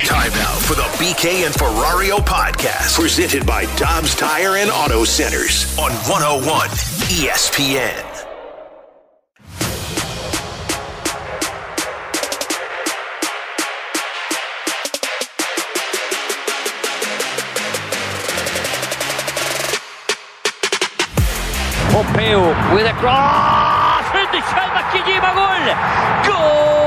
Time now for the BK and Ferrario podcast, presented by Dobbs Tire and Auto Centers on 101 ESPN. Pompeo with a cross! Gol! Goal!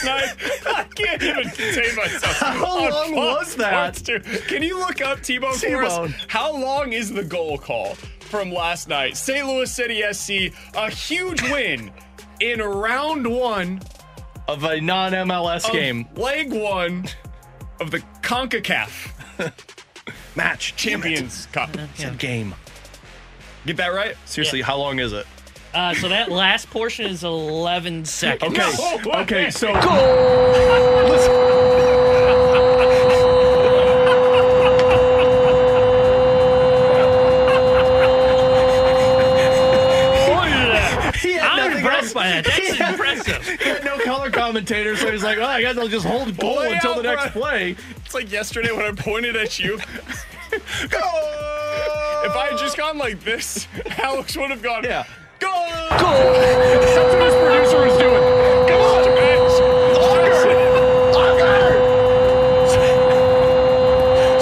like last night. I can't even contain myself. How On long Fox was that? Sports 2. Can you look up T-Bone for us? T-Bone. How long is the goal call from last night? St. Louis City SC, a huge win in round one Of a non MLS of game. leg one of the CONCACAF Match. Champions Cup. Said game. Get that right? Seriously, how long is it? Uh, so that last portion is 11 seconds. Okay. No okay, so he had I'm impressed by that. That's impressive. He had no color commentator, so he's like, "Oh, I guess I'll just hold goal Play until the next bro. play." It's like yesterday when I pointed at you. Go! If I had just gone like this, Alex would have gone. Yeah. Go! Go! That's what producer was doing. Come on, guys.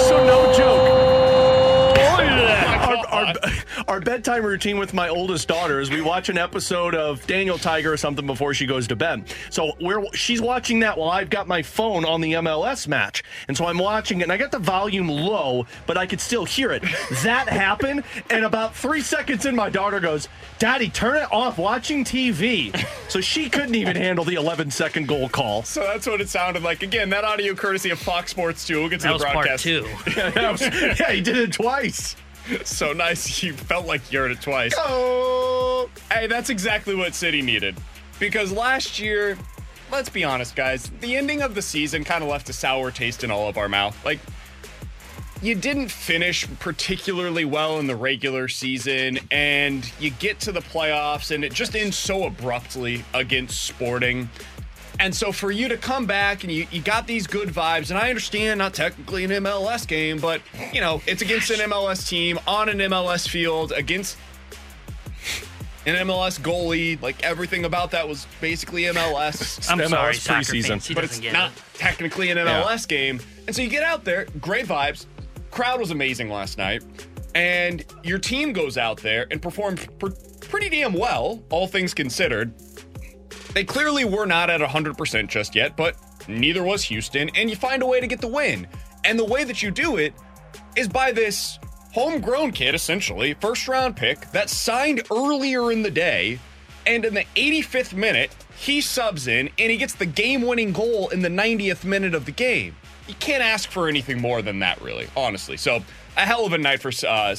So no joke. Our, our, our bedtime routine with my oldest daughter is we watch an episode of Daniel Tiger or something before she goes to bed. So we're she's watching that while I've got my phone on the MLS match, and so I'm watching it, and I got the volume low, but I could still hear it. That happened, and about three seconds in, my daughter goes, "Daddy, turn it off. Watching TV." So she couldn't even handle the 11 second goal call. So that's what it sounded like. Again, that audio courtesy of Fox Sports 2. We'll get to That the was part broadcast. two. That was- yeah, he did it twice. So nice. You felt like you heard it twice. Oh. Hey, that's exactly what City needed. Because last year, let's be honest, guys, the ending of the season kind of left a sour taste in all of our mouth. Like, you didn't finish particularly well in the regular season, and you get to the playoffs, and it just ends so abruptly against Sporting. And so for you to come back and you, you got these good vibes, and I understand not technically an MLS game, but you know, it's against an MLS team on an MLS field against an MLS goalie. Like everything about that was basically MLS. I'm MLS sorry, soccer preseason. but it's not it. technically an MLS game. And so you get out there, great vibes. Crowd was amazing last night. And your team goes out there and performed pr- pretty damn well, all things considered. They clearly were not at 100% just yet, but neither was Houston. And you find a way to get the win. And the way that you do it is by this homegrown kid, essentially, first round pick that signed earlier in the day. And in the 85th minute, he subs in and he gets the game winning goal in the 90th minute of the game. You can't ask for anything more than that, really, honestly. So, a hell of a night for uh,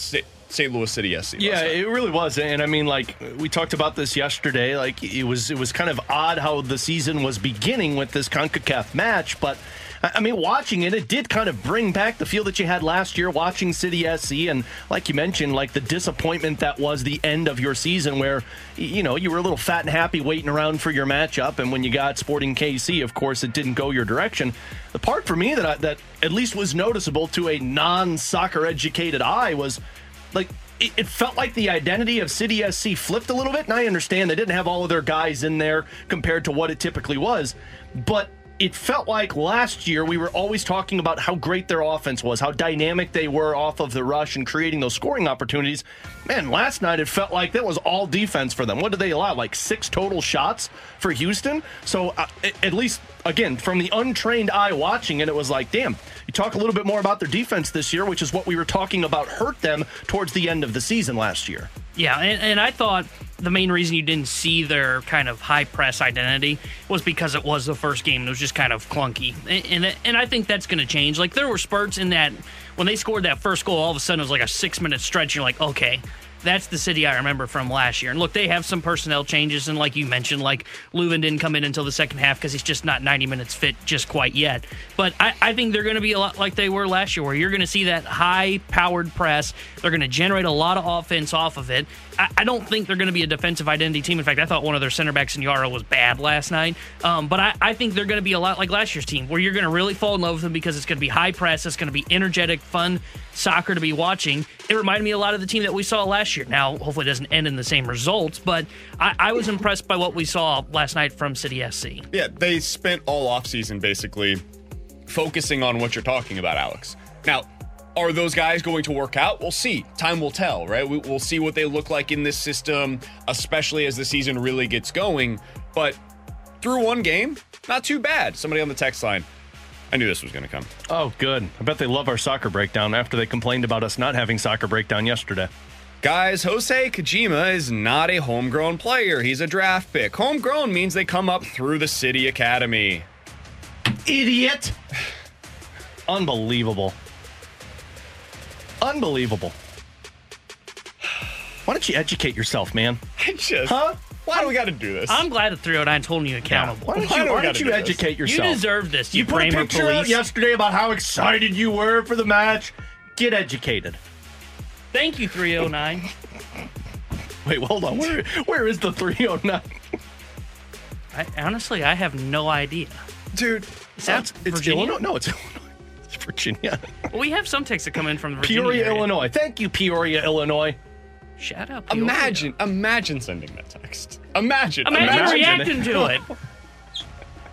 St. Louis City SC. Yeah, it really was, and I mean, like we talked about this yesterday. Like it was, it was kind of odd how the season was beginning with this Concacaf match, but I mean, watching it, it did kind of bring back the feel that you had last year watching City SC, and like you mentioned, like the disappointment that was the end of your season, where you know you were a little fat and happy waiting around for your matchup, and when you got Sporting KC, of course, it didn't go your direction. The part for me that I, that at least was noticeable to a non-soccer educated eye was like it, it felt like the identity of City SC flipped a little bit. And I understand they didn't have all of their guys in there compared to what it typically was, but it felt like last year we were always talking about how great their offense was, how dynamic they were off of the rush and creating those scoring opportunities. Man, last night it felt like that was all defense for them. What did they allow? Like six total shots for Houston? So, uh, at least, again, from the untrained eye watching it, it was like, damn, you talk a little bit more about their defense this year, which is what we were talking about hurt them towards the end of the season last year. Yeah, and, and I thought the main reason you didn't see their kind of high press identity was because it was the first game. It was just kind of clunky, and and, and I think that's going to change. Like there were spurts in that when they scored that first goal, all of a sudden it was like a six minute stretch. You're like, okay, that's the city I remember from last year. And look, they have some personnel changes, and like you mentioned, like Löwen didn't come in until the second half because he's just not 90 minutes fit just quite yet. But I, I think they're going to be a lot like they were last year, where you're going to see that high powered press. They're going to generate a lot of offense off of it. I, I don't think they're going to be a defensive identity team. In fact, I thought one of their center backs in Yaro was bad last night. Um, but I, I think they're going to be a lot like last year's team, where you're going to really fall in love with them because it's going to be high press, it's going to be energetic, fun soccer to be watching. It reminded me a lot of the team that we saw last year. Now, hopefully, it doesn't end in the same results, but I, I was impressed by what we saw last night from City SC. Yeah, they spent all offseason basically focusing on what you're talking about, Alex. Now, are those guys going to work out? We'll see. Time will tell, right? We, will see what they look like in this system, especially as the season really gets going. But through one game, not too bad. Somebody on the text line. I knew this was going to come. Oh, good. I bet they love our soccer breakdown after they complained about us not having soccer breakdown yesterday. Guys, Hosei Kijima is not a homegrown player. He's a draft pick. Homegrown means they come up through the city academy. Idiot. Unbelievable. Unbelievable. Why don't you educate yourself, man? I just. Huh? Why do we got to do this? I'm glad that 309's holding you accountable. Why don't Why you, do we why don't you do this? educate You deserve this, You you, put a Bramer picture out yesterday about how excited you were for the match. Get educated. Thank you, 309. Wait, hold on. Where where is the 309? I, honestly, I have no idea. Dude, Is that uh, it's, Virginia? Illinois. No, it's Illinois. It's Virginia. We have some texts that come in from the Virginia Peoria, area. Illinois. Thank you, Peoria, Illinois. Shout out. Peoria. imagine, imagine sending that text. Imagine, Imagine, Imagine reacting to it.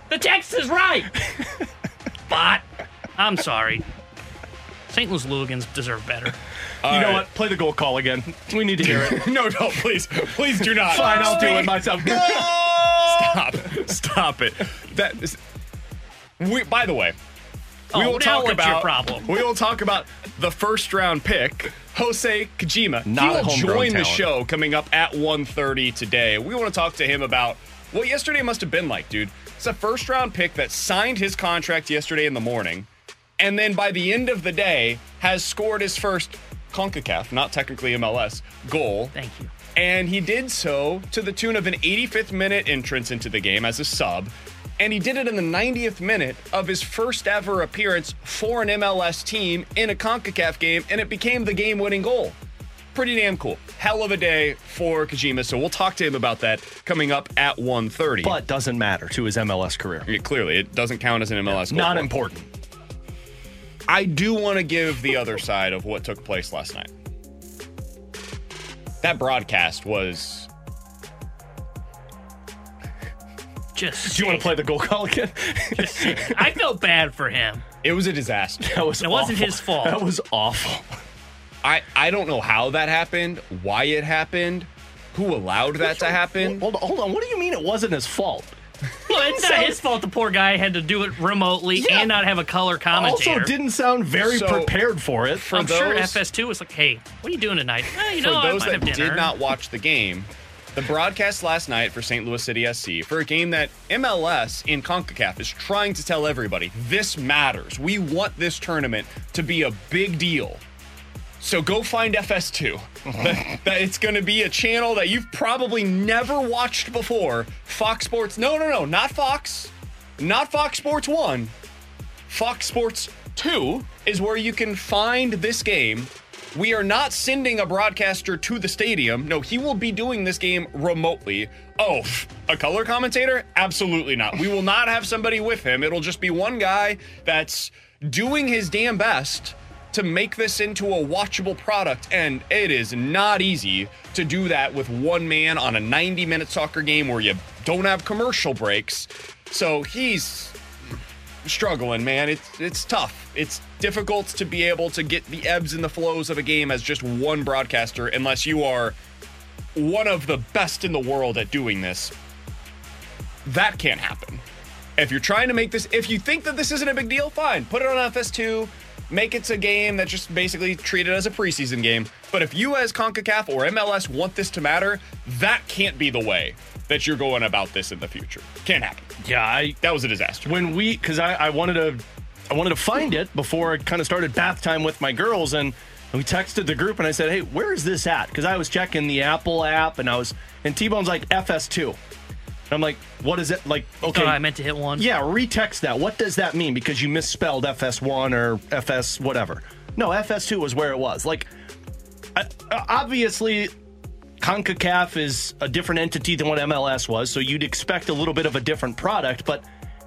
The text is right. but I'm sorry. St. Louis Louligans deserve better. You know right. what? Play the goal call again. We need to hear it. no, no, please, please do not. Fine, I'll do it myself. Stop, stop it. That is. We, by the way, we Oh, will now talk what's about your problem? we will talk about the first round pick, Hosei Kijima. Not he will homegrown join the talent. show coming up at 1.30 today. We want to talk to him about what yesterday must have been like, dude. It's a first round pick that signed his contract yesterday in the morning, and then by the end of the day has scored his first CONCACAF, not technically MLS, goal. Thank you. And he did so to the tune of an 85th minute entrance into the game as a sub. And he did it in the 90th minute of his first ever appearance for an MLS team in a CONCACAF game, and it became the game winning goal. Pretty damn cool. Hell of a day for Kijima. So we'll talk to him about that coming up at 1.30. but doesn't matter to his MLS career. I mean, clearly, it doesn't count as an MLS goal. Not important. I do want to give the other side of what took place last night. That broadcast was Just. Do you want to play the goal call again? I felt bad for him. it was a disaster. that was It wasn't his fault. That was awful. I, I don't know how that happened, why it happened, who allowed that to happen. Hold on, hold on. What do you mean it wasn't his fault? Well, it's not his fault. The poor guy had to do it remotely Yeah. and not have a color commentator. Also, didn't sound very So, prepared for it. for I'm sure FS2 was like, "Hey, what are you doing tonight?" Eh, you For know, I those might that have did not watch the game, the broadcast last night for St. Louis City SC for a game that MLS in CONCACAF is trying to tell everybody this matters. We want this tournament to be a big deal. So go find FS2. that, it's going to be a channel that you've probably never watched before. Fox Sports. No, no, no, not Fox. Not Fox Sports 1. Fox Sports 2 is where you can find this game. We are not sending a broadcaster to the stadium. No, he will be doing this game remotely. Oh, a color commentator? Absolutely not. We will not have somebody with him. It'll just be one guy that's doing his damn best to make this into a watchable product, and it is not easy to do that with one man on a 90 minute soccer game where you don't have commercial breaks. So he's struggling, man. It's it's tough. It's difficult to be able to get the ebbs and the flows of a game as just one broadcaster unless you are one of the best in the world at doing this. That can't happen. If you're trying to make this, if you think that this isn't a big deal, fine. Put it on FS2. Make it a game that just basically treat it as a preseason game. But if you, as CONCACAF or MLS, want this to matter, that can't be the way that you're going about this in the future. Can't happen. Yeah, I That was a disaster. when we because I, I wanted to I wanted to find it before I kind of started bath time with my girls and we texted the group and I said, hey, where is this at? Because I was checking the Apple app and I was and T Bone's like FS2. I'm like, what is it? Like, okay, Thought I meant to hit one. yeah, retext that. What does that mean? Because you misspelled FS1 or FS whatever. No, FS2 was where it was. Like, I- uh, obviously, CONCACAF is a different entity than what MLS was, so you'd expect a little bit of a different product, but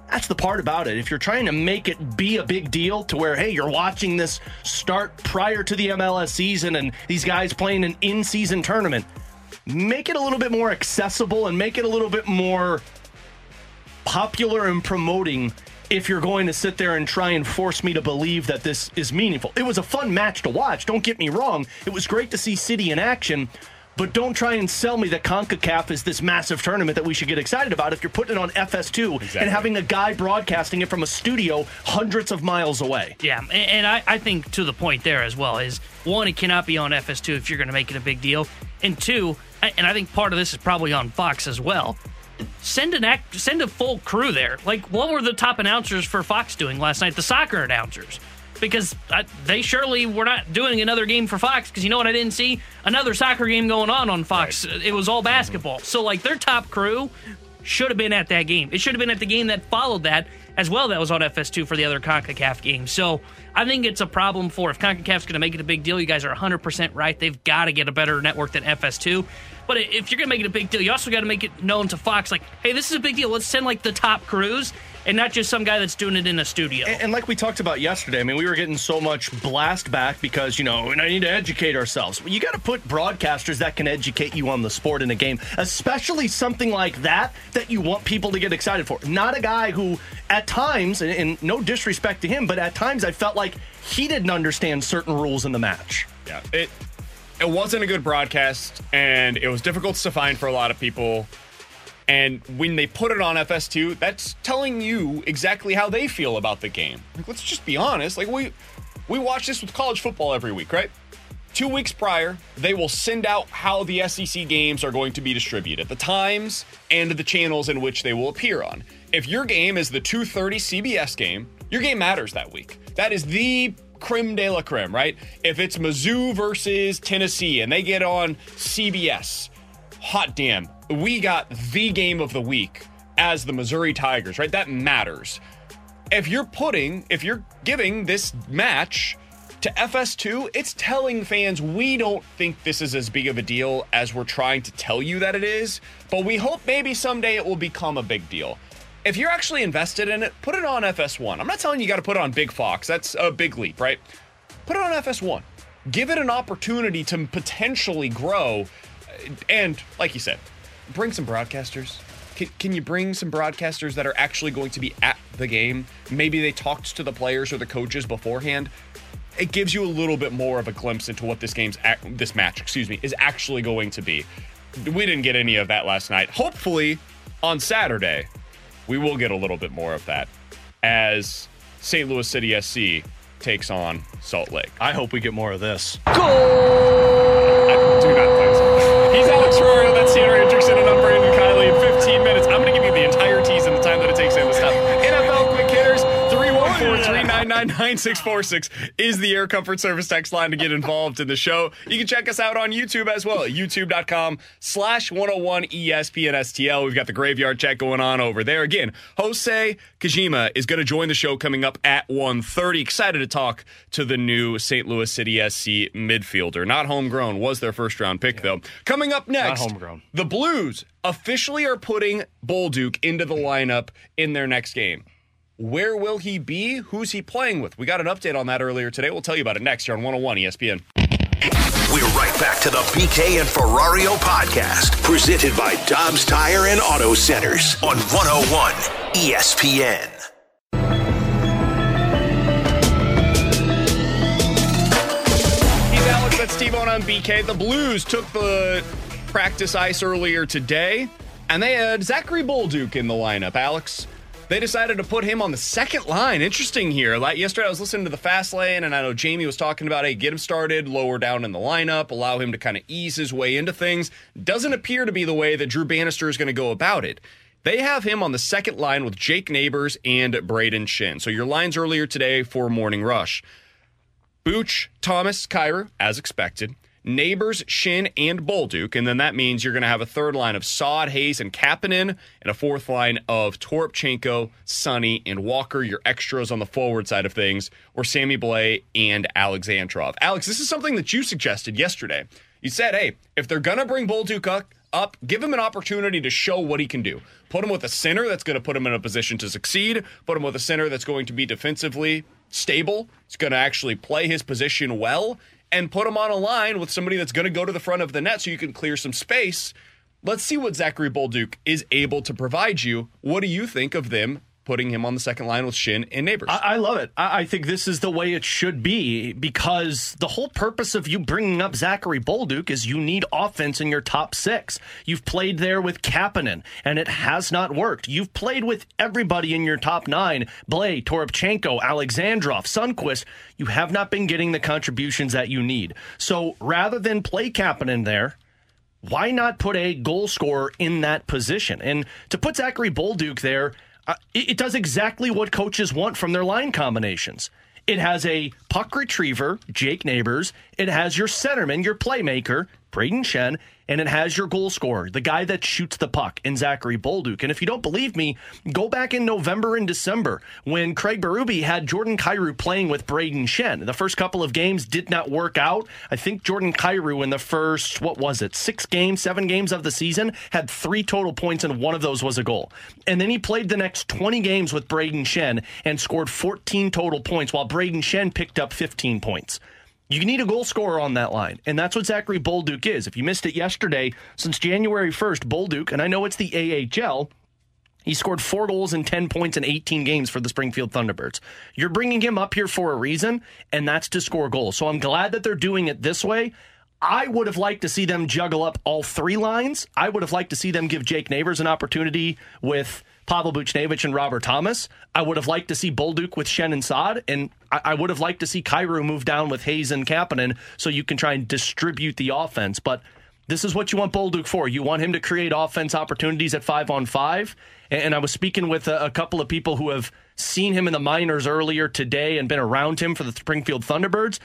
that's the part about it. If you're trying to make it be a big deal to where, hey, you're watching this start prior to the MLS season and these guys playing an in season tournament, make it a little bit more accessible and make it a little bit more popular and promoting if you're going to sit there and try and force me to believe that this is meaningful. It was a fun match to watch, don't get me wrong. It was great to see City in action, but don't try and sell me that CONCACAF is this massive tournament that we should get excited about if you're putting it on FS2 and having a guy broadcasting it from a studio hundreds of miles away. Yeah, and, I, I think to the point there as well is one, it cannot be on FS2 if you're going to make it a big deal, and two, and I think part of this is probably on Fox as well. Send an act, send a full crew there. Like, what were the top announcers for Fox doing last night? The soccer announcers, because I, they surely were not doing another game for Fox. Because you know what I didn't see? Another soccer game going on on Fox. It was all basketball. So like their top crew should have been at that game. It should have been at the game that followed that as well. That was on FS2 for the other CONCACAF games. So I think it's a problem for if CONCACAF's going to make it a big deal. You guys are 100% right. They've got to get a better network than FS2. But if you're going to make it a big deal, you also got to make it known to Fox, like, hey, this is a big deal. Let's send like the top crews and not just some guy that's doing it in a studio. And, and like we talked about yesterday, I mean, we were getting so much blast back because, you know, and I need to educate ourselves. Well, you got to put broadcasters that can educate you on the sport in a game, especially something like that that you want people to get excited for. Not a guy who, at times, and, and no disrespect to him, but at times I felt like he didn't understand certain rules in the match. Yeah, it it wasn't a good broadcast, and it was difficult to find for a lot of people. And when they put it on FS2, that's telling you exactly how they feel about the game. Like, let's just be honest. Like we we watch this with college football every week, right? Two weeks prior, they will send out how the SEC games are going to be distributed, the times and the channels in which they will appear on. If your game is the 2:30 CBS game, your game matters that week. That is the creme de la creme, right? If it's Mizzou versus Tennessee and they get on CBS, hot damn, we got the game of the week as the Missouri Tigers, right? That matters. If you're putting, if you're giving this match to FS2, it's telling fans we don't think this is as big of a deal as we're trying to tell you that it is, but we hope maybe someday it will become a big deal. If you're actually invested in it, put it on FS1. I'm not telling you got to put it on Big Fox. That's a big leap, right? Put it on FS1. Give it an opportunity to potentially grow. And like you said, bring some broadcasters. Can, can you bring some broadcasters that are actually going to be at the game? Maybe they talked to the players or the coaches beforehand. It gives you a little bit more of a glimpse into what this game's this match, excuse me, is actually going to be. We didn't get any of that last night. Hopefully, on Saturday, we will get a little bit more of that as St. Louis City SC takes on Salt Lake. I hope we get more of this. I do not think Rorio. That's Tanner Hendrickson, and I'm Brandon 314-399-9646 is the Air Comfort Service text line to get involved in the show. You can check us out on YouTube as well at youtube.com slash 101 ESPN STL. We've got the graveyard check going on over there. Again, Hosei Kijima is going to join the show coming up at 1.30. Excited to talk to the new St. Louis City SC midfielder. Not homegrown, was their first round pick though. Coming up next, the Blues officially are putting Bolduc into the lineup in their next game. Where will he be? Who's he playing with? We got an update on that earlier today. We'll tell you about it next here on 101 ESPN. We're right back to the BK and Ferrario podcast, presented by Dobbs Tire and Auto Centers on 101 ESPN. He's Alex, that's Steve on BK. The Blues took the practice ice earlier today, and they had Zachary Bolduc in the lineup, Alex. They decided to put him on the second line. Interesting here. Like yesterday, I was listening to the fast lane, and I know Jamie was talking about, hey, get him started, lower down in the lineup, allow him to kind of ease his way into things. Doesn't appear to be the way that Drew Bannister is going to go about it. They have him on the second line with Jake Neighbors and Brayden Schenn. So your lines earlier today for Morning Rush. Booch, Thomas, Kyrou, as expected. Neighbors, Schenn, and Bolduc. And then that means you're going to have a third line of Saad, Hayes, and Kapanen, and a fourth line of Toropchenko, Sonny, and Walker, your extras on the forward side of things, or Sammy Blais and Alexandrov. Alex, this is something that you suggested yesterday. You said, hey, if they're going to bring Bolduc up, up, give him an opportunity to show what he can do. Put him with a center that's going to put him in a position to succeed. Put him with a center that's going to be defensively stable. It's going to actually play his position well and put him on a line with somebody that's going to go to the front of the net so you can clear some space. Let's see what Zachary Bolduc is able to provide you. What do you think of them putting him on the second line with Schenn and Neighbors? I, I love it. I, I, think this is the way it should be because the whole purpose of you bringing up Zachary Bolduc is you need offense in your top six. You've played there with Kapanen, and it has not worked. You've played with everybody in your top nine Blais, Toropchenko, Alexandrov, Sundqvist. You have not been getting the contributions that you need. So rather than play Kapanen there, why not put a goal scorer in that position? And to put Zachary Bolduc there, uh, it, it does exactly what coaches want from their line combinations. It has a puck retriever, Jake Neighbors. It has your centerman, your playmaker, Brayden Schenn, and it has your goal scorer, the guy that shoots the puck in Zachary Bolduc. And if you don't believe me, go back in November and December when Craig Berube had Jordan Kyrou playing with Brayden Schenn. The first couple of games did not work out. I think Jordan Kyrou in the first, what was it, six games, seven games of the season, had three total points, and one of those was a goal. And then he played the next 20 games with Brayden Schenn and scored 14 total points, while Brayden Schenn picked up 15 points. You need a goal scorer on that line, and that's what Zachary Bolduc is. If you missed it yesterday, since January 1st, Bolduc, and I know it's the AHL, he scored four goals and 10 points in 18 games for the Springfield Thunderbirds. You're bringing him up here for a reason, and that's to score goals. So I'm glad that they're doing it this way. I would have liked to see them juggle up all three lines. I would have liked to see them give Jake Neighbors an opportunity with Pavel Buchnevich and Robert Thomas. I would have liked to see Bolduc with Schenn and Saad, and I, I would have liked to see Kyrou move down with Hayes and Kapanen so you can try and distribute the offense. But this is what you want Bolduc for. You want him to create offense opportunities at five on five. And I was speaking with a, couple of people who have seen him in the minors earlier today and been around him for the Springfield Thunderbirds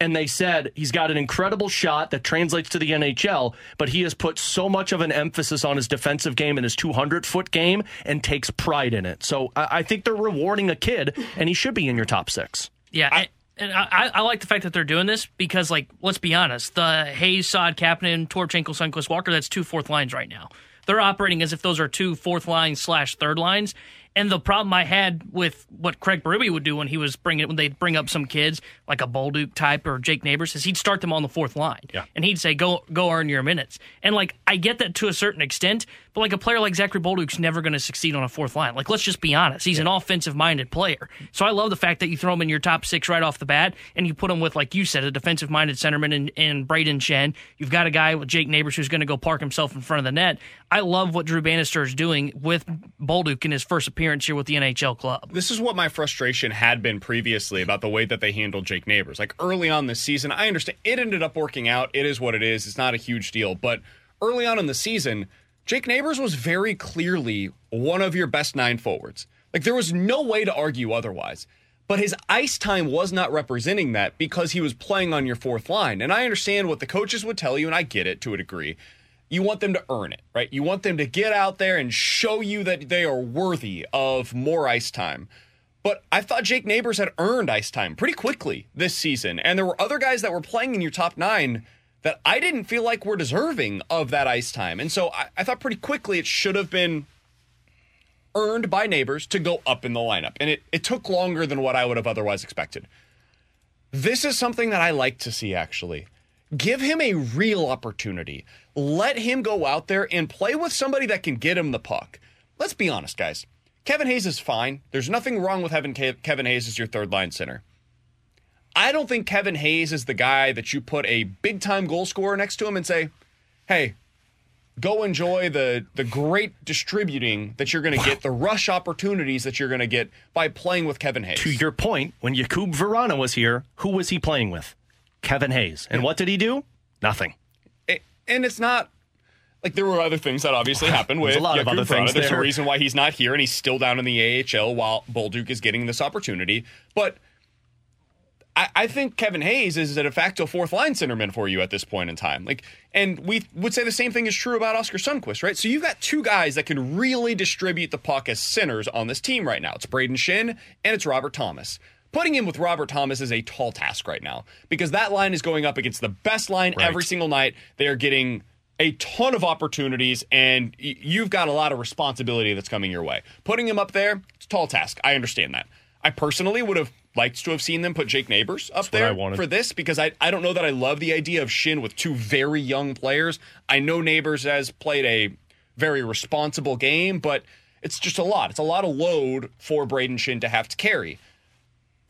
and they said he's got an incredible shot that translates to the NHL, but he has put so much of an emphasis on his defensive game and his 200 foot game and takes pride in it. So I, think they're rewarding a kid, and he should be in your top six. Yeah. I- and I, I, like the fact that they're doing this because, like, let's be honest, the Hayes, Saad, Kapanen, Toropchenko, Sundqvist, Walker, that's two fourth lines right now. They're operating as if those are two fourth lines slash third lines, and the problem I had with what Craig Berube would do when he was bringing when they'd bring up some kids like a Bolduc type or Jake Neighbors is he'd start them on the fourth line. Yeah. And he'd say, go go earn your minutes. And like I get that to a certain extent, but like a player like Zachary Bolduc's never going to succeed on a fourth line. Like let's just be honest, he's yeah. an offensive minded player. So I love the fact that you throw him in your top six right off the bat, and you put him with like you said, a defensive minded centerman and, and Brayden Schenn. You've got a guy with Jake Neighbors who's going to go park himself in front of the net. I love what Drew Bannister is doing with Bolduc in his first appearance here with the NHL NHL club. This is what my frustration had been previously about the way that they handled Jake Neighbors. Like early on this season, I understand it ended up working out. It is what it is. It's not a huge deal. But early on in the season, Jake Neighbors was very clearly one of your best nine forwards. Like there was no way to argue otherwise. But his ice time was not representing that because he was playing on your fourth line. And I understand what the coaches would tell you, and I get it to a degree you want them to earn it, right? You want them to get out there and show you that they are worthy of more ice time. But I thought Jake Neighbors had earned ice time pretty quickly this season. And there were other guys that were playing in your top nine that I didn't feel like were deserving of that ice time. And so I, I thought pretty quickly it should have been earned by neighbors to go up in the lineup. And it, it took longer than what I would have otherwise expected. This is something that I like to see, actually. Give him a real opportunity. Let him go out there and play with somebody that can get him the puck. Let's be honest, guys. Kevin Hayes is fine. There's nothing wrong with having Kevin Hayes as your third line center. I don't think Kevin Hayes is the guy that you put a big time goal scorer next to him and say, hey, go enjoy the the great distributing that you're going to wow. get, the rush opportunities that you're going to get by playing with Kevin Hayes. To your point, when Jakub Vrana was here, who was he playing with? Kevin Hayes. And what did he do? Nothing. It, and it's not like there were other things that obviously happened with a lot Jakub of other things. There's there. a reason why he's not here and he's still down in the AHL while Bolduc is getting this opportunity. But – I, I think Kevin Hayes is a de facto fourth line centerman for you at this point in time. Like, and we would say the same thing is true about Oskar Sundqvist, right? So you've got two guys that can really distribute the puck as centers on this team right now. It's Brayden Schenn and it's Robert Thomas. Putting him with Robert Thomas is a tall task right now because that line is going up against the best line right. every single night. They are getting a ton of opportunities, and you've got a lot of responsibility that's coming your way. Putting him up there, it's a tall task. I understand that. I personally would have liked to have seen them put Jake Neighbors up That's there for this because I, I don't know that I love the idea of Schenn with two very young players. I know Neighbors has played a very responsible game, but it's just a lot. It's a lot of load for Brayden Schenn to have to carry.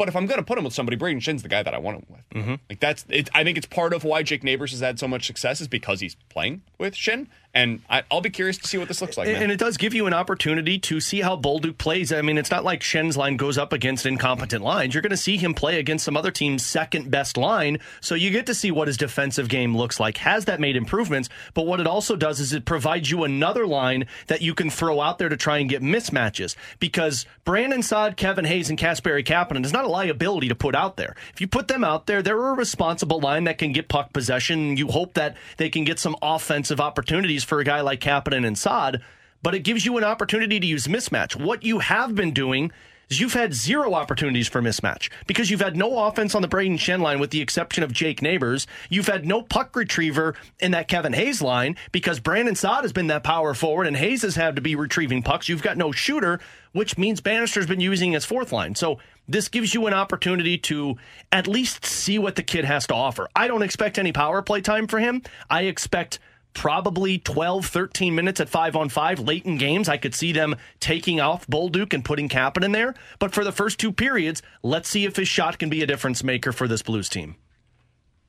But if I'm going to put him with somebody, Brayden Schenn's the guy that I want him with. Mm-hmm. Like that's, it, I think it's part of why Jake Neighbors has had so much success is because he's playing with Schenn, and I, will be curious to see what this looks like. And, and, it does give you an opportunity to see how Bolduc plays. I mean, it's not like Schenn's line goes up against incompetent lines. You're going to see him play against some other team's second best line, so you get to see what his defensive game looks like. Has that made improvements? But what it also does is it provides you another line that you can throw out there to try and get mismatches because Brandon Saad, Kevin Hayes, and Kasperi Kapanen is not a liability to put out there. If you put them out there, they're a responsible line that can get puck possession. You hope that they can get some offensive opportunities opportunities for a guy like Kapanen and Saad, but it gives you an opportunity to use mismatch. What you have been doing is you've had zero opportunities for mismatch because you've had no offense on the Brayden Schenn line with the exception of Jake Neighbors. You've had no puck retriever in that Kevin Hayes line because Brandon Saad has been that power forward and Hayes has had to be retrieving pucks. You've got no shooter, which means Bannister's been using his fourth line. So this gives you an opportunity to at least see what the kid has to offer. I don't expect any power play time for him. I expect probably 12, 13 minutes at five on five late in games. I could see them taking off Bolduc and putting Kapanen in there. But for the first two periods, let's see if his shot can be a difference maker for this Blues team.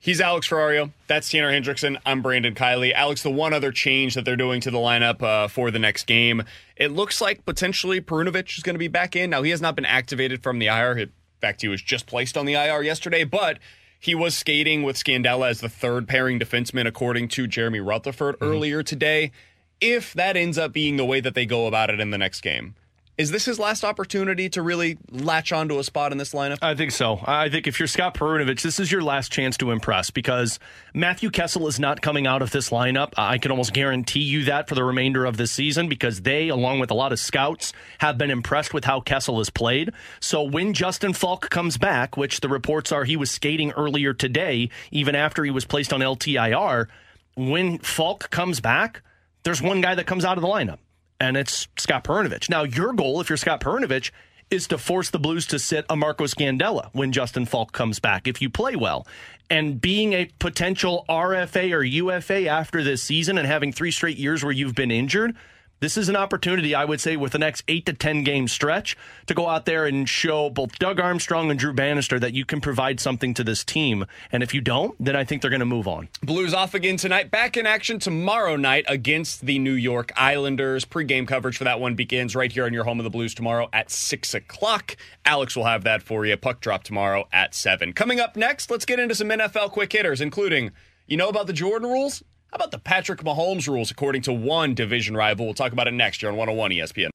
He's Alex Ferrario. That's Tanner Hendrickson. I'm Brandon Kiley. Alex, the one other change that they're doing to the lineup uh, for the next game, it looks like potentially Perunovich is going to be back in. Now, he has not been activated from the IR. In fact, he was just placed on the IR yesterday, but he was skating with Scandella as the third pairing defenseman, according to Jeremy Rutherford mm-hmm. earlier today. If that ends up being the way that they go about it in the next game, is this his last opportunity to really latch onto a spot in this lineup? I think so. I think if you're Scott Perunovich, this is your last chance to impress because Matthew Kessel is not coming out of this lineup. I can almost guarantee you that for the remainder of this season because they, along with a lot of scouts, have been impressed with how Kessel has played. So when Justin Faulk comes back, which the reports are he was skating earlier today, even after he was placed on LTIR, when Faulk comes back, there's one guy that comes out of the lineup and it's Scott Perunovich. Now, your goal, if you're Scott Perunovich, is to force the Blues to sit a Marco Scandella when Justin Faulk comes back if you play well. And being a potential RFA or UFA after this season and having three straight years where you've been injured – this is an opportunity, I would say, with the next eight to 10 game stretch to go out there and show both Doug Armstrong and Drew Bannister that you can provide something to this team. And if you don't, then I think they're going to move on. Blues off again tonight. Back in action tomorrow night against the New York Islanders. Pre-game coverage for that one begins right here on your home of the Blues tomorrow at 6 o'clock. Alex will have that for you. Puck drop tomorrow at 7. Coming up next, let's get into some NFL quick hitters, including, you know about the Jordan rules? How about the Patrick Mahomes rules according to one division rival? We'll talk about it next year on 101 ESPN.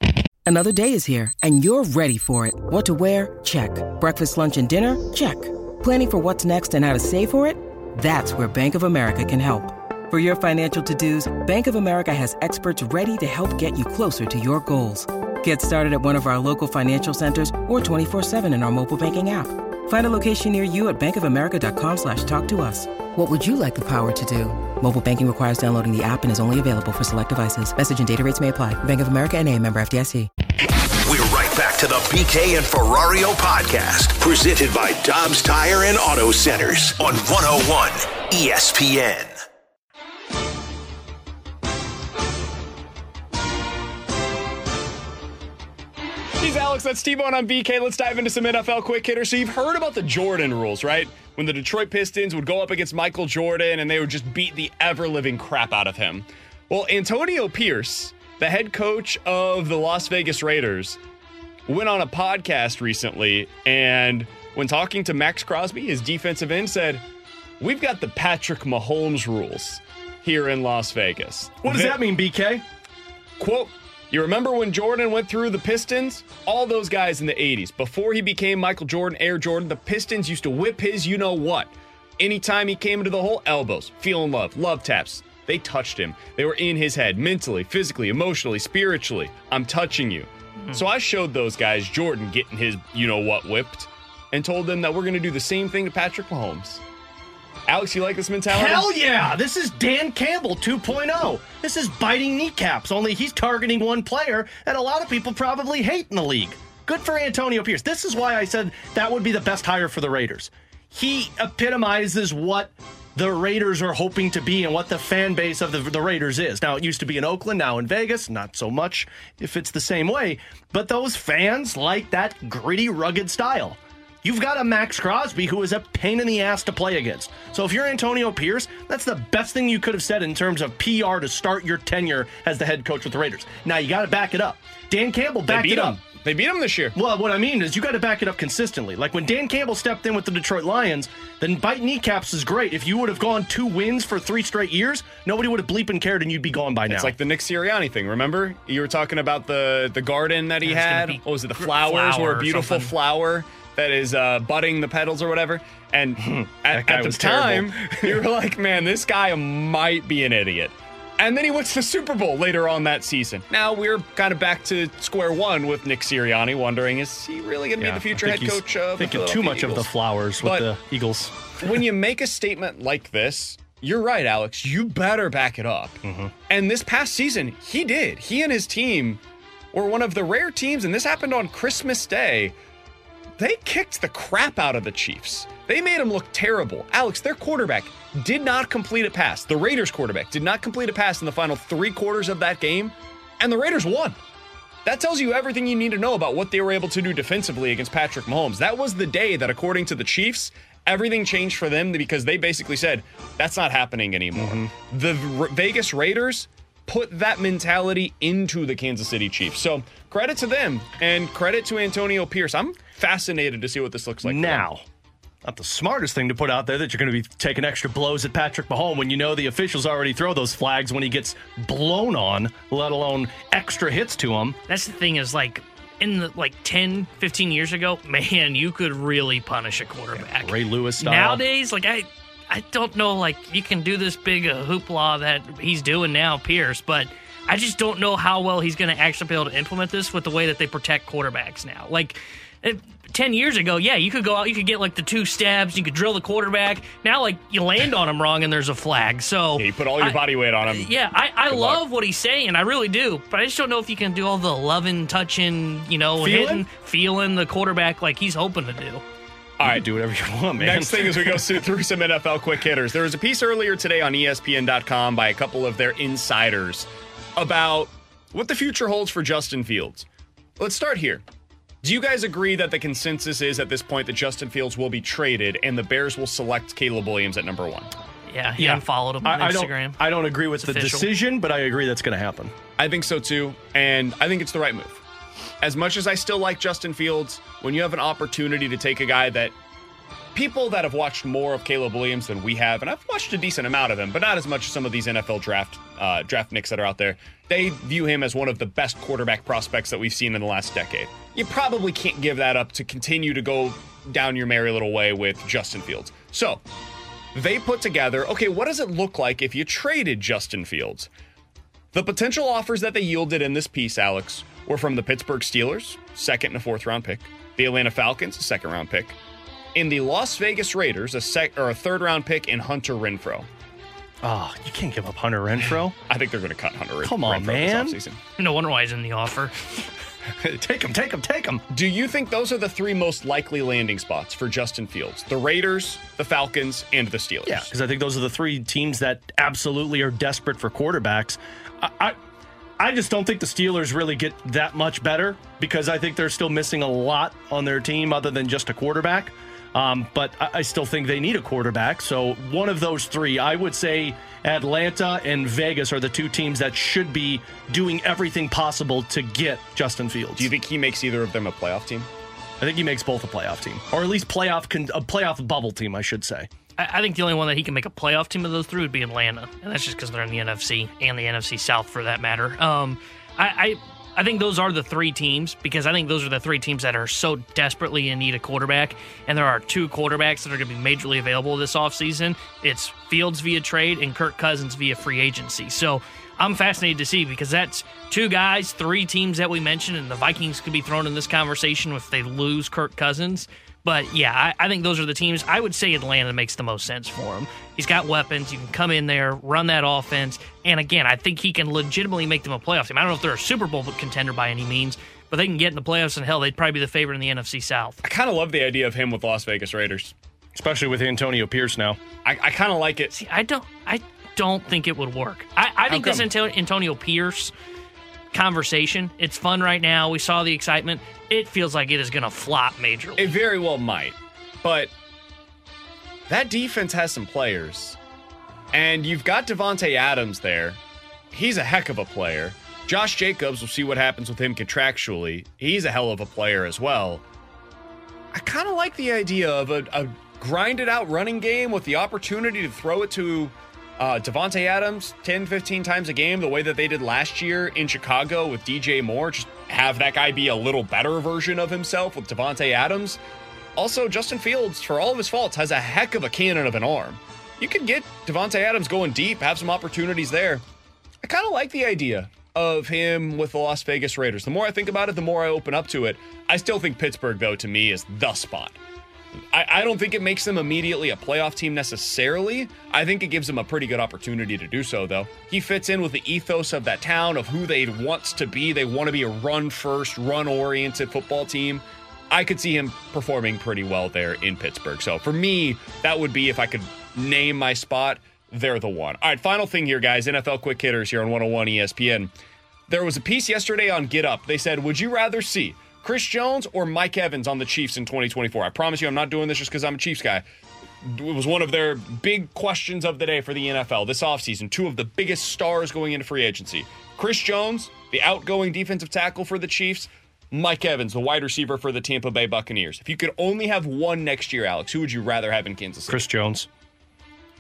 Another day is here, and you're ready for it. What to wear? Check. Breakfast, lunch, and dinner? Check. Planning for what's next and how to save for it? That's where Bank of America can help. For your financial to-dos, Bank of America has experts ready to help get you closer to your goals. Get started at one of our local financial centers or 24-7 in our mobile banking app. Find a location near you at bankofamerica.com slash talk to us. What would you like the power to do? Mobile banking requires downloading the app and is only available for select devices. Message and data rates may apply. Bank of America and a member FDIC. We're right back to the BK and Ferrario podcast, presented by Dobbs Tire and Auto Centers on 101 ESPN. He's Alex, that's T-Bone on BK. Let's dive into some NFL quick hitters. So you've heard about the Jordan rules, right? When the Detroit Pistons would go up against Michael Jordan and they would just beat the ever-living crap out of him. Well, Antonio Pierce, the head coach of the Las Vegas Raiders, went on a podcast recently and when talking to Maxx Crosby, his defensive end said, "We've got the Patrick Mahomes rules here in Las Vegas." What does that mean, BK? Quote, you remember when Jordan went through the Pistons? All those guys in the 80s, before he became Michael Jordan, Air Jordan, the Pistons used to whip his you know what. Anytime he came into the hole, elbows, feeling love, love taps. They touched him. They were in his head, mentally, physically, emotionally, spiritually. I'm touching you. So I showed those guys Jordan getting his you know what whipped and told them that we're going to do the same thing to Patrick Mahomes. Alex, you like this mentality? Hell yeah! This is Dan Campbell 2.0. This is biting kneecaps, only he's targeting one player, and a lot of people probably hate in the league. Good for Antonio Pierce. This is why I said that would be the best hire for the Raiders. He epitomizes what the Raiders are hoping to be and what the fan base of the, the Raiders is. Now, it used to be in Oakland, now in Vegas. Not so much if it's the same way, but those fans like that gritty, rugged style. You've got a Maxx Crosby who is a pain in the ass to play against. So if you're Antonio Pierce, that's the best thing you could have said in terms of PR to start your tenure as the head coach with the Raiders. Now you got to back it up. Dan Campbell They backed beat it up. him. They beat him this year. Well, what I mean is you got to back it up consistently. Like when Dan Campbell stepped in with the Detroit Lions, then bite kneecaps is great. If you would have gone two wins for three straight years, nobody would have bleeping cared and you'd be gone by now. It's like the Nick Sirianni thing. Remember, you were talking about the the garden that he Yeah, had. be What was it? The flowers, flower or a beautiful flower that is uh, budding the pedals or whatever. And at, at the time, you were like, "Man, this guy might be an idiot." And then he went to the Super Bowl later on that season. Now we're kind of back to square one with Nick Sirianni, wondering is he really going to Yeah, be the future head coach of the thinking too Philadelphia much of the Eagles? flowers with But- the Eagles. when you make a statement like this, you're right, Alex. You better back it up. Mm-hmm. And this past season, he did. He and his team were one of the rare teams, and this happened on Christmas Day. They kicked the crap out of the Chiefs. They made them look terrible. Alex, their quarterback did not complete a pass. The Raiders quarterback did not complete a pass in the final three quarters of that game, and the Raiders won. That tells you everything you need to know about what they were able to do defensively against Patrick Mahomes. That was the day that, according to the Chiefs, everything changed for them because they basically said, that's not happening anymore. Mm-hmm. The R- Vegas Raiders put that mentality into the Kansas City Chiefs. So credit to them and credit to Antonio Pierce. I'm fascinated to see what this looks like. now. Not the smartest thing to put out there that you're going to be taking extra blows at Patrick Mahomes when you know the officials already throw those flags when he gets blown on, let alone extra hits to him. That's the thing is like in the like 10, 15 years ago, man, you could really punish a quarterback. Ray Lewis style. Nowadays, like I I don't know like you can do this big uh, hoopla that he's doing now, Pierce, but I just don't know how well he's going to actually be able to implement this with the way that they protect quarterbacks now. Like it, 10 years ago, yeah, you could go out, you could get like the two stabs, you could drill the quarterback. Now, like, you land on him wrong and there's a flag. So, Yeah, you put all your I- body weight on him. yeah, I, I Good love luck. what he's saying. I really do. But I just don't know if you can do all the loving, touching, you know, Feeling? hitting, feeling the quarterback like he's hoping to do. All right, do whatever you want, man. Next thing is we go through through some NFL quick hitters. There was a piece earlier today on ESPN.com by a couple of their insiders about what the future holds for Justin Fields. Let's start here. Do you guys agree that the consensus is at this point that Justin Fields will be traded and the Bears will select Caleb Williams at number one? Yeah, he Yeah. unfollowed him on I, I Instagram. don't. I don't agree with It's the official. decision, but I agree that's going to happen. I think so too, and I think it's the right move. As much as I still like Justin Fields, when you have an opportunity to take a guy that people that have watched more of Caleb Williams than we have, and I've watched a decent amount of him, but not as much as some of these NFL draft uh, draftniks that are out there. They view him as one of the best quarterback prospects that we've seen in the last decade. You probably can't give that up to continue to go down your merry little way with Justin Fields. So they put together, okay, what does it look like if you traded Justin Fields? The potential offers that they yielded in this piece, Alex, were from the Pittsburgh Steelers, second and a fourth round pick, the Atlanta Falcons, second round pick, in the Las Vegas Raiders, a sec or a third round pick in Hunter Renfrow. Oh, ah, you can't give up Hunter Renfrow. I think they're going to cut Hunter Ren- Come on, Renfrow man. this offseason. no wonder why he's in the offer. take him, take him, take him. Do you think those are the three most likely landing spots for Justin Fields? The Raiders, the Falcons, and the Steelers. Yeah, because I think those are the three teams that absolutely are desperate for quarterbacks. I, I, I just don't think the Steelers really get that much better because I think they're still missing a lot on their team other than just a quarterback. Um, but I, I still think they need a quarterback. So one of those three, I would say Atlanta and Vegas are the two teams that should be doing everything possible to get Justin Fields. Do you think he makes either of them a playoff team? I think he makes both a playoff team, or at least playoff con- a playoff bubble team, I should say. I, I think the only one that he can make a playoff team of those three would be Atlanta, and that's just because they're in the NFC and the NFC South for that matter. Um, I, I think those are the three teams because I think those are the three teams that are so desperately in need of quarterback. And there are two quarterbacks that are going to be majorly available this offseason. It's Fields via trade and Kirk Cousins via free agency. So I'm fascinated to see because that's two guys, three teams that we mentioned, and the Vikings could be thrown in this conversation if they lose Kirk Cousins. But yeah, I, I, think those are the teams. I would say Atlanta makes the most sense for him. He's got weapons. You can come in there, run that offense. And again, I think he can legitimately make them a playoff team. I don't know if they're a Super Bowl contender by any means, but they can get in the playoffs, and hell, they'd probably be the favorite in the NFC South. I kind of love the idea of him with Las Vegas Raiders, especially with Antonio Pierce now. I, I kind of like it. See, I don't, I don't think it would work. I, I think this Antonio Pierce conversation. It's fun right now. We saw the excitement. It feels like it is going to flop majorly. It very well might. But that defense has some players. And you've got Davante Adams there. He's a heck of a player. Josh Jacobs, we'll see what happens with him contractually. He's a hell of a player as well. I kind of like the idea of a, a grinded out running game with the opportunity to throw it to uh, Davante Adams 10, 15 times a game, the way that they did last year in Chicago with DJ Moore. Just have that guy be a little better version of himself with Davante Adams. Also, Justin Fields, for all of his faults, has a heck of a cannon of an arm. You can get Davante Adams going deep, have some opportunities there. I kind of like the idea of him with the Las Vegas Raiders. The more I think about it, the more I open up to it. I still think Pittsburgh, though, to me, is the spot. I, I, don't think it makes them immediately a playoff team necessarily. I think it gives them a pretty good opportunity to do so, though. He fits in with the ethos of that town, of who they want to be. They want to be a run first, run oriented football team. I could see him performing pretty well there in Pittsburgh. So for me, that would be if I could name my spot, they're the one. All right, final thing here, guys NFL quick hitters here on 101 ESPN. There was a piece yesterday on Get Up. They said, Would you rather see Chris Jones or Mike Evans on the Chiefs in 2024. I promise you, I'm not doing this just because I'm a Chiefs guy. It was one of their big questions of the day for the NFL this offseason. Two of the biggest stars going into free agency Chris Jones, the outgoing defensive tackle for the Chiefs, Mike Evans, the wide receiver for the Tampa Bay Buccaneers. If you could only have one next year, Alex, who would you rather have in Kansas City? Chris Jones.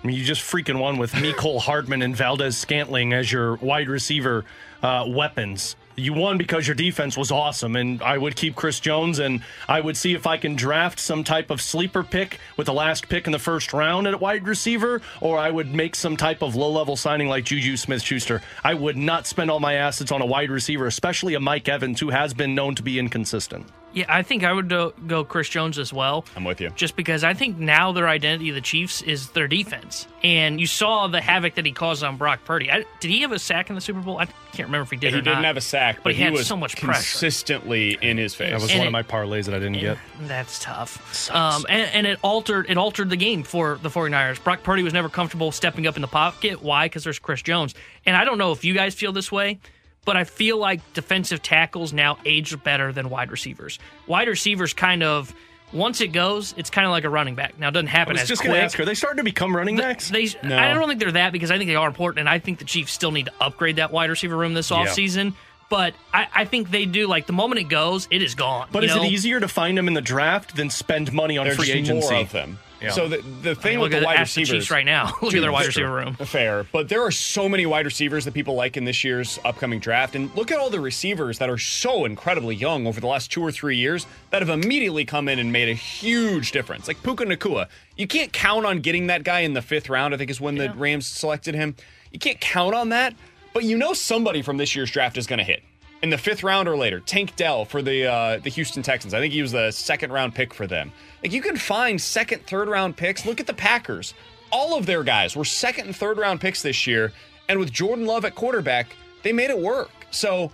I mean, you just freaking won with Mecole Hardman and Valdes-Scantling as your wide receiver uh, weapons you won because your defense was awesome. And I would keep Chris Jones and I would see if I can draft some type of sleeper pick with the last pick in the first round at a wide receiver, or I would make some type of low level signing like JuJu Smith-Schuster. I would not spend all my assets on a wide receiver, especially a Mike Evans who has been known to be inconsistent. Yeah, I think I would go Chris Jones as well. I'm with you. Just because I think now their identity, the Chiefs, is their defense. And you saw the havoc that he caused on Brock Purdy. I, did he have a sack in the Super Bowl? I can't remember if he did he didn't not. have a sack, but, but he, he, was so much consistently pressure. in his face. That was and one it, of my parlays that I didn't get. That's tough. Um, and, and it altered it altered the game for the 49ers. Brock Purdy was never comfortable stepping up in the pocket. Why? Because there's Chris Jones. And I don't know if you guys feel this way but I feel like defensive tackles now age better than wide receivers. Wide receivers kind of once it goes, it's kind of like a running back. Now it doesn't happen oh, I was as just quick. Gonna ask, are they starting to become running backs? They, no. I don't think they're that because I think they are important, and I think the Chiefs still need to upgrade that wide receiver room this offseason. Yeah. But I, I, think they do. Like the moment it goes, it is gone. But is know? it easier to find them in the draft than spend money on There's free agency? More of them. Yeah. So the, the thing I mean, with the wide receivers the Chiefs right now, look at their wide receiver room. Fair, but there are so many wide receivers that people like in this year's upcoming draft, and look at all the receivers that are so incredibly young over the last two or three years that have immediately come in and made a huge difference. Like Puka Nacua, you can't count on getting that guy in the fifth round. I think is when yeah. the Rams selected him. You can't count on that, but you know somebody from this year's draft is going to hit in the fifth round or later. Tank Dell for the uh, the Houston Texans. I think he was the second round pick for them. Like you can find second, third round picks. Look at the Packers. All of their guys were second and third round picks this year, and with Jordan Love at quarterback, they made it work. So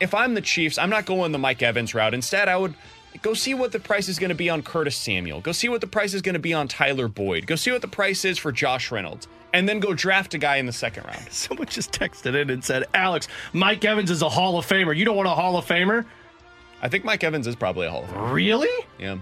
if I'm the Chiefs, I'm not going the Mike Evans route. Instead, I would go see what the price is going to be on Curtis Samuel. Go see what the price is going to be on Tyler Boyd. Go see what the price is for Josh Reynolds. And then go draft a guy in the second round. Someone just texted in and said, Alex, Mike Evans is a Hall of Famer. You don't want a Hall of Famer? I think Mike Evans is probably a Hall of Famer. Really? Yeah.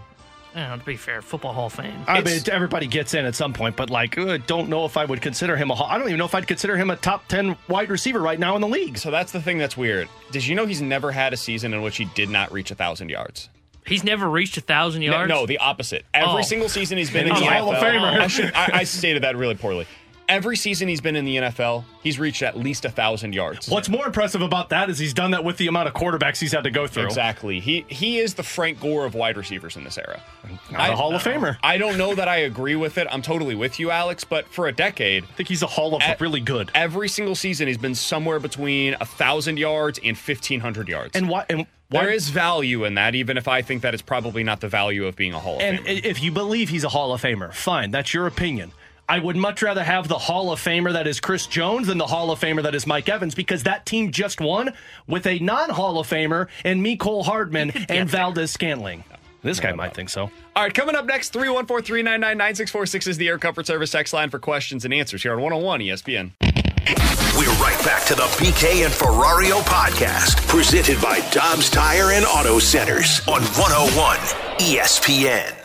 Yeah, to be fair, football Hall of Fame. I mean, everybody gets in at some point, but like, uh, don't know if I would consider him a. Hall- I don't even know if I'd consider him a top ten wide receiver right now in the league. So that's the thing that's weird. Did you know he's never had a season in which he did not reach a thousand yards? He's never reached a thousand yards. no, the opposite. Every Oh. single season he's been in the a Hall of NFL. Famer. I, should, I, I stated that really poorly. Every season he's been in the NFL, he's reached at least a thousand yards. What's more impressive about that is he's done that with the amount of quarterbacks he's had to go through. Exactly. He he is the Frank Gore of wide receivers in this era. Not a Hall of Famer. I don't know that I agree with it. I'm totally with you, Alex. But for a decade, I think he's a Hall of E- really good. every single season he's been somewhere between a thousand yards and fifteen hundred yards. And why? And why? there is value in that, even if I think that it's probably not the value of being a Hall of And Famer. i- if you believe he's a Hall of Famer, fine, that's your opinion. I would much rather have the Hall of Famer that is Chris Jones than the Hall of Famer that is Mike Evans because that team just won with a non Hall of Famer and Mecole Hardman, and Valdes-Scantling. This guy might think so. All right, coming up next, 314 399 9646 is the Air Comfort Service text line for questions and answers here on 101 ESPN. We're right back to the BK and Ferrario podcast, presented by Dobbs Tire and Auto Centers on 101 ESPN.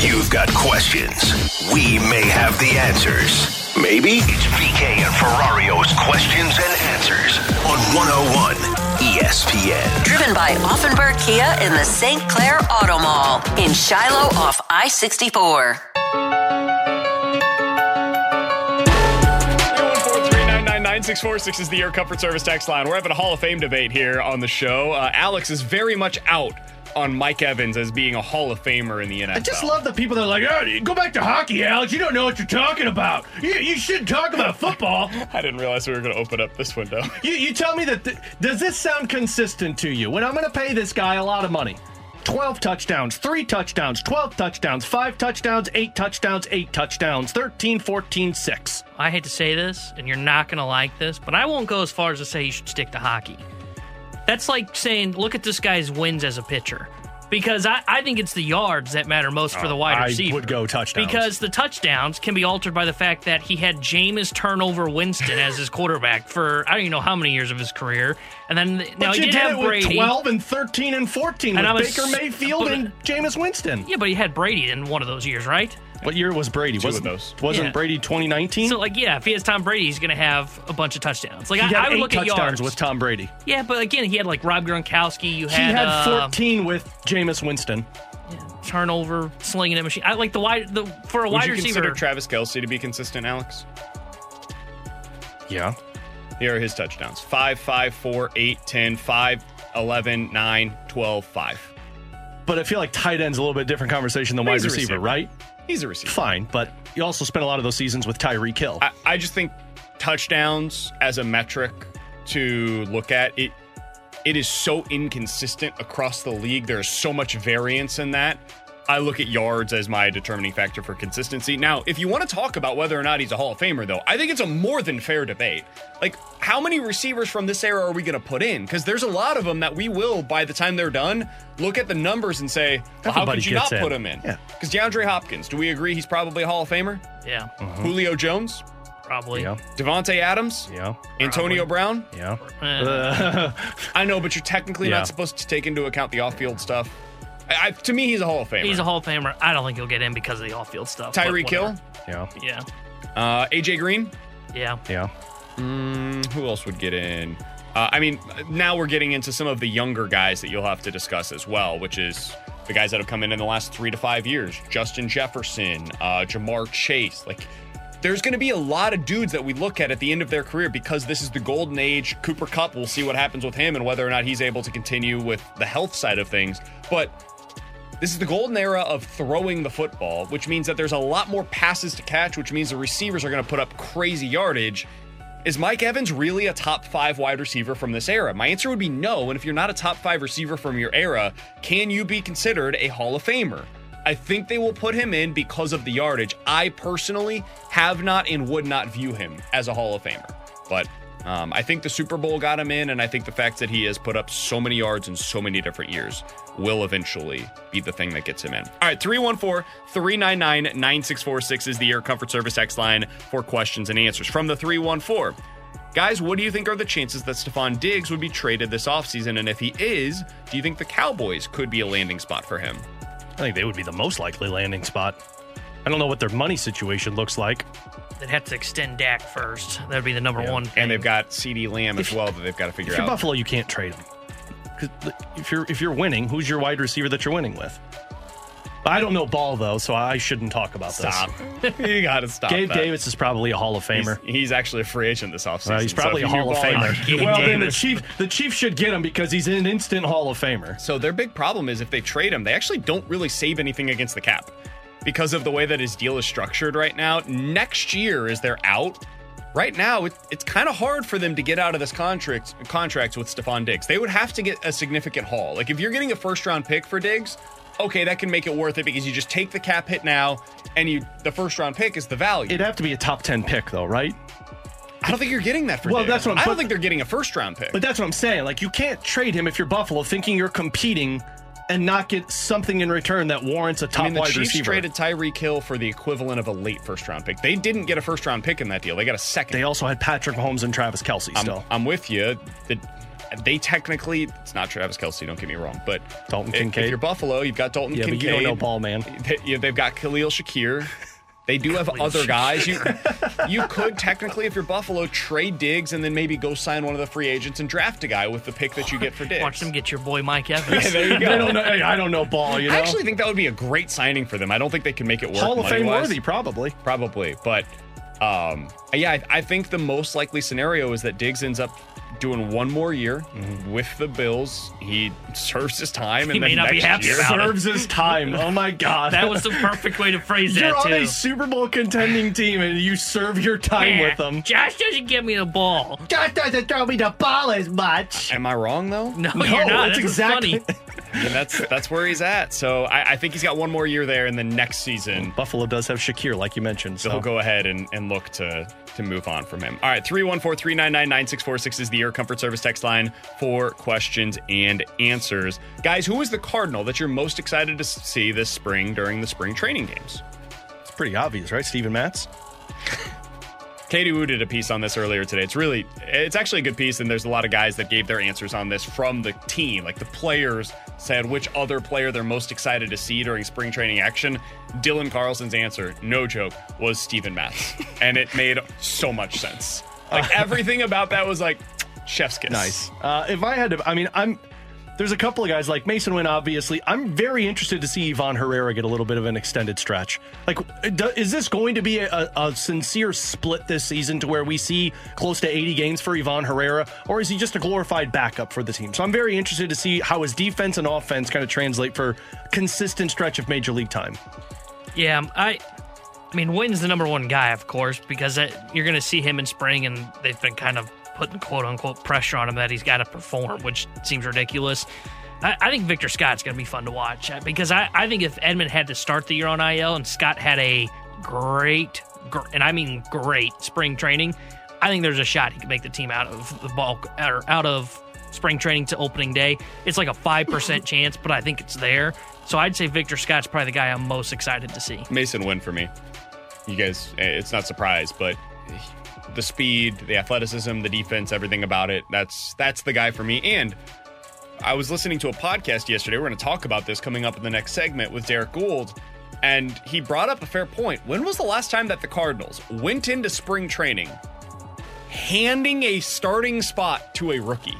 You've got questions. We may have the answers. Maybe it's BK and Ferrario's questions and answers on 101 ESPN. Driven by Auffenberg Kia in the St. Clair Auto Mall in Shiloh off I 64. 9646 is the Air Comfort Service text line. We're having a Hall of Fame debate here on the show. Uh, Alex is very much out on Mike Evans as being a Hall of Famer in the NFL. I just love the people that are like, oh, go back to hockey, Alex. You don't know what you're talking about. You, you should talk about football. I didn't realize we were going to open up this window. You, you tell me that. Th- does this sound consistent to you? When I'm going to pay this guy a lot of money, 12 touchdowns, 3 touchdowns, 12 touchdowns, 5 touchdowns, 8 touchdowns, 8 touchdowns, 13, 14, 6. I hate to say this, and you're not going to like this, but I won't go as far as to say you should stick to hockey. That's like saying, look at this guy's wins as a pitcher. Because I, I think it's the yards that matter most for the oh, wide I receiver. would go touchdowns. Because the touchdowns can be altered by the fact that he had Jameis turnover Winston as his quarterback for I don't even know how many years of his career. And then now But he you did did have it with Brady. 12 and 13 and 14 And with I'm Baker Mayfield but- and Jameis Winston. Yeah, but he had Brady in one of those years, right? What year was Brady? Two wasn't, those. Wasn't Yeah. Brady 2019? So like yeah, if he has Tom Brady, he's gonna have a bunch of touchdowns. Like he I, had I would eight look at touchdowns yards with Tom Brady. Yeah, but again, he had like Rob Gronkowski. You had He had, had uh, 14 with Jameis Winston. turnover, slinging it machine. I like the wide the for a Would wide you receiver. consider Travis Kelce to be consistent, Alex? Yeah. Here are his touchdowns 5, 5, 4, 8, 10, 5, 11, 9, 12, 5. But I feel like tight end's a little bit different conversation than wide receiver, receiver. right? He's a receiver. Fine, but you also spent a lot of those seasons with Tyreek Hill. I, I just think touchdowns as a metric to look at it it is so inconsistent across the league. There's so much variance in that. I look at yards as my determining factor for consistency. Now, if you want to talk about whether or not he's a Hall of Famer, though, I think it's a more than fair debate. Like, how many receivers from this era are we going to put in? Because there's a lot of them that we will, by the time they're done, look at the numbers and say, well, how could you not in. put him in? Yeah. Because DeAndre Hopkins, do we agree he's probably a Hall of Famer? yeah, Julio Jones, probably. yeah. Davante Adams, Yeah. Antonio Brown. Yeah. Eh, I know, but you're technically Yeah. not supposed to take into account the off-field stuff. I, I, to me, he's a Hall of Famer. he's a Hall of Famer. I don't think he'll get in because of the off-field stuff. Tyreek Hill. Yeah. Yeah, uh, AJ Green. yeah. Yeah. Mm, who else would get in? Uh, I mean, now we're getting into some of the younger guys that you'll have to discuss as well, which is the guys that have come in in the last three to five years: Justin Jefferson, uh, Ja'Marr Chase. Like, there's going to be a lot of dudes that we look at at the end of their career because this is the golden age. Cooper Kupp. We'll see what happens with him and whether or not he's able to continue with the health side of things, but. This is the golden era of throwing the football, which means that there's a lot more passes to catch, which means the receivers are going to put up crazy yardage. Is Mike Evans really a top five wide receiver from this era? My answer would be no. And if you're not a top five receiver from your era, can you be considered a Hall of Famer? I think they will put him in because of the yardage. I personally have not and would not view him as a Hall of Famer. But Um, I think the Super Bowl got him in, and I think the fact that he has put up so many yards in so many different years will eventually be the thing that gets him in. All right, 314 399 9646 is the Air Comfort Service X line for questions and answers. From the 314, guys, what do you think are the chances that Stefon Diggs would be traded this offseason? And if he is, do you think the Cowboys could be a landing spot for him? I think they would be the most likely landing spot. I don't know what their money situation looks like. They'd have to extend Dak first. That would be the number one. And they've got CeeDee Lamb as well that they've got to figure If you're out. Buffalo, you can't trade him. 'Cause if you're if you're winning, who's your wide receiver that you're winning with? I don't know ball though, so I shouldn't talk about Stop. this. you got to stop. Gabe that. Davis is probably a Hall of Famer. he's actually a free agent this offseason. Well, he's probably so a Hall of Famer. him- Gabe well, then the Davis. chief the chief should get him because he's an instant Hall of Famer. So their big problem is if they trade him, they actually don't really save anything against the cap because of the way that his deal is structured right now. Next year, is they're out, right now it, it's kind of hard for them to get out of this contract contract with Stefon Diggs. They would have to get a significant haul. Like if you're getting a first round pick for Diggs, okay, that can make it worth it because you just take the cap hit now, and you the first round pick is the value. It'd have to be a top ten pick though, right? I don't think you're getting that for Well, Diggs. that's what I'm- I don't but- think they're getting a first round pick. But that's what I'm saying. Like you can't trade him if you're Buffalo, thinking you're competing and not get something in return that warrants a top I mean, the wide Chiefs receiver. traded Tyreek Hill for the equivalent of a late first round pick. They didn't get a first round pick in that deal. They got a second. they also had Patrick Mahomes and Travis Kelce I'm, still. I'm with you. The, they technically, it's not Travis Kelce, don't get me wrong, but Dalton if, Kincaid? if you're Buffalo, you've got Dalton yeah, but Kincaid. you don't know ball, man. They, yeah, they've got Khalil Shakir. They do have other guys. You you could technically, if you're Buffalo, trade Diggs and then maybe go sign one of the free agents and draft a guy with the pick that you get for Diggs. Watch them get your boy Mike Evans. Yeah, there you go. I don't know. hey, I don't know ball. You know, I actually think that would be a great signing for them. I don't think they can make it work. Hall of Fame worthy, probably. Probably, but um, yeah, I, I think the most likely scenario is that Diggs ends up doing one more year Mm-hmm. with the Bills. He serves his time, He and may then not be next happy year, about it. Serves his time. Oh my God, That was the perfect way to phrase it. You're that on too. a Super Bowl contending team and you serve your time Yeah, with them. Josh doesn't give me the ball. Josh doesn't throw me the ball as much. Am I wrong though? No, No, you're not. that's That's, exactly- funny. And that's that's where he's at. So I, I think he's got one more year there, and then next season Buffalo does have Shakir, like you mentioned. So So he'll go ahead and, and look to to move on from him. All right, 314 399 9646 is the Air Comfort Service text line for questions and answers. Guys, who is the Cardinal that you're most excited to see this spring during the spring training games? it's pretty obvious, right? Steven Matz. Katie Wu did a piece on this earlier today. It's really, it's actually a good piece, and there's a lot of guys that gave their answers on this from the team. Like the players said which other player they're most excited to see during spring training action. Dylan Carlson's answer, no joke, was Steven Matz. and it made so much sense. Like everything about that was like chef's kiss. Nice. Uh, if I had to, I mean, I'm. There's a couple of guys like Masyn Winn, obviously. I'm very interested to see Ivan Herrera get a little bit of an extended stretch. Like, is this going to be a, a sincere split this season to where we see close to 80 games for Ivan Herrera, or is he just a glorified backup for the team? So I'm very interested to see how his defense and offense kind of translate for consistent stretch of major league time. Yeah, I. I mean, Wayne's the number one guy, of course, because that, you're going to see him in spring, and they've been kind of putting quote unquote pressure on him that he's got to perform, which seems ridiculous. I, I think Victor Scott's going to be fun to watch uh, because I, I think if Edman had to start the year on IL and Scott had a great, gr- and I mean great spring training, I think there's a shot he could make the team out of the bulk or out of spring training to opening day. It's like a 5% chance, but I think it's there. So I'd say Victor Scott's probably the guy I'm most excited to see. Masyn Winn for me. You guys, eh, it's not surprise, but the speed, the athleticism, the defense, everything about it, that's that's the guy for me. And I was listening to a podcast yesterday. We're going to talk about this coming up in the next segment with Derrick Goold. And he brought up a fair point. When was the last time that the Cardinals went into spring training handing a starting spot to a rookie?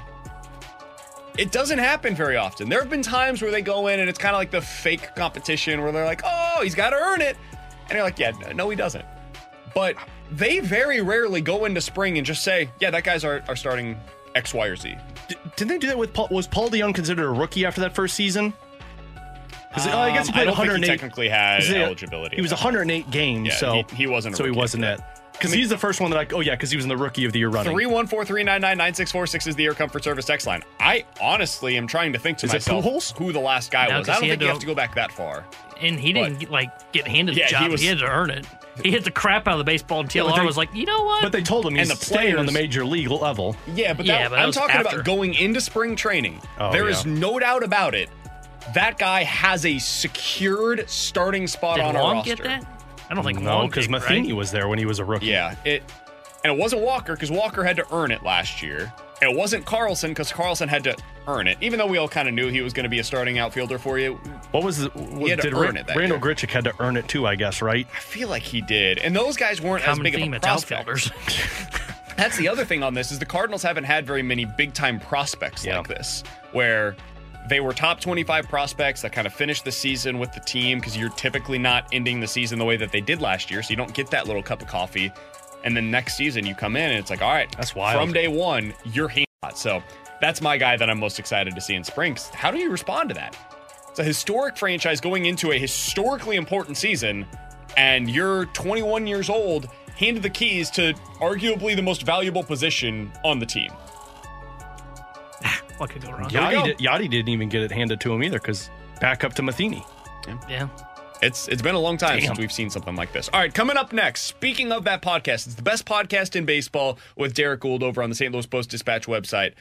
It doesn't happen very often. There have been times where they go in and it's kind of like the fake competition where they're like, oh, he's got to earn it. And you're like, yeah, no, he doesn't. But they very rarely go into spring and just say, yeah, that guy's our, our starting X, Y, or Z. D- didn't they do that with Paul? Was Paul DeJong considered a rookie after that first season? uh, I guess he Um, played don't think he 108. technically had eligibility. He was at that point. 108 games, Yeah, so he- he wasn't a So he wasn't it. Because he's the first one that I. Oh yeah, because he was in the rookie of the year running. 314 399 9646 is the Air Comfort Service text line. I honestly am trying to think to Is myself who the last guy No, was. 'cause I don't think had you have to go back that far. And he didn't like get handed Yeah, the he job. was- He, had to earn it. He hit the crap out of the baseball, and TLR but they- was like, you know what? But they told him he's And the staying on the major league level. Yeah, but, Yeah, that, but that I'm was talking after. about going into spring training. Oh, There is yeah. no doubt about it. That guy has a secured starting spot did on our roster. get that? I don't think No, because Matheny right? was there when he was a rookie. Yeah, it and it wasn't Walker because Walker had to earn it last year. And it wasn't Carlson because Carlson had to earn it. Even though we all kind of knew he was going to be a starting outfielder for you, What was the? What, had to did earn Ra- it that Randall year. Grichuk had to earn it too, I guess, right? I feel like he did. And those guys weren't as Common big theme, of a it's prospect. outfielders. That's the other thing on this is the Cardinals haven't had very many big time prospects Yeah. like this, where they were top 25 prospects that kind of finished the season with the team because you're typically not ending the season the way that they did last year, so you don't get that little cup of coffee. And then next season you come in and it's like, all right, That's wild. From day one, you're hot. So that's my guy that I'm most excited to see in spring. How do you respond to that? It's a historic franchise going into a historically important season, and you're 21 years old, handed the keys to arguably the most valuable position on the team. What could go wrong? we Yadi, go. did, Yadi didn't even get it handed to him either because back up to Matheny. Yeah. It's it's been a long time Damn. since we've seen something like this. All right, coming up next. Speaking of that podcast, it's the best podcast in baseball with Derrick Goold over on the St. Louis Post Dispatch website.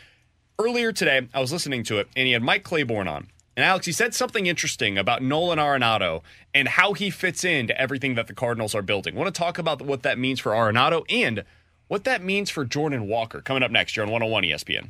Earlier today, I was listening to it, and he had Mike Claiborne on. And Alex, he said something interesting about Nolan Arenado and how he fits into everything that the Cardinals are building. want to talk about what that means for Arenado and what that means for Jordan Walker. Coming up next, you're on 101 ESPN.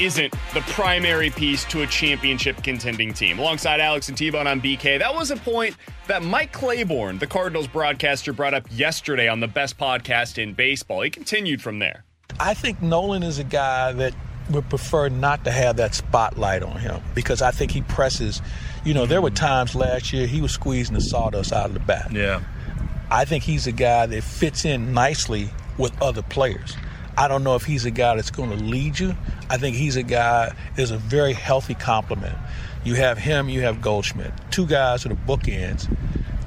Isn't the primary piece to a championship contending team. Alongside Alex and T-Bone on BK, that was a point that Mike Claiborne, the Cardinals broadcaster, brought up yesterday on the best podcast in baseball. He continued from there. I think Nolan is a guy that would prefer not to have that spotlight on him because I think he presses. You know, there were times last year he was squeezing the sawdust out of the bat. Yeah. I think he's a guy that fits in nicely with other players. I don't know if he's a guy that's going to lead you. I think he's a guy is a very healthy complement. You have him, you have Goldschmidt, two guys are bookends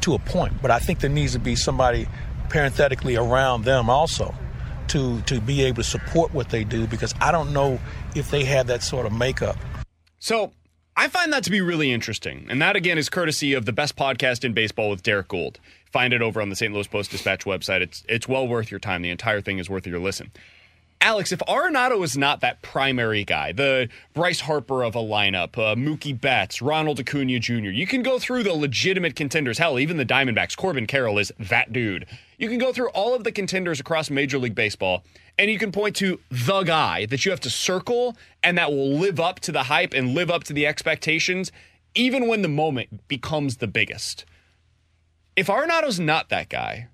to a point. But I think there needs to be somebody parenthetically around them also to to be able to support what they do because I don't know if they have that sort of makeup. So I find that to be really interesting. And that, again, is courtesy of the best podcast in baseball with Derrick Goold. Find it over on the St. Louis Post Dispatch website. It's, it's well worth your time. The entire thing is worth your listen. Alex, if Arenado is not that primary guy, the Bryce Harper of a lineup, uh, Mookie Betts, Ronald Acuna Jr., you can go through the legitimate contenders. Hell, even the Diamondbacks, Corbin Carroll is that dude. You can go through all of the contenders across Major League Baseball, and you can point to the guy that you have to circle and that will live up to the hype and live up to the expectations, even when the moment becomes the biggest. If Arenado's not that guy,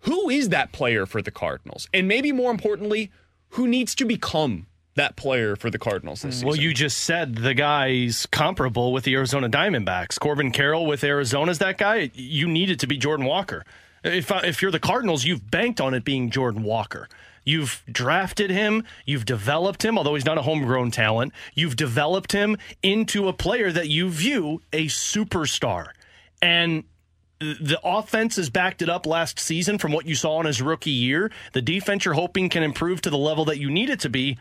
who is that player for the Cardinals? And maybe more importantly, who needs to become that player for the Cardinals this season? Well, you just said the guy's comparable with the Arizona Diamondbacks. Corbin Carroll with Arizona's that guy. You need it to be Jordan Walker. If uh, if you're the Cardinals, you've banked on it being Jordan Walker. You've drafted him, you've developed him, although he's not a homegrown talent. You've developed him into a player that you view a superstar. And the offense has backed it up last season from what you saw in his rookie year. The defense you're hoping can improve to the level that you need it to be.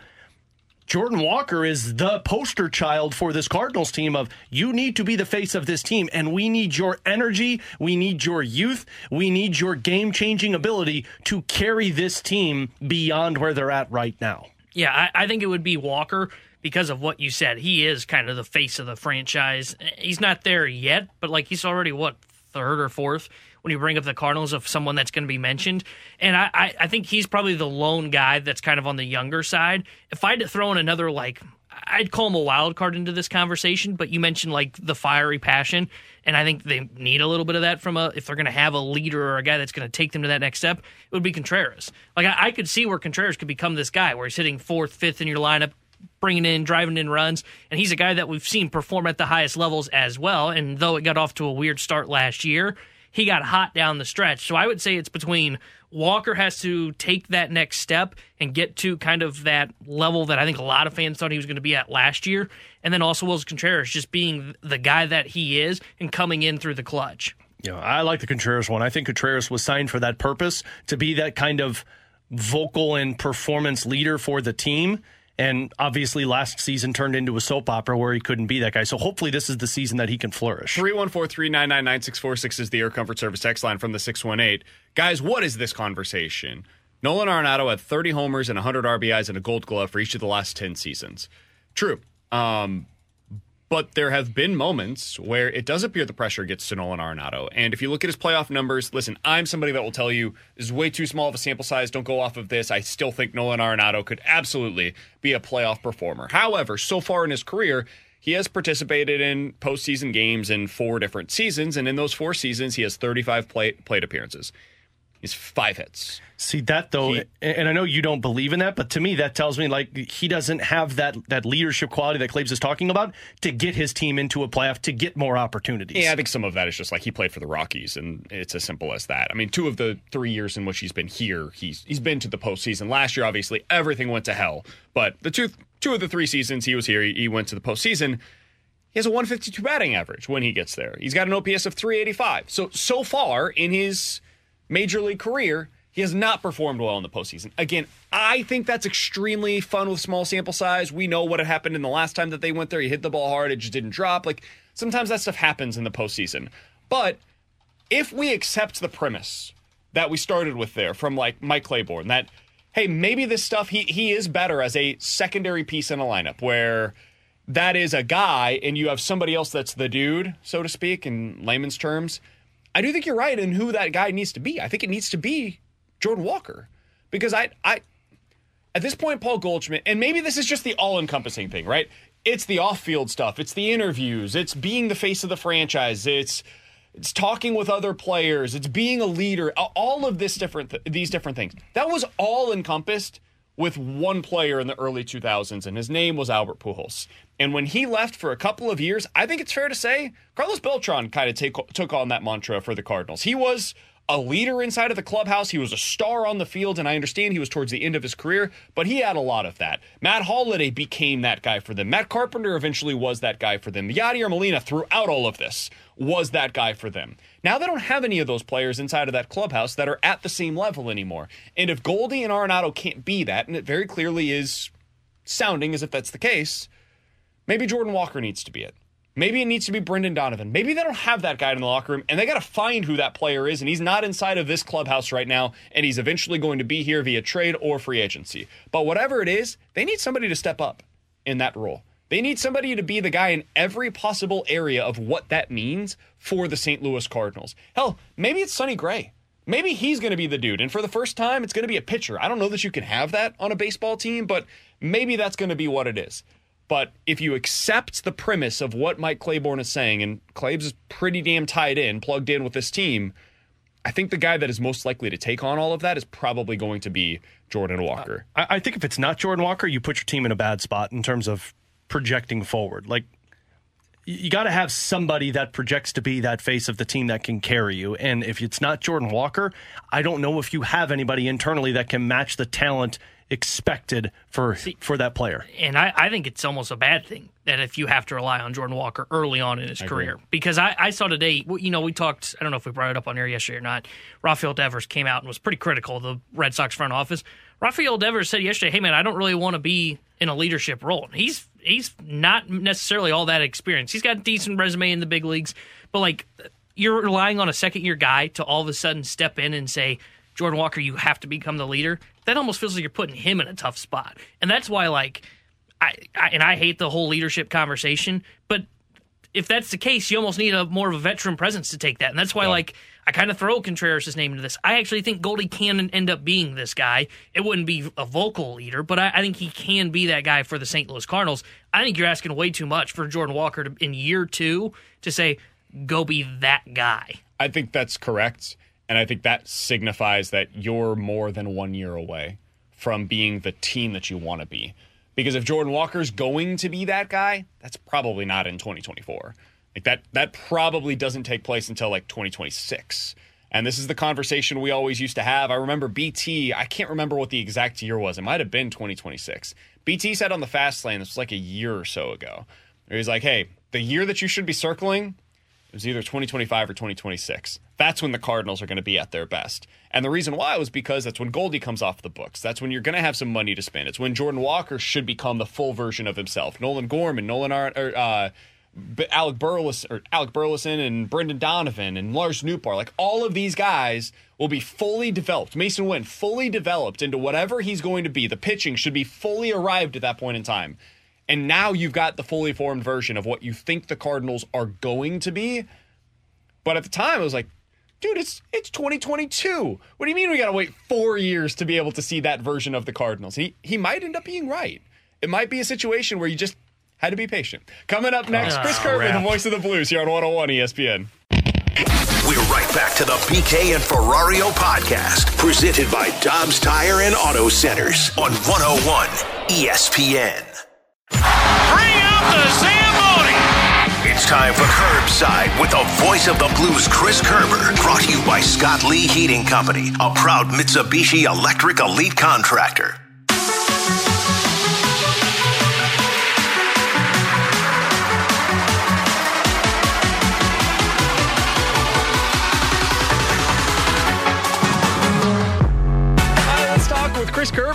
Jordan Walker is the poster child for this Cardinals team of you need to be the face of this team and we need your energy, we need your youth, we need your game-changing ability to carry this team beyond where they're at right now. Yeah, I, I think it would be Walker because of what you said. He is kind of the face of the franchise. He's not there yet, but like he's already what third or fourth when you bring up the Cardinals of someone that's going to be mentioned. And I, I, I think he's probably the lone guy that's kind of on the younger side. If I had to throw in another like I'd call him a wild card into this conversation, but you mentioned like the fiery passion, and I think they need a little bit of that from a if they're going to have a leader or a guy that's going to take them to that next step. It would be Contreras. Like I, I could see where Contreras could become this guy where he's hitting fourth, fifth in your lineup, bringing in, driving in runs, and he's a guy that we've seen perform at the highest levels as well. And though it got off to a weird start last year, he got hot down the stretch. So I would say it's between Walker has to take that next step and get to kind of that level that I think a lot of fans thought he was going to be at last year. And then also Willson Contreras just being the guy that he is and coming in through the clutch. Know, I like the Contreras one. I think Contreras was signed for that purpose to be that kind of vocal and performance leader for the team. And obviously, last season turned into a soap opera where he couldn't be that guy. So hopefully, this is the season that he can flourish. 314 399 9646 is the Air Comfort Service X line from the 618. Guys, what is this conversation? Nolan Arenado had 30 homers and 100 RBIs and a gold glove for each of the last 10 seasons. True. Um, but there have been moments where it does appear the pressure gets to Nolan Arenado. And if you look at his playoff numbers, listen, I'm somebody that will tell you this is way too small of a sample size. Don't go off of this. I still think Nolan Arenado could absolutely be a playoff performer. However, so far in his career, he has participated in postseason games in four different seasons. And in those four seasons, he has 35 plate, plate appearances. He's five hits. See that though, he, and I know you don't believe in that, but to me that tells me like he doesn't have that that leadership quality that Claibs is talking about to get his team into a playoff to get more opportunities. Yeah, I think some of that is just like he played for the Rockies, and it's as simple as that. I mean, two of the three years in which he's been here, he's he's been to the postseason. Last year, obviously, everything went to hell, but the two two of the three seasons he was here, he, he went to the postseason. He has a 152 batting average when he gets there. He's got an OPS of 385. So so far in his major league career, he has not performed well in the postseason. Again, I think that's extremely fun with small sample size. We know what had happened in the last time that they went there. He hit the ball hard, it just didn't drop. Like sometimes that stuff happens in the postseason. But if we accept the premise that we started with there from like Mike Claiborne, that hey, maybe this stuff he he is better as a secondary piece in a lineup where that is a guy and you have somebody else that's the dude, so to speak, in layman's terms I do think you're right in who that guy needs to be. I think it needs to be Jordan Walker because I, I, at this point, Paul Goldschmidt, and maybe this is just the all-encompassing thing, right? It's the off-field stuff. It's the interviews. It's being the face of the franchise. It's it's talking with other players. It's being a leader. All of this different th- these different things. That was all encompassed with one player in the early 2000s, and his name was Albert Pujols. And when he left for a couple of years, I think it's fair to say Carlos Beltran kind of took on that mantra for the Cardinals. He was a leader inside of the clubhouse. He was a star on the field, and I understand he was towards the end of his career, but he had a lot of that. Matt Holliday became that guy for them. Matt Carpenter eventually was that guy for them. Yadier Molina, throughout all of this, was that guy for them. Now they don't have any of those players inside of that clubhouse that are at the same level anymore. And if Goldie and Arenado can't be that, and it very clearly is sounding as if that's the case, maybe Jordan Walker needs to be it. Maybe it needs to be Brendan Donovan. Maybe they don't have that guy in the locker room and they got to find who that player is. And he's not inside of this clubhouse right now. And he's eventually going to be here via trade or free agency. But whatever it is, they need somebody to step up in that role. They need somebody to be the guy in every possible area of what that means for the St. Louis Cardinals. Hell, maybe it's Sonny Gray. Maybe he's going to be the dude. And for the first time, it's going to be a pitcher. I don't know that you can have that on a baseball team, but maybe that's going to be what it is. But if you accept the premise of what Mike Claiborne is saying, and Claibs is pretty damn tied in, plugged in with this team, I think the guy that is most likely to take on all of that is probably going to be Jordan Walker. I, I think if it's not Jordan Walker, you put your team in a bad spot in terms of projecting forward. Like, you got to have somebody that projects to be that face of the team that can carry you. And if it's not Jordan Walker, I don't know if you have anybody internally that can match the talent expected for See, for that player. And I, I, think it's almost a bad thing that if you have to rely on Jordan Walker early on in his I career. Agree. Because I, I, saw today, you know, we talked, I don't know if we brought it up on air yesterday or not. Rafael Devers came out and was pretty critical of the Red Sox front office. Rafael Devers said yesterday, hey, man, I don't really want to be in a leadership role. He's he's not necessarily all that experienced. He's got a decent resume in the big leagues, but like you're relying on a second year guy to all of a sudden step in and say, Jordan Walker, you have to become the leader. That almost feels like you're putting him in a tough spot, and that's why like I, I and I hate the whole leadership conversation, but if that's the case, you almost need a more of a veteran presence to take that, and that's why yeah. like I kind of throw Contreras' name into this. I actually think Goldie can end up being this guy. It wouldn't be a vocal leader, but I, I, think he can be that guy for the St. Louis Cardinals. I think you're asking way too much for Jordan Walker to, in year two to say, go be that guy. I think that's correct. And I think that signifies that you're more than one year away from being the team that you want to be. Because if Jordan Walker's going to be that guy, that's probably not in 2024. Like that that probably doesn't take place until like 2026. And this is the conversation we always used to have. I remember BT, I can't remember what the exact year was. It might have been 2026. BT said on the fast lane, this was like a year or so ago. He was like, hey, the year that you should be circling it was either 2025 or 2026. That's when the Cardinals are going to be at their best. And the reason why was because that's when Goldie comes off the books. That's when you're going to have some money to spend. It's when Jordan Walker should become the full version of himself. Nolan Gorman, Nolan Ar- or, uh, Alec Burleson or Alec Burleson and Brendan Donovan and Lars Nootbaar, like all of these guys will be fully developed. Masyn Winn fully developed into whatever he's going to be. The pitching should be fully arrived at that point in time. And now you've got the fully formed version of what you think the Cardinals are going to be. But at the time, it was like, dude, it's it's 2022. What do you mean we got to wait four years to be able to see that version of the Cardinals? He he might end up being right. It might be a situation where you just had to be patient. Coming up next, Oh, Chris Kerber the voice of the Blues here on 101 ESPN. We're right back to the BK and Ferrario podcast, presented by Dobbs Tire and Auto Centers on 101 ESPN. The Zamboni! It's time for Curbside with the voice of the Blues, Chris Kerber. Brought to you by Scott Lee Heating Company, a proud Mitsubishi Electric Elite contractor.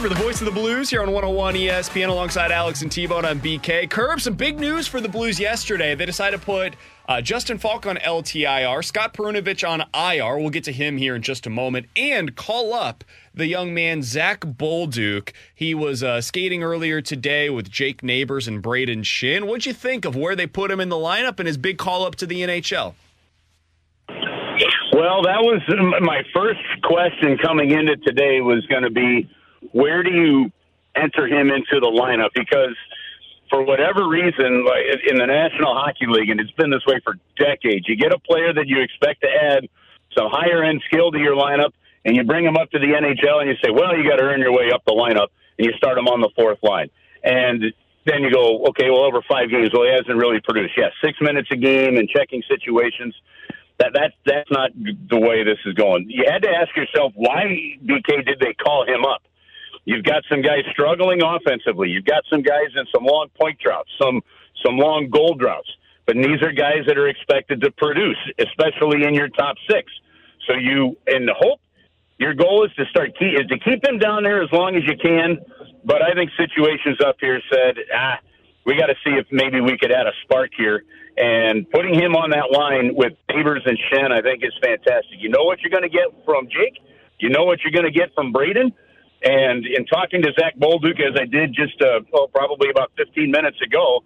Kerber, the voice of the Blues, here on 101 ESPN alongside Alex and T-Bone on BK. Curb, some big news for the Blues yesterday. They decided to put uh, Justin Faulk on LTIR, Scott Perunovich on IR. We'll get to him here in just a moment, and call up the young man Zach Bolduc. He was uh, skating earlier today with Jake Neighbors and Brayden Schenn. What'd you think of where they put him in the lineup and his big call up to the NHL? Well, that was my first question coming into today was going to be where do you enter him into the lineup? Because for whatever reason, like in the National Hockey League, and it's been this way for decades, you get a player that you expect to add some higher end skill to your lineup, and you bring him up to the NHL, and you say, well, you got to earn your way up the lineup, and you start him on the fourth line. And then you go, okay, well, over five games, well, he hasn't really produced. Yes, six minutes a game and checking situations. That that that's not the way this is going. You had to ask yourself why BK did they call him up? You've got some guys struggling offensively. You've got some guys in some long point droughts, some some long goal droughts. But these are guys that are expected to produce, especially in your top six. So you and the hope your goal is to start key is to keep him down there as long as you can. But I think situations up here said, ah, we got to see if maybe we could add a spark here. And putting him on that line with Neighbors and Schenn, I think is fantastic. You know what you're going to get from Jake. You know what you're going to get from Brayden. And in talking to Zach Bolduc, as I did just uh, oh, probably about 15 minutes ago,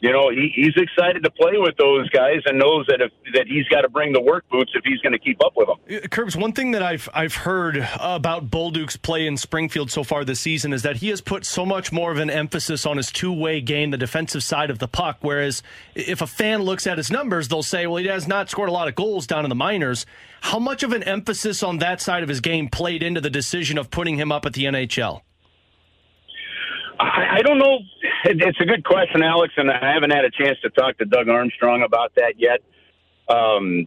you know he, he's excited to play with those guys and knows that if that he's got to bring the work boots if he's going to keep up with them. Uh, Curbs, one thing that I've I've heard about Bolduc's play in Springfield so far this season is that he has put so much more of an emphasis on his two way game, the defensive side of the puck. Whereas if a fan looks at his numbers, they'll say, well, he has not scored a lot of goals down in the minors. How much of an emphasis on that side of his game played into the decision of putting him up at the NHL? I, I don't know. It's a good question, Alex, and I haven't had a chance to talk to Doug Armstrong about that yet. Um,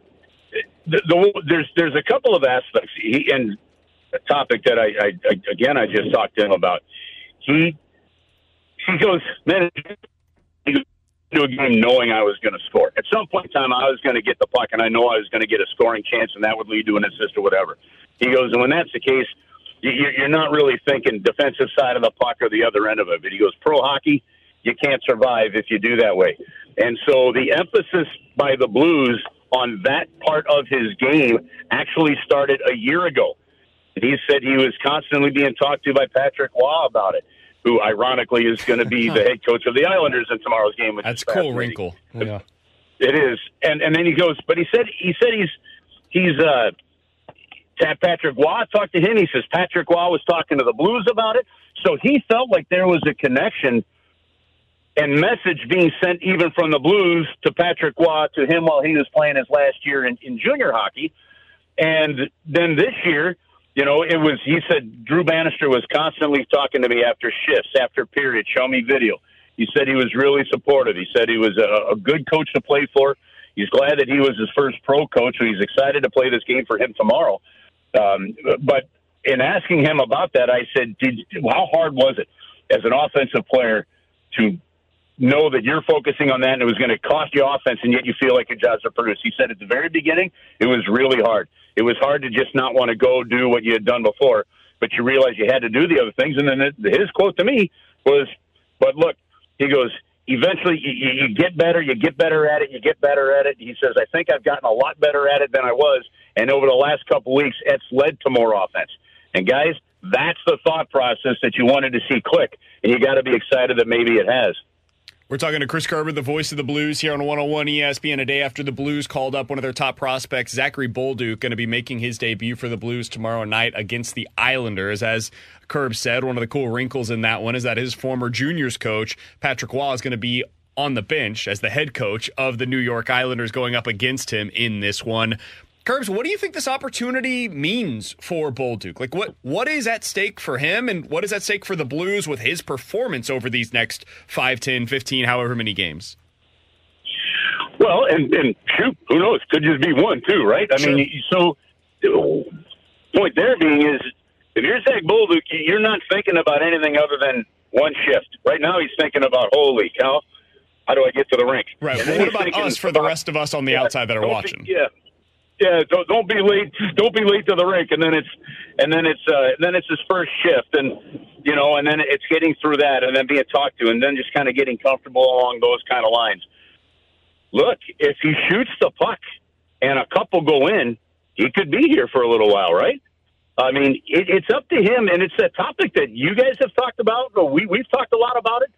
the, the, there's there's a couple of aspects. He and a topic that I, I, I again I just talked to him about. He he goes, man, into a game knowing I was going to score. At some point in time, I was going to get the puck, and I know I was going to get a scoring chance, and that would lead to an assist or whatever. He goes, and when that's the case, you're not really thinking defensive side of the puck or the other end of it. But he goes, pro hockey, you can't survive if you do that way. And so the emphasis by the Blues on that part of his game actually started a year ago. And he said he was constantly being talked to by Patrick Roy about it, who ironically is going to be the head coach of the Islanders in tomorrow's game. That's cool, wrinkle. Yeah. It is, and and then he goes, but he said he said he's he's uh Pat- Patrick Roy talked to him. He says Patrick Roy was talking to the Blues about it, so he felt like there was a connection and message being sent even from the Blues to Patrick Roy to him while he was playing his last year in, in junior hockey, and then this year you know, it was. He said Drew Bannister was constantly talking to me after shifts, after periods, show me video. He said he was really supportive. He said he was a, a good coach to play for. He's glad that he was his first pro coach, so he's excited to play this game for him tomorrow. Um, but in asking him about that, I said, Did, "How hard was it as an offensive player to know that you're focusing on that and it was going to cost you offense, and yet you feel like your jobs are produced?" He said at the very beginning, it was really hard. It was hard to just not want to go do what you had done before, but you realized you had to do the other things. And then his quote to me was, "But look," he goes eventually you, you get better, you get better at it, you get better at it. He says, I think I've gotten a lot better at it than I was. And over the last couple weeks, it's led to more offense. And guys, that's the thought process that you wanted to see click. And you got to be excited that maybe it has. We're talking to Chris Kerber, the voice of the Blues, here on 101 ESPN. A day after the Blues called up one of their top prospects, Zachary Bolduc, going to be making his debut for the Blues tomorrow night against the Islanders. As Kerb said, one of the cool wrinkles in that one is that his former juniors coach, Patrick Roy, is going to be on the bench as the head coach of the New York Islanders going up against him in this one. Curbs, what do you think this opportunity means for Bolduc? Like, what what is at stake for him, and what is at stake for the Blues with his performance over these next 5, 10, 15, however many games? Well, and, and shoot, who knows? Could just be one, too, right? I sure. mean, so point there being is if you're Zach Bolduc, you're not thinking about anything other than one shift. Right now, he's thinking about, holy cow, how do I get to the rink? Right. Well, what about us for the rest of us on the outside that are watching? Yeah yeah, don't, don't be late. Don't be late to the rink, and then it's and then it's uh, then it's his first shift, and you know, and then it's getting through that, and then being talked to, and then just kind of getting comfortable along those kind of lines. Look, if he shoots the puck and a couple go in, he could be here for a little while, right? I mean, it, it's up to him, and it's a topic that you guys have talked about. We we've talked a lot about it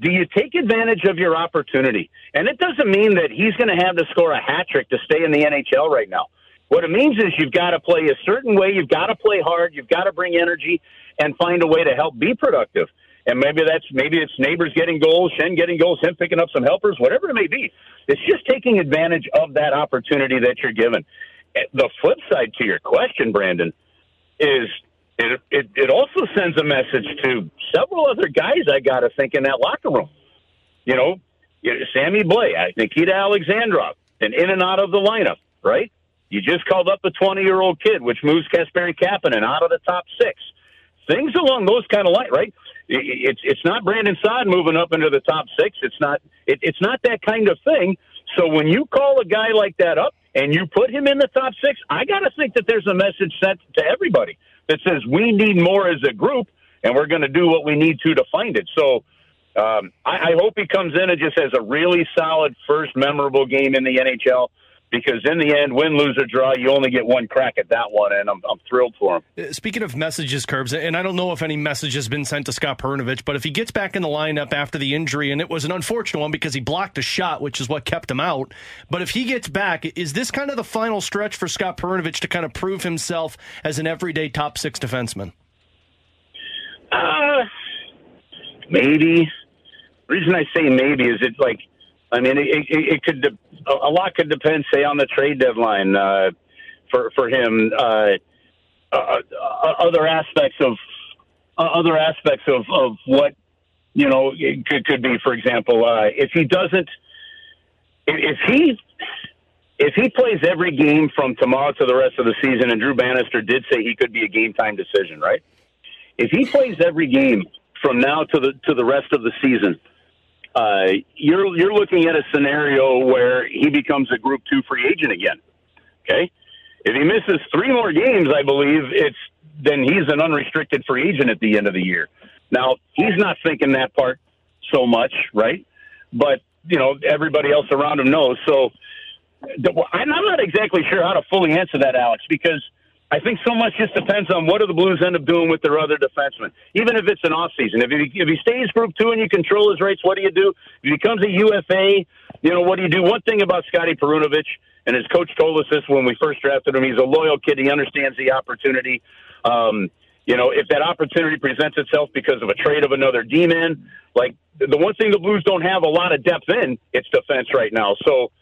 do you take advantage of your opportunity? And it doesn't mean that he's going to have to score a hat trick to stay in the NHL right now. What it means is you've got to play a certain way, you've got to play hard, you've got to bring energy and find a way to help be productive. And maybe that's maybe it's Neighbours getting goals, Schenn getting goals, him picking up some helpers, whatever it may be. It's just taking advantage of that opportunity that you're given. Eh, the flip side to your question, Brandon, is it, it, it also sends a message to several other guys I got to think in that locker room. You know, Sammy Blais, Nikita Alexandrov, and in and out of the lineup, right? You just called up a 20 year old kid, which moves Kasperi Kapanen out of the top six. Things along those kind of lines, right? It's it's not Brandon Saad moving up into the top six. It's not it, it's not that kind of thing. So when you call a guy like that up and you put him in the top six, I got to think that there's a message sent to everybody that says we need more as a group, and we're going to do what we need to to find it. So um, I, I hope he comes in and just has a really solid first memorable game in the NHL because in the end, win, lose, or draw, you only get one crack at that one, and I'm, I'm thrilled for him. Uh, speaking of messages, Curbs, and I don't know if any message has been sent to Scott Perunovich, but if he gets back in the lineup after the injury, and it was an unfortunate one because he blocked a shot, which is what kept him out, but if he gets back, is this kind of the final stretch for Scott Perunovich to kind of prove himself as an everyday top six defenseman? Uh, maybe. The reason I say maybe is it like – I mean, it, it, it could de- a lot could depend, say, on the trade deadline uh, for for him. Uh, uh, uh other aspects of uh, other aspects of, of what you know could, could be, for example, uh, if he doesn't, if he if he plays every game from tomorrow to the rest of the season, and Drew Bannister did say he could be a game time decision, right? If he plays every game from now to the to the rest of the season uh, you're you're looking at a scenario where he becomes a Group Two free agent again. Okay, if he misses three more games, I believe it's then he's an unrestricted free agent at the end of the year. Now he's not thinking that part so much, right? But you know everybody else around him knows. So I'm not exactly sure how to fully answer that, Alex, because I think so much just depends on what do the Blues end up doing with their other defensemen. Even if it's an off season, if he if he stays Group Two and you control his rates, what do you do? If he becomes a UFA, you know what do you do? One thing about Scotty Perunovich, and his coach told us this when we first drafted him. He's a loyal kid. He understands the opportunity. Um, you know, if that opportunity presents itself because of a trade of another D-man, like the one thing the Blues don't have a lot of depth in, it's defense right now. So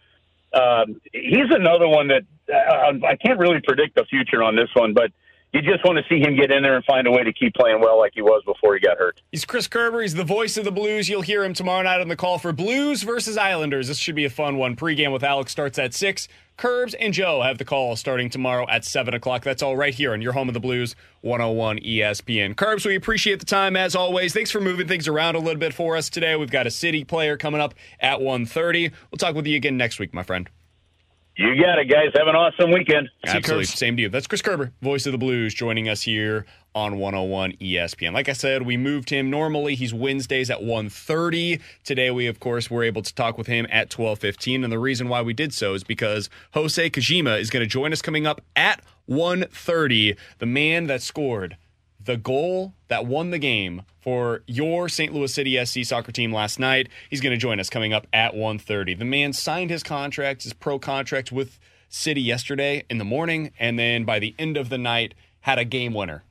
um, he's another one that uh, I can't really predict the future on this one, but you just want to see him get in there and find a way to keep playing well like he was before he got hurt. He's Chris Kerber. He's the voice of the Blues. You'll hear him tomorrow night on the call for Blues versus Islanders. This should be a fun one. Pre-game with Alex starts at 6. Curbs and Joe have the call starting tomorrow at 7 o'clock. That's all right here on your home of the Blues, 101 ESPN. Curbs, we appreciate the time as always. Thanks for moving things around a little bit for us today. We've got a City player coming up at 1.30. We'll talk with you again next week, my friend. You got it, guys. Have an awesome weekend. Absolutely. Same to you. That's Chris Kerber, voice of the Blues, joining us here on 101 ESPN. Like I said, we moved him. Normally, he's Wednesdays at 1.30. Today, we, of course, were able to talk with him at 12.15. And the reason why we did so is because Hosei Kijima is going to join us coming up at 1.30. The man that scored the goal that won the game for your St. Louis City SC soccer team last night. He's going to join us coming up at 1:30. The man signed his contract, his pro contract with City yesterday in the morning and then by the end of the night had a game winner.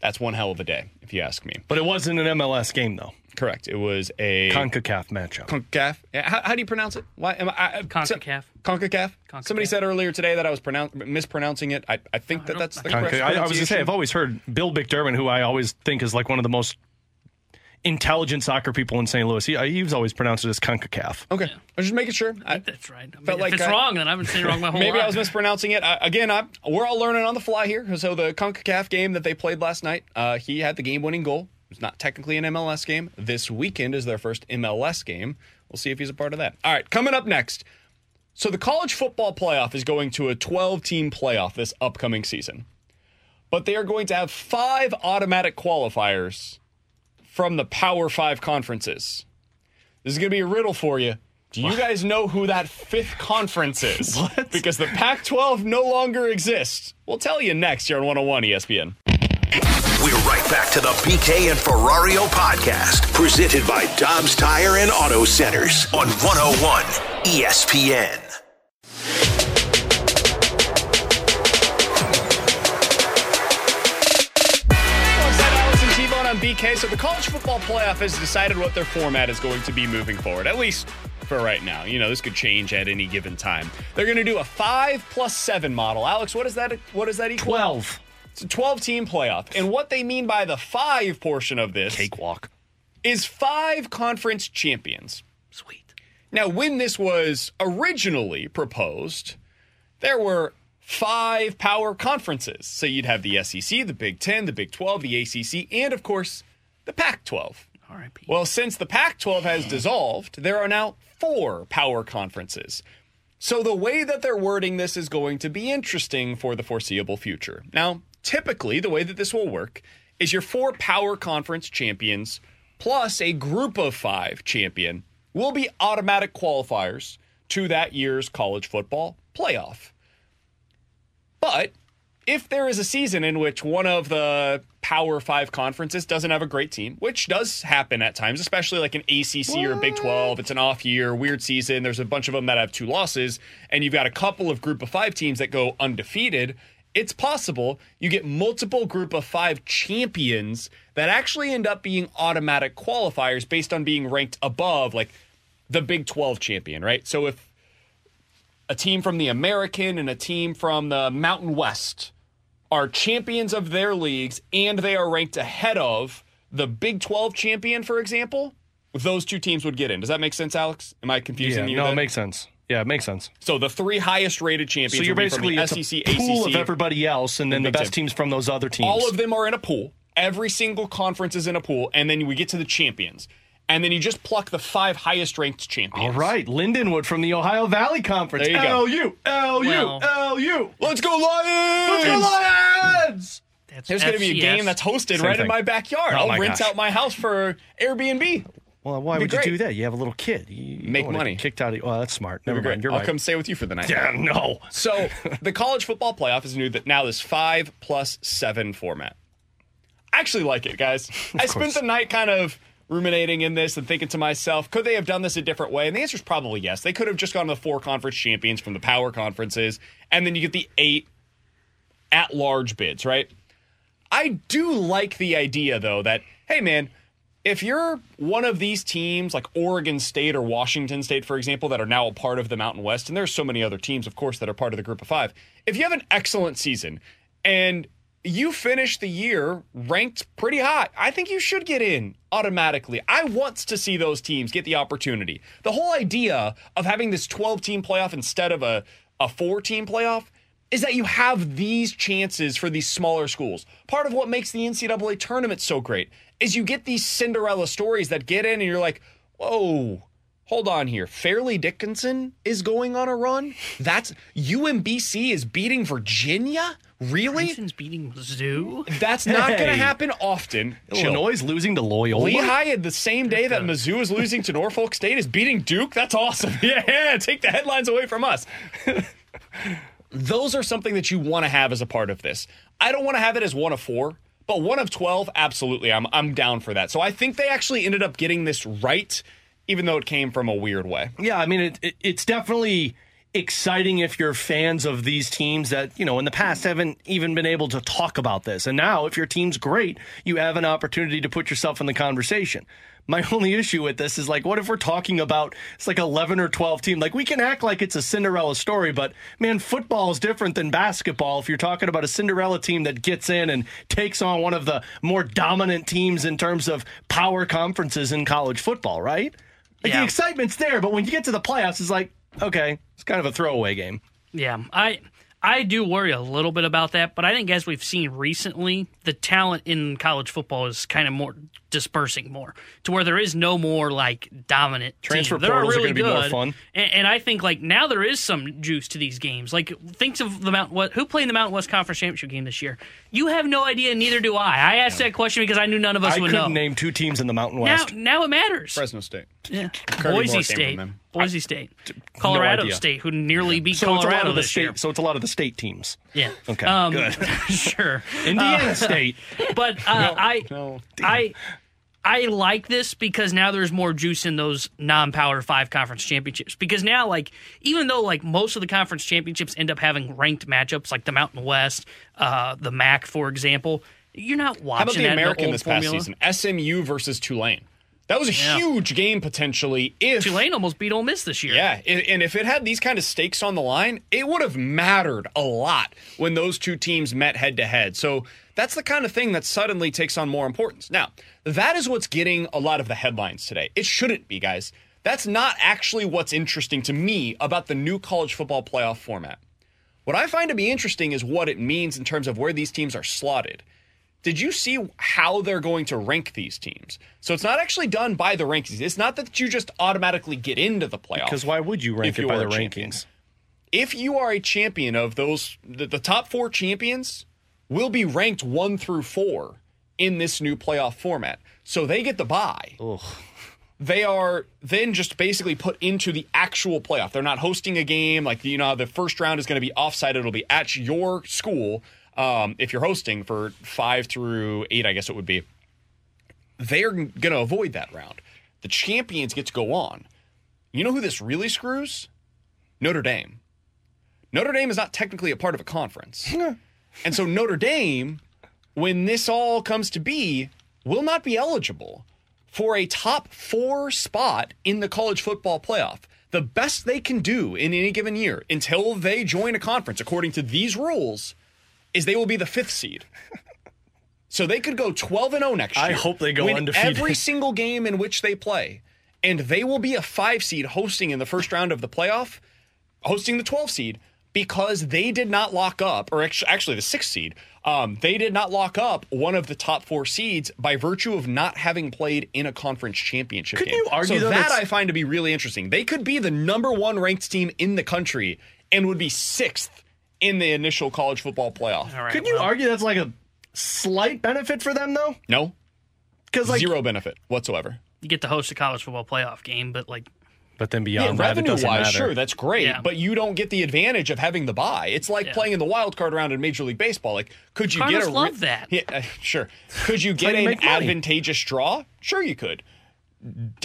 That's one hell of a day, if you ask me. But it wasn't an MLS game, though. Correct. It was a CONCACAF matchup. CONCACAF. How, how do you pronounce it? Why am I, I CONCACAF. CONCACAF. CONCACAF. Somebody said earlier today that I was pronounce, mispronouncing it. I, I think that that's the correct Conca- I, I was going to say, I've always heard Bill McDermott, who I always think is like one of the most intelligent soccer people in St. Louis. He, he's always pronounced it as CONCACAF. Okay. I was just making sure. I, That's right. I mean, Felt if like it's I- wrong, then I've been saying it wrong my whole Maybe life. I was mispronouncing it. I, again, I, we're all learning on the fly here. So the CONCACAF game that they played last night, uh, he had the game-winning goal. It's not technically an MLS game. This weekend is their first MLS game. We'll see if he's a part of that. All right, coming up next. So the college football playoff is going to a 12-team playoff this upcoming season. But they are going to have five automatic qualifiers from the Power 5 conferences. This is going to be a riddle for you. Do you guys know who that fifth conference is? What? Because the Pac 12 no longer exists. We'll tell you next here on 101 ESPN. We're right back to the BK and Ferrario podcast, presented by Dobbs Tire and Auto Centers on 101 ESPN. Alongside Alex and T-Bone on BK. So the college football playoff has decided what their format is going to be moving forward, at least for right now. You know, this could change at any given time. They're going to do a five plus seven model. Alex, what is that? What does that equal? 12. It's a 12 team playoff. And what they mean by the five portion of this Cakewalk. is five conference champions. Sweet. Now, when this was originally proposed, there were five power conferences. So you'd have the SEC, the Big 10, the Big 12, the ACC, and of course, the Pac 12. R.I.P. Well, since the Pac 12 has dissolved, there are now four power conferences. So the way that they're wording this is going to be interesting for the foreseeable future. Now, typically, the way that this will work is your four power conference champions plus a group of five champion will be automatic qualifiers to that year's college football playoff. But if there is a season in which one of the Power Five conferences doesn't have a great team, which does happen at times, especially like an ACC or a Big 12, it's an off year, weird season. There's a bunch of them that have two losses, and you've got a couple of Group of Five teams that go undefeated. It's possible you get multiple Group of Five champions that actually end up being automatic qualifiers based on being ranked above, like the Big 12 champion, right? So if a team from the American and a team from the Mountain West are champions of their leagues and they are ranked ahead of the Big 12 champion, for example, those two teams would get in. Does that make sense, Alex? Am I Yeah, confusing you? no, there? it makes sense. Yeah, it makes sense. so the three highest rated champions So you're would be from basically the SEC, a pool ACC. of everybody else, and then the Big best Ten. teams from those other teams. All of them are in a pool. Every single conference is in a pool, and then we get to the champions. And then you just pluck the five highest ranked champions. All right, Lindenwood from the Ohio Valley Conference. There you go. LU, LU, Well- LU. Let's go Lions! Let's go Lions! That's There's going to be a game that's hosted Same right in my backyard. Oh I'll my rent gosh. out my house for Airbnb. Well, why Be would you do that? You have a little kid. You, you Make money. Kicked out of. Oh, well, that's smart. Never mind. You're I'll right. come stay with you for the night. Yeah, no. So the college football playoff is new that now this five plus seven format. I actually like it, guys. I spent the night kind of ruminating in this and thinking to myself, could they have done this a different way? And the answer is probably yes. They could have just gone to the four conference champions from the power conferences, and then you get the eight at large bids, right? I do like the idea though that, hey man, if you're one of these teams like Oregon State or Washington State, for example, that are now a part of the Mountain West, and there's so many other teams, of course, that are part of the group of five, if you have an excellent season and you finish the year ranked pretty high. I think you should get in automatically. I want to see those teams get the opportunity. The whole idea of having this 12 team playoff instead of a, a four team playoff is that you have these chances for these smaller schools. Part of what makes the NCAA tournament so great is you get these Cinderella stories that get in and you're like, whoa, hold on here. Fairleigh Dickinson is going on a run? That's UMBC is beating Virginia? Really? Clemson's beating Mizzou. That's not going to happen often. Illinois is losing to Loyola. Lehigh, the same day that Mizzou is losing to Norfolk State, is beating Duke. That's awesome. Yeah, take the headlines away from us. Those are something that you want to have as a part of this. I don't want to have it as one of four, but one of 12, absolutely. I'm, I'm down for that. So I think they actually ended up getting this right, even though it came from a weird way. Yeah, I mean, it, it, it's definitely exciting if you're fans of these teams that, you know, in the past haven't even been able to talk about this. And now, if your team's great, you have an opportunity to put yourself in the conversation. My only issue with this is like, what if we're talking about it's like 11 or 12 team? Like, we can act like it's a Cinderella story, but man, football is different than basketball. If you're talking about a Cinderella team that gets in and takes on one of the more dominant teams in terms of power conferences in college football, right? Like, Yeah. the excitement's there, but when you get to the playoffs, it's like, okay, it's kind of a throwaway game. Yeah, I I do worry a little bit about that, but I think as we've seen recently, the talent in college football is kind of more dispersing more to where there is no more like dominant Transfer team. There portals are really gonna be more good, fun. and, and I think like now there is some juice to these games. Like think of the Mountain West, who played in the Mountain West Conference Championship game this year. You have no idea, neither do I. I asked that question because I knew none of us I would couldn't know. name two teams in the Mountain West. now it matters. Fresno State. Yeah. Kirby Moore Boise came State, from them. Boise State, Colorado idea. State, who nearly beat so it's a lot Colorado of the this year. state. So it's a lot of the state teams. Yeah. Okay, Um, good. sure. Indiana Uh, State. But uh, I, I, I like this because now there's more juice in those non-power five conference championships. Because now, like, even though like most of the conference championships end up having ranked matchups, like the Mountain West, uh, the MAC, for example, you're not watching How about the American old this formula. past season? SMU versus Tulane. That was a Yeah. huge game potentially. If Tulane almost beat Ole Miss this year. Yeah, and and if it had these kind of stakes on the line, it would have mattered a lot when those two teams met head to head. So that's the kind of thing that suddenly takes on more importance. Now, that is what's getting a lot of the headlines today. It shouldn't be, guys. That's not actually what's interesting to me about the new college football playoff format. What I find to be interesting is what it means in terms of where these teams are slotted. Did you see how they're going to rank these teams? So it's not actually done by the rankings. It's not that you just automatically get into the playoff. Because why would you rank it by the champion. rankings? If you are a champion of those, the, the top four champions will be ranked one through four in this new playoff format. So they get the bye. They are then just basically put into the actual playoff. They're not hosting a game like you know the first round is going to be offsite. It'll be at your school um, if you're hosting for five through eight. I guess it would be. They're going to avoid that round. The champions get to go on. You know who this really screws? Notre Dame. Notre Dame is not technically a part of a conference. and so Notre Dame, when this all comes to be, will not be eligible for a top four spot in the college football playoff. The best they can do in any given year until they join a conference, according to these rules, is they will be the fifth seed. So they could go 12 and 0 next year. I hope they go win undefeated. Every single game in which they play. And they will be a five seed hosting in the first round of the playoff, hosting the 12 seed, because they did not lock up, or actually the sixth seed, um, they did not lock up one of the top four seeds by virtue of not having played in a conference championship Could game. you argue, so that I find to be really interesting. They could be the number one ranked team in the country and would be sixth in the initial college football playoff. All right, Could you well, argue that's like a slight benefit for them though? No, Because like, zero benefit whatsoever. you get to host a college football playoff game, but like but then Yeah, beyond that, it revenue wise, matter. sure, that's great, Yeah. but you don't get the advantage of having the bye. It's like Yeah. playing in the wild card round in Major League Baseball. Like, could you Cardinals get a love that. Yeah, uh, sure. Could you get an advantageous draw? Sure, you could.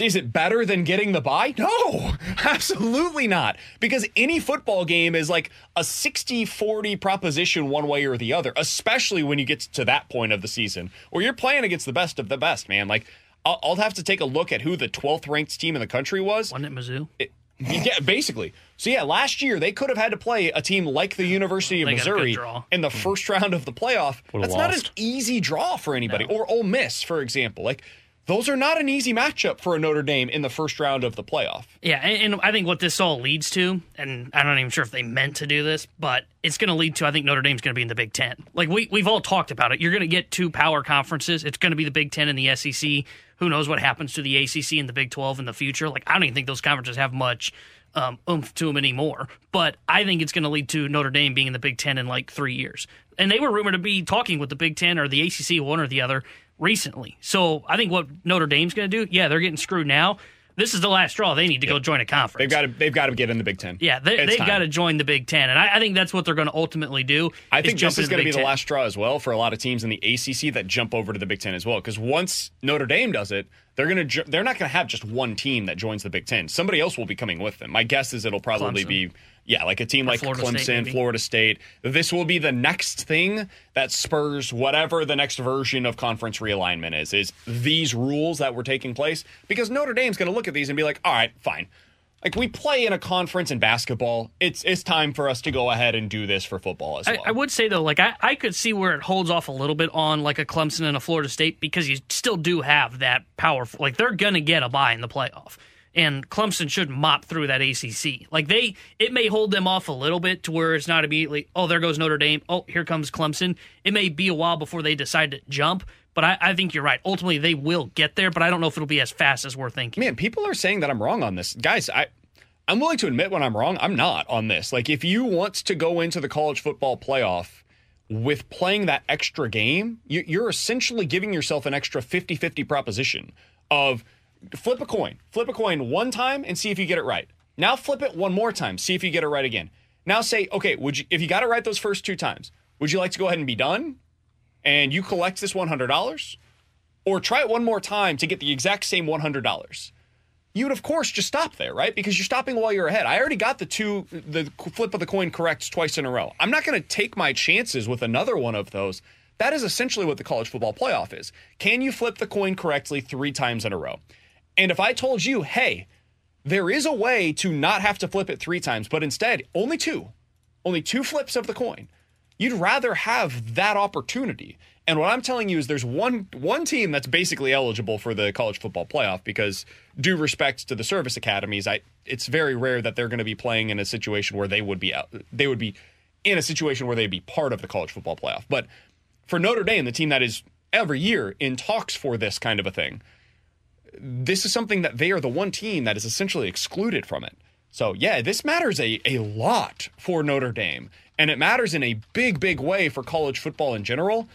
Is it better than getting the bye? No, absolutely not. Because any football game is like a 60 40 proposition one way or the other, especially when you get to that point of the season where you're playing against the best of the best, man. Like, I'll, I'll have to take a look at who the 12th ranked team in the country was. wasn't it Mizzou? It, yeah, basically. So yeah, last year they could have had to play a team like the University of They got a good Missouri in the hmm. first round of the playoff. Would've That's not an easy draw for anybody. Or Ole Miss, for example. Like those are not an easy matchup for a Notre Dame in the first round of the playoff. Yeah, and, and I think what this all leads to, and I'm not even sure if they meant to do this, but it's going to lead to I think Notre Dame's going to be in the Big Ten. Like we we've all talked about it. You're going to get two power conferences. It's going to be the Big Ten and the SEC. Who knows what happens to the ACC and the Big 12 in the future? Like I don't even think those conferences have much um, oomph to them anymore. But I think it's going to lead to Notre Dame being in the Big Ten in like three years. And they were rumored to be talking with the Big Ten or the ACC, one or the other, recently. So I think what Notre Dame's going to do, yeah, they're getting screwed now. This is the last straw. They need to go join a conference. They've got to they've got to get in the Big Ten. Yeah, they, they've got to join the Big Ten, and I, I think that's what they're going to ultimately do. I think this is going to be Big the last straw as well for a lot of teams in the ACC that jump over to the Big Ten as well. Because once Notre Dame does it, they're going to they're not going to have just one team that joins the Big Ten. Somebody else will be coming with them. My guess is it'll probably Clemson. be yeah, like a team Or like Florida Clemson, State. Florida State. This will be the next thing that spurs whatever the next version of conference realignment is. Is these rules that were taking place because Notre Dame's going to look at these and be like, all right, fine. Like we play in a conference in basketball, it's it's time for us to go ahead and do this for football as well. I, I would say though, like I, I could see where it holds off a little bit on like a Clemson and a Florida State because you still do have that powerful. Like they're gonna get a bye in the playoff, and Clemson should mop through that ACC. Like they, it may hold them off a little bit to where it's not immediately. Oh, there goes Notre Dame. Oh, here comes Clemson. It may be a while before they decide to jump. But I, I think you're right. Ultimately, they will get there, but I don't know if it'll be as fast as we're thinking. Man, people are saying that I'm wrong on this. Guys, I I'm willing to admit when I'm wrong. I'm not on this. Like if you want to go into the college football playoff with playing that extra game, you, you're essentially giving yourself an extra 50-50 proposition of flip a coin. Flip a coin one time and see if you get it right. Now flip it one more time, see if you get it right again. Now say, okay, would you if you got it right those first two times, would you like to go ahead and be done and you collect this $100 or try it one more time to get the exact same $100? you would of course just stop there, right? Because you're stopping while you're ahead. I already got the two, the flip of the coin correct twice in a row. I'm not going to take my chances with another one of those. That is essentially what the college football playoff is. Can you flip the coin correctly three times in a row? And if I told you, hey, there is a way to not have to flip it three times, but instead only two, only two flips of the coin, you'd rather have that opportunity. And what I'm telling you is there's one one team that's basically eligible for the college football playoff because due respect to the service academies, I it's very rare that they're going to be playing in a situation where they would be out, they would be in a situation where they'd be part of the college football playoff. But for Notre Dame, the team that is every year in talks for this kind of a thing, this is something that they are the one team that is essentially excluded from it. So yeah, this matters a, a lot for Notre Dame. And it matters in a big, big way for college football in general.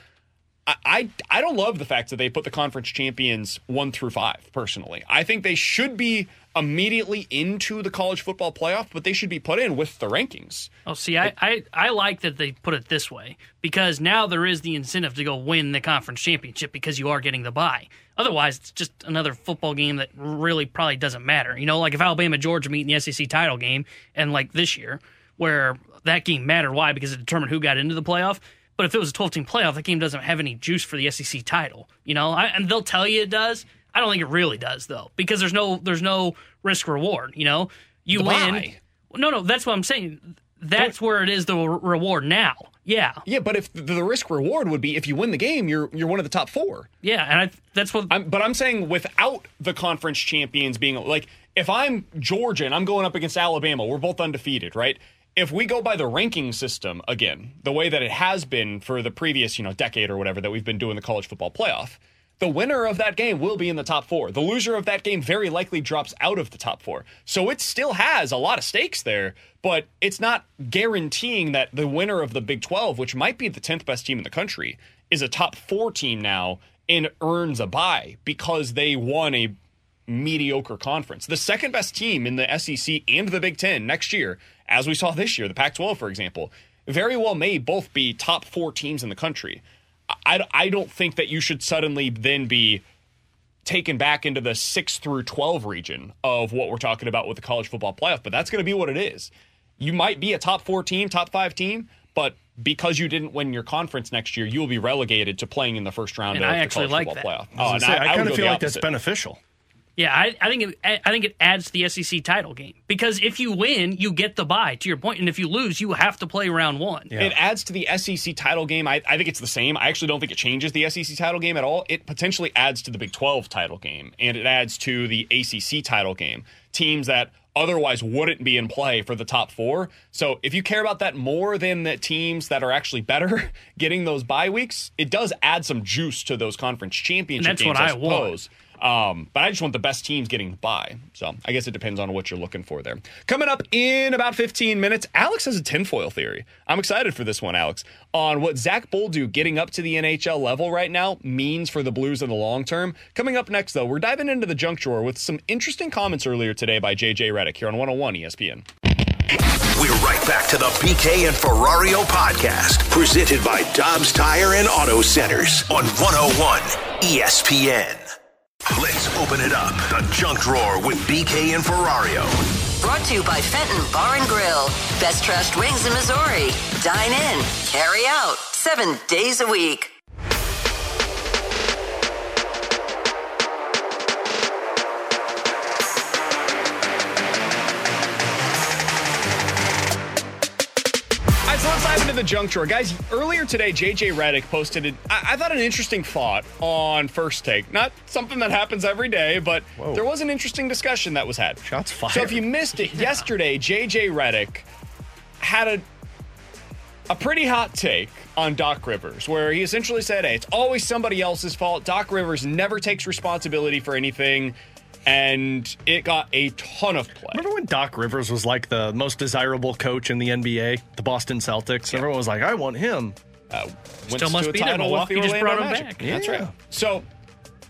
I, I I don't love the fact that they put the conference champions one through five, personally. I think they should be immediately into the college football playoff, but they should be put in with the rankings. Oh, see, I, I, I like that they put it this way because now there is the incentive to go win the conference championship because you are getting the bye. Otherwise, it's just another football game that really probably doesn't matter. You know, like if Alabama Georgia meet in the SEC title game, and like this year, where that game mattered. Why? Because it determined who got into the playoff. But if it was a 12 team playoff, that game doesn't have any juice for the SEC title. You know, I, and they'll tell you it does. I don't think it really does though, because there's no there's no risk reward. You know, you win. No, no, that's what I'm saying. That's where it is the re- reward now. Yeah, Yeah, but if the, the risk reward would be if you win the game, you're you're one of the top four. yeah, and I that's what I'm, but I'm saying without the conference champions being like, if I'm Georgia and I'm going up against Alabama, we're both undefeated, right? If we go by the ranking system again, the way that it has been for the previous, you know, decade or whatever that we've been doing the college football playoff, the winner of that game will be in the top four. The loser of that game very likely drops out of the top four. So it still has a lot of stakes there, but it's not guaranteeing that the winner of the Big 12, which might be the 10th best team in the country, is a top four team now and earns a bye because they won a mediocre conference. The second best team in the SEC and the Big Ten next year, as we saw this year, the Pac 12, for example, very well may both be top four teams in the country. I, I don't think that you should suddenly then be taken back into the 6 through 12 region of what we're talking about with the college football playoff, but that's going to be what it is. You might be a top four team, top five team, but because you didn't win your conference next year, you will be relegated to playing in the first round And of I the actually college like football that. playoff. I, was oh, and gonna say, I, kind of feel like that's beneficial. Yeah, I, I think it, I think it adds to the SEC title game because if you win, you get the bye. To your point, and if you lose, you have to play round one. It adds to the SEC title game. I, I think it's the same. I actually don't think it changes the SEC title game at all. It potentially adds to the Big 12 title game, and it adds to the ACC title game. Teams that otherwise wouldn't be in play for the top four. So if you care about that more than the teams that are actually better getting those bye weeks, it does add some juice to those conference championship And that's games, what I I want. Um, but I just want the best teams getting by. So I guess it depends on what you're looking for there. Coming up in about 15 minutes, Alex has a tinfoil theory. I'm excited for this one, Alex, on what Zach Bolduc getting up to the NHL level right now means for the Blues in the long term. Coming up next, though, we're diving into the junk drawer with some interesting comments earlier today by JJ Redick here on 101 ESPN. We're right back to the BK and Ferrario podcast, presented by Dobbs Tire and Auto Centers on 101 ESPN. Let's open it up. The junk drawer with BK and Ferrario. Brought to you by Fenton Bar and Grill. Best trashed wings in Missouri. Dine in, carry out, seven days a week. Into the junk drawer. Guys, earlier today, JJ Redick posted, an, I, I thought, an interesting thought on First Take. Not something that happens every day, but there was an interesting discussion that was had. Shots fired. So if you missed it, yesterday, JJ Redick had a a pretty hot take on Doc Rivers, where he essentially said, "Hey, it's always somebody else's fault. Doc Rivers never takes responsibility for anything." And it got a ton of play. Remember when Doc Rivers was like the most desirable coach in the NBA, the Boston Celtics? Everyone was like, I want him. Uh, Still must be there. title Milwaukee just Orlando brought him Magic. back. That's Yeah. right. So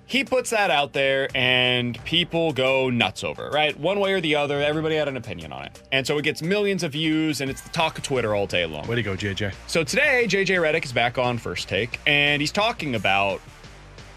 he puts that out there, and people go nuts over it, right? One way or the other, everybody had an opinion on it. And so it gets millions of views, and it's the talk of Twitter all day long. Way to go, JJ. So today, JJ Redick is back on First Take, and he's talking about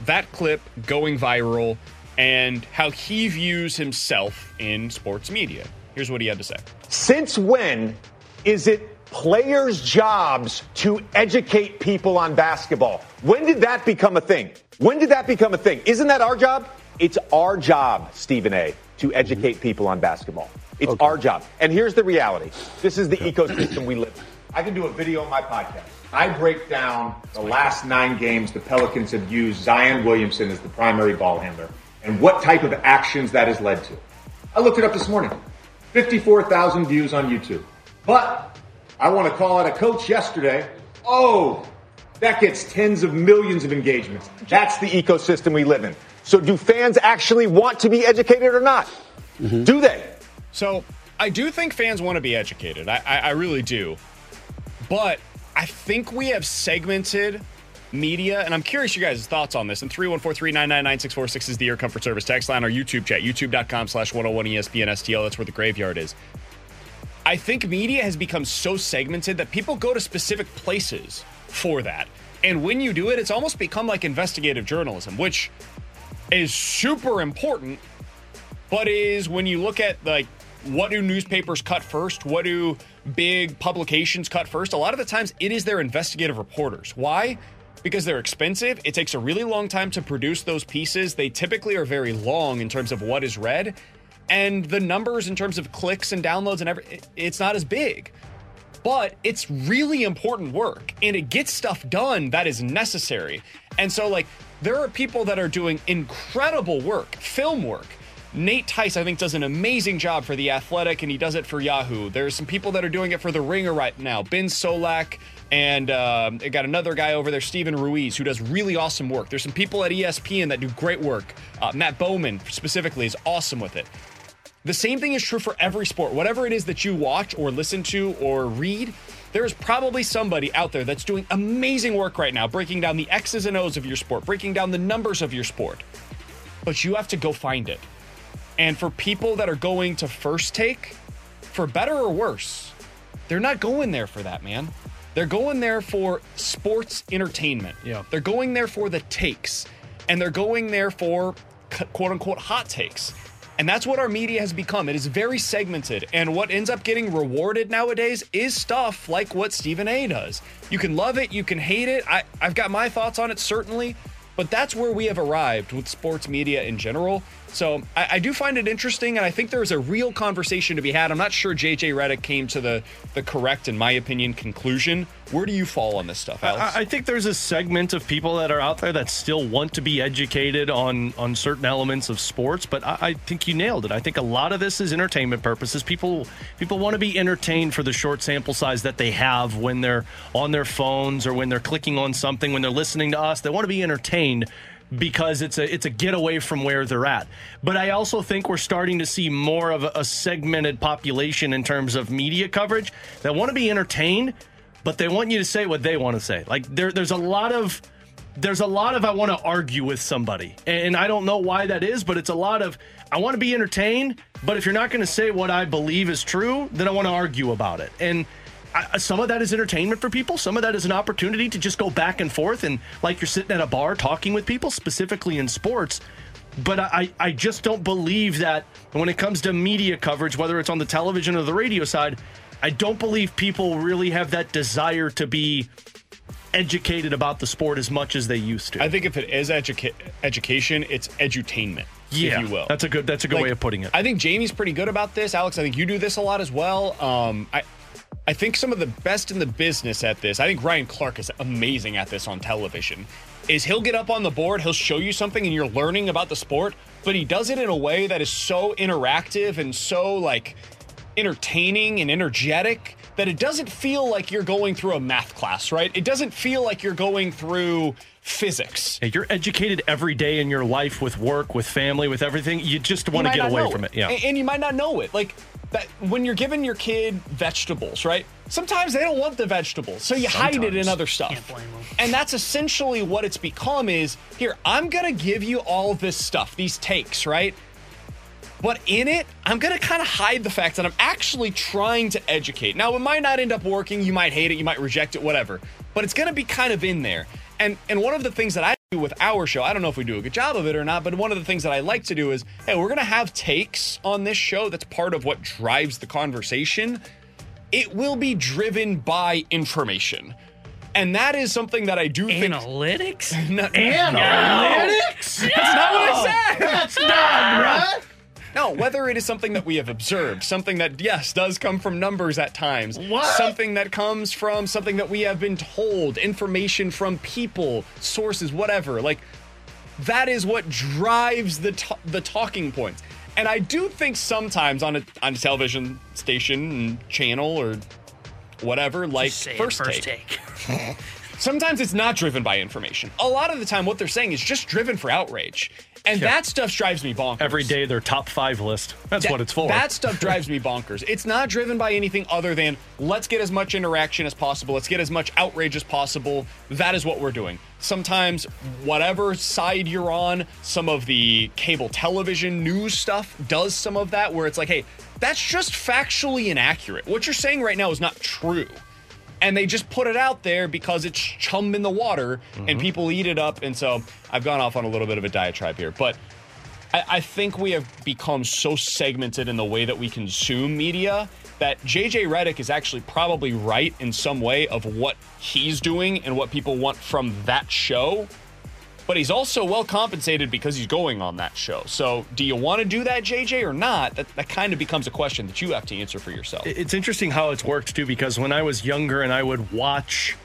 that clip going viral and how he views himself in sports media. Here's what he had to say. Since when is it players' jobs to educate people on basketball? When did that become a thing? When did that become a thing? Isn't that our job? It's our job, Stephen A, to educate people on basketball. It's our job. And here's the reality this is the ecosystem we live in. I can do a video on my podcast. I break down the last nine games the Pelicans have used Zion Williamson as the primary ball handler and what type of actions that has led to. I looked it up this morning. 54,000 views on YouTube. But I want to call out a coach yesterday. Oh, that gets tens of millions of engagements. That's the ecosystem we live in. So do fans actually want to be educated or not? Mm-hmm. Do they? So I do think fans want to be educated. I, I, I really do. But I think we have segmented media, and I'm curious your guys' thoughts on this. And 314-399-9646 is the Air Comfort Service text line, our YouTube chat, youtube.com slash 101 ESPN STL. That's where the graveyard is. I think media has become so segmented that people go to specific places for that. And when you do it, it's almost become like investigative journalism, which is super important but is when you look at like what do newspapers cut first what do big publications cut first a lot of the times it is their investigative reporters why because they're expensive it takes a really long time to produce those pieces they typically are very long in terms of what is read and the numbers in terms of clicks and downloads and every it's not as big but it's really important work and it gets stuff done that is necessary. And so, like, there are people that are doing incredible work, film work. Nate Tice, I think, does an amazing job for The Athletic, and he does it for Yahoo. There's some people that are doing it for The Ringer right now. Ben Solak, and um, they got another guy over there, Steven Ruiz, who does really awesome work. There's some people at ESPN that do great work. Uh, Matt Bowen, specifically, is awesome with it. The same thing is true for every sport. Whatever it is that you watch or listen to or read, there's probably somebody out there that's doing amazing work right now, breaking down the X's and O's of your sport, breaking down the numbers of your sport. But you have to go find it. And for people that are going to first take, for better or worse, they're not going there for that, man. They're going there for sports entertainment. Yeah. They're going there for the takes. And they're going there for quote unquote hot takes. And that's what our media has become. It is very segmented. And what ends up getting rewarded nowadays is stuff like what Stephen A does. You can love it, you can hate it. I, I've got my thoughts on it, certainly. but that's where we have arrived with sports media in general. So I, I, do find it interesting, and I think there's a real conversation to be had. I'm not sure JJ Redick came to the the correct, in my opinion, conclusion. Where do you fall on this stuff, Alex? I, I think there's a segment of people that are out there that still want to be educated on on certain elements of sports, but I, I think you nailed it. I think a lot of this is entertainment purposes. People people want to be entertained for the short sample size that they have when they're on their phones or when they're clicking on something, when they're listening to us. They want to be entertained because it's a it's a getaway from where they're at. But I also think we're starting to see more of a, a segmented population in terms of media coverage that want to be entertained, but they want you to say what they want to say. Like there, there's a lot of there's a lot of I want to argue with somebody, and I don't know why that is, but it's a lot of I want to be entertained, but if you're not going to say what I believe is true, then I want to argue about it. And I, some of that is entertainment for people. Some of that is an opportunity to just go back and forth and like you're sitting at a bar talking with people, specifically in sports. But I, I just don't believe that when it comes to media coverage, whether it's on the television or the radio side, I don't believe people really have that desire to be educated about the sport as much as they used to. I think if it is educa- education, it's edutainment. Yeah, if you will. That's a good. That's a good Like, way of putting it. I think Jamie's pretty good about this. Alex, I think you do this a lot as well. Um, I, I think some of the best in the business at this. I think Ryan Clark is amazing at this on television. Is he'll get up on the board, he'll show you something, and you're learning about the sport, but he does it in a way that is so interactive and so like entertaining and energetic that it doesn't feel like you're going through a math class, right? It doesn't feel like you're going through physics. Yeah, you're educated every day in your life with work, with family, with everything. You just want to get away from it. Yeah. And, and you might not know it. Like that when you're giving your kid vegetables, right? Sometimes they don't want the vegetables, so you hide it in other stuff. Can't blame 'em. And that's essentially what it's become is here, I'm gonna give you all this stuff, these takes, right? But in it, I'm gonna kind of hide the fact that I'm actually trying to educate. Now, it might not end up working. You might hate it. You might reject it. Whatever. But it's gonna be kind of in there. And and one of the things that I with our show, I don't know if we do a good job of it or not, but one of the things that I like to do is, hey, we're gonna have takes on this show. That's part of what drives the conversation. It will be driven by information. And that is something that I do think. Analytics? No- Analytics? That's not what I said. That's not right. No, whether it is something that we have observed, something that, yes, does come from numbers at times, What? something that comes from something that we have been told, information from people, sources, whatever. Like, that is what drives the, to- the talking points. And I do think sometimes on a, on a television station and channel or whatever, like Just say it, first, first take, take. sometimes it's not driven by information. A lot of the time, what they're saying is just driven for outrage. And that stuff drives me bonkers. Every day, their top five list. That's That- what it's for. That stuff drives me bonkers. It's not driven by anything other than let's get as much interaction as possible. Let's get as much outrage as possible. That is what we're doing. Sometimes, whatever side you're on, some of the cable television news stuff does some of that where it's like, hey, that's just factually inaccurate. What you're saying right now is not true. And they just put it out there because it's chum in the water and mm-hmm. people eat it up. And so I've gone off on a little bit of a diatribe here. But I, I think we have become so segmented in the way that we consume media that JJ Redick is actually probably right in some way of what he's doing and what people want from that show. But he's also well compensated because he's going on that show. So, do you want to do that, JJ, or not? That, that kind of becomes a question that you have to answer for yourself. It's interesting how it's worked too, because when I was younger and I would watch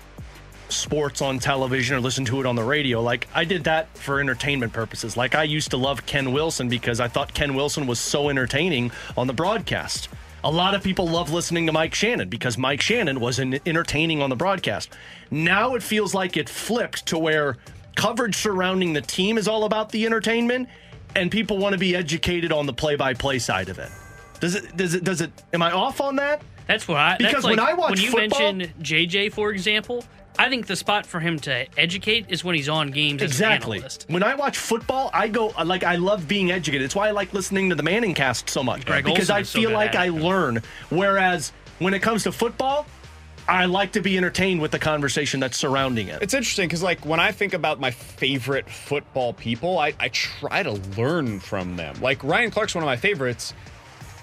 sports on television or listen to it on the radio, like I did that for entertainment purposes. Like I used to love Ken Wilson because I thought Ken Wilson was so entertaining on the broadcast. A lot of people love listening to Mike Shannon because Mike Shannon was en- entertaining on the broadcast. Now it feels like it flipped to where coverage surrounding the team is all about the entertainment and people want to be educated on the play-by-play side of it. Does it does it does it am I off on that? That's what I. Because that's when I watch when you football- mention JJ, for example, I think the spot for him to educate is when he's on games Exactly. as an analyst. When I watch football, I go uh, like I love being educated. It's why I like listening to the Manning cast so much Greg because Olsen I is so feel like I learn. Whereas when it comes to football, I like to be entertained with the conversation that's surrounding it. It's interesting because, like, when I think about my favorite football people, I, I try to learn from them. Like, Ryan Clark's one of my favorites.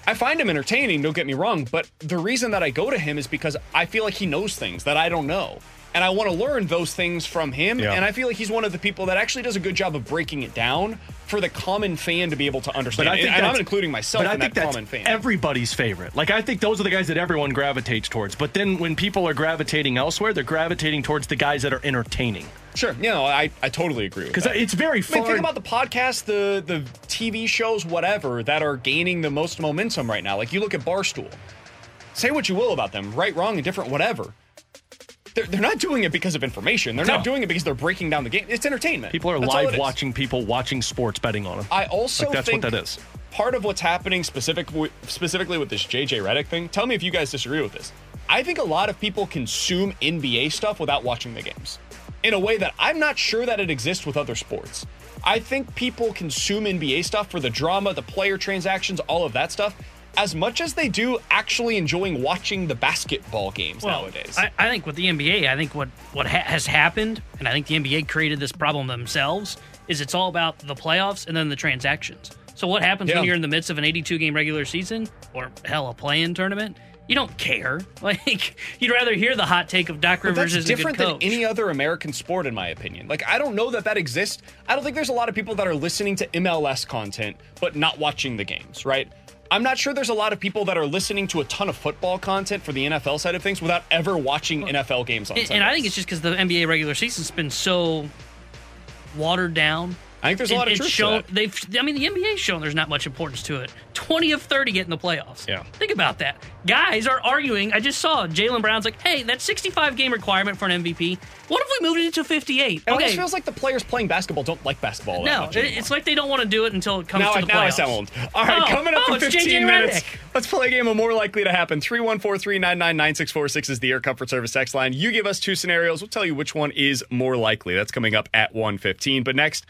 I find him entertaining, don't get me wrong, but the reason that I go to him is because I feel like he knows things that I don't know. And I want to learn those things from him. Yeah. And I feel like he's one of the people that actually does a good job of breaking it down for the common fan to be able to understand. But I think and I'm including myself but I in think that that's common fan. everybody's favorite. Like I think those are the guys that everyone gravitates towards. But then when people are gravitating elsewhere, they're gravitating towards the guys that are entertaining. Sure, you know, I, I totally agree with that. Because it's very I far. mean, think about the podcast, the the TV shows, whatever that are gaining the most momentum right now. Like you look at Barstool. Say what you will about them, right, wrong, indifferent, whatever. They're, they're not doing it because of information. They're No. not doing it because they're breaking down the game. It's entertainment. people are That's live watching people watching sports betting on them. I also like that's think what that is. part of what's happening specific specifically with this JJ Redick thing. Tell me if you guys disagree with this. I think a lot of people consume NBA stuff without watching the games in a way that I'm not sure that it exists with other sports. I think people consume NBA stuff for the drama, the player transactions, all of that stuff, as much as they do actually enjoying watching the basketball games nowadays. I, I think with the NBA, I think what what ha- has happened, and I think the NBA created this problem themselves, is it's all about the playoffs and then the transactions. So what happens Yeah. when you're in the midst of an 82 game regular season or hell a play-in tournament? You don't care. Like you'd rather hear the hot take of Doc Rivers that's is a good different than any other American sport, in my opinion. Like, I don't know that that exists. I don't think there's a lot of people that are listening to MLS content but not watching the games, right? I'm not sure there's a lot of people that are listening to a ton of football content for the NFL side of things without ever watching NFL games on and, Sundays. and I think it's just because the NBA regular season's been so watered down. I think there's a lot of truth to that. They've, I mean, the NBA's shown there's not much importance to it. 20 of 30 get in the playoffs. Yeah. Think about that. Guys are arguing. I just saw Jaylen Brown's like, hey, that 65 game requirement for an MVP. What if we moved it to 58? It almost okay. feels like the players playing basketball don't like basketball. no, it- it's like they don't want to do it until it comes now, to I, the now I playoffs. sound old. All right, Oh, coming up oh, in 15 minutes. Redick. Let's play a game of more likely to happen. 314-399-9646 is the Air Comfort Service text line. You give us two scenarios. We'll tell you which one is more likely. That's coming up at 115. But next,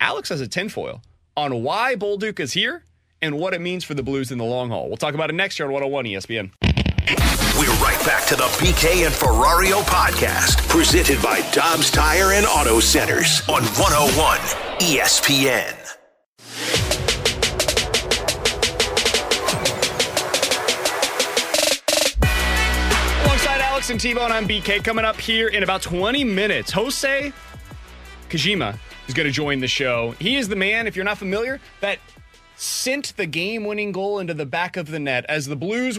Alex has a tinfoil on why Bolduc is here and what it means for the Blues in the long haul. We'll talk about it next year on 101 ESPN. We're right back to the BK and Ferrario podcast, presented by Dobbs Tire and Auto Centers on 101 ESPN. Alongside Alex and T-Bone, I'm BK. Coming up here in about 20 minutes, Hosei Kijima is going to join the show. He is the man, if you're not familiar, that sent the game-winning goal into the back of the net as the Blues.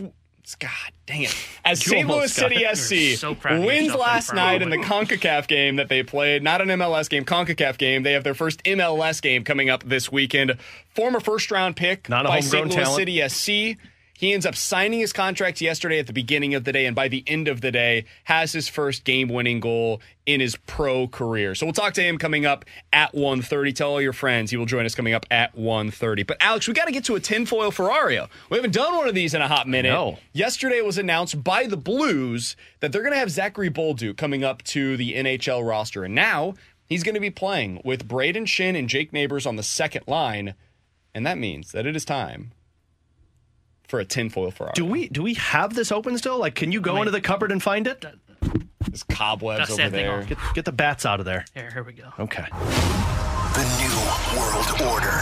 God dang it! As You St. Louis City it. SC so wins last night in the Concacaf game that they played, not an MLS game, Concacaf game. They have their first MLS game coming up this weekend. Former first-round pick Not a by St. Louis talent. City SC. He ends up signing his contract yesterday at the beginning of the day, and by the end of the day, has his first game-winning goal in his pro career. So we'll talk to him coming up at 1.30. Tell all your friends he will join us coming up at 1.30. But Alex, we got to get to a tinfoil Ferrario. We haven't done one of these in a hot minute. know. Yesterday it was announced by the Blues that they're going to have Zachary Bolduc coming up to the NHL roster, and now he's going to be playing with Brayden Schenn and Jake Neighbours on the second line, and that means that it is time for a tinfoil Ferrario. Do we do we have this open still? Like, can you go into the cupboard and find it? There's cobwebs Dust over that thing there. off. Get, get the bats out of there. Here, here we go. Okay. The new world order.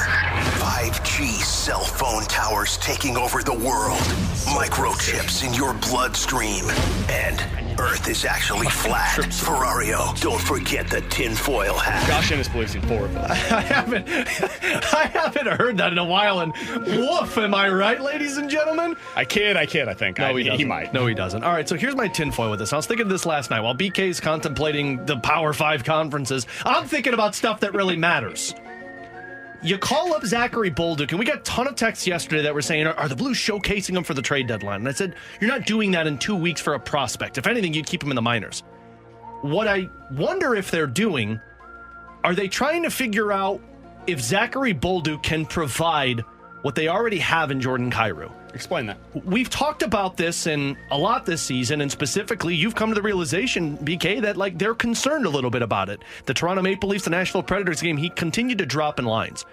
5G cell phone towers taking over the world. Microchips in your bloodstream. And Earth is actually flat. Ferrario, don't forget the tinfoil hat. Josh Ennis believes in four of them. I haven't I haven't heard that in a while. And woof, am I right, ladies and gentlemen? I kid, I kid, I think. No, I, he doesn't. he might. No, he doesn't. All right, so here's my tinfoil with this. I was thinking of this last night while BK's contemplating the Power Five conferences. I'm thinking about stuff that really matters. You call up Zachary Bolduc, and we got a ton of texts yesterday that were saying, are, are the Blues showcasing him for the trade deadline? And I said, You're not doing that in two weeks for a prospect. If anything, you'd keep him in the minors. What I wonder if they're doing, are they trying to figure out if Zachary Bolduc can provide what they already have in Jordan Kyrou? Explain that. We've talked about this in a lot this season, and specifically, you've come to the realization, BK, that like they're concerned a little bit about it. The Toronto Maple Leafs, the Nashville Predators game, he continued to drop in lines.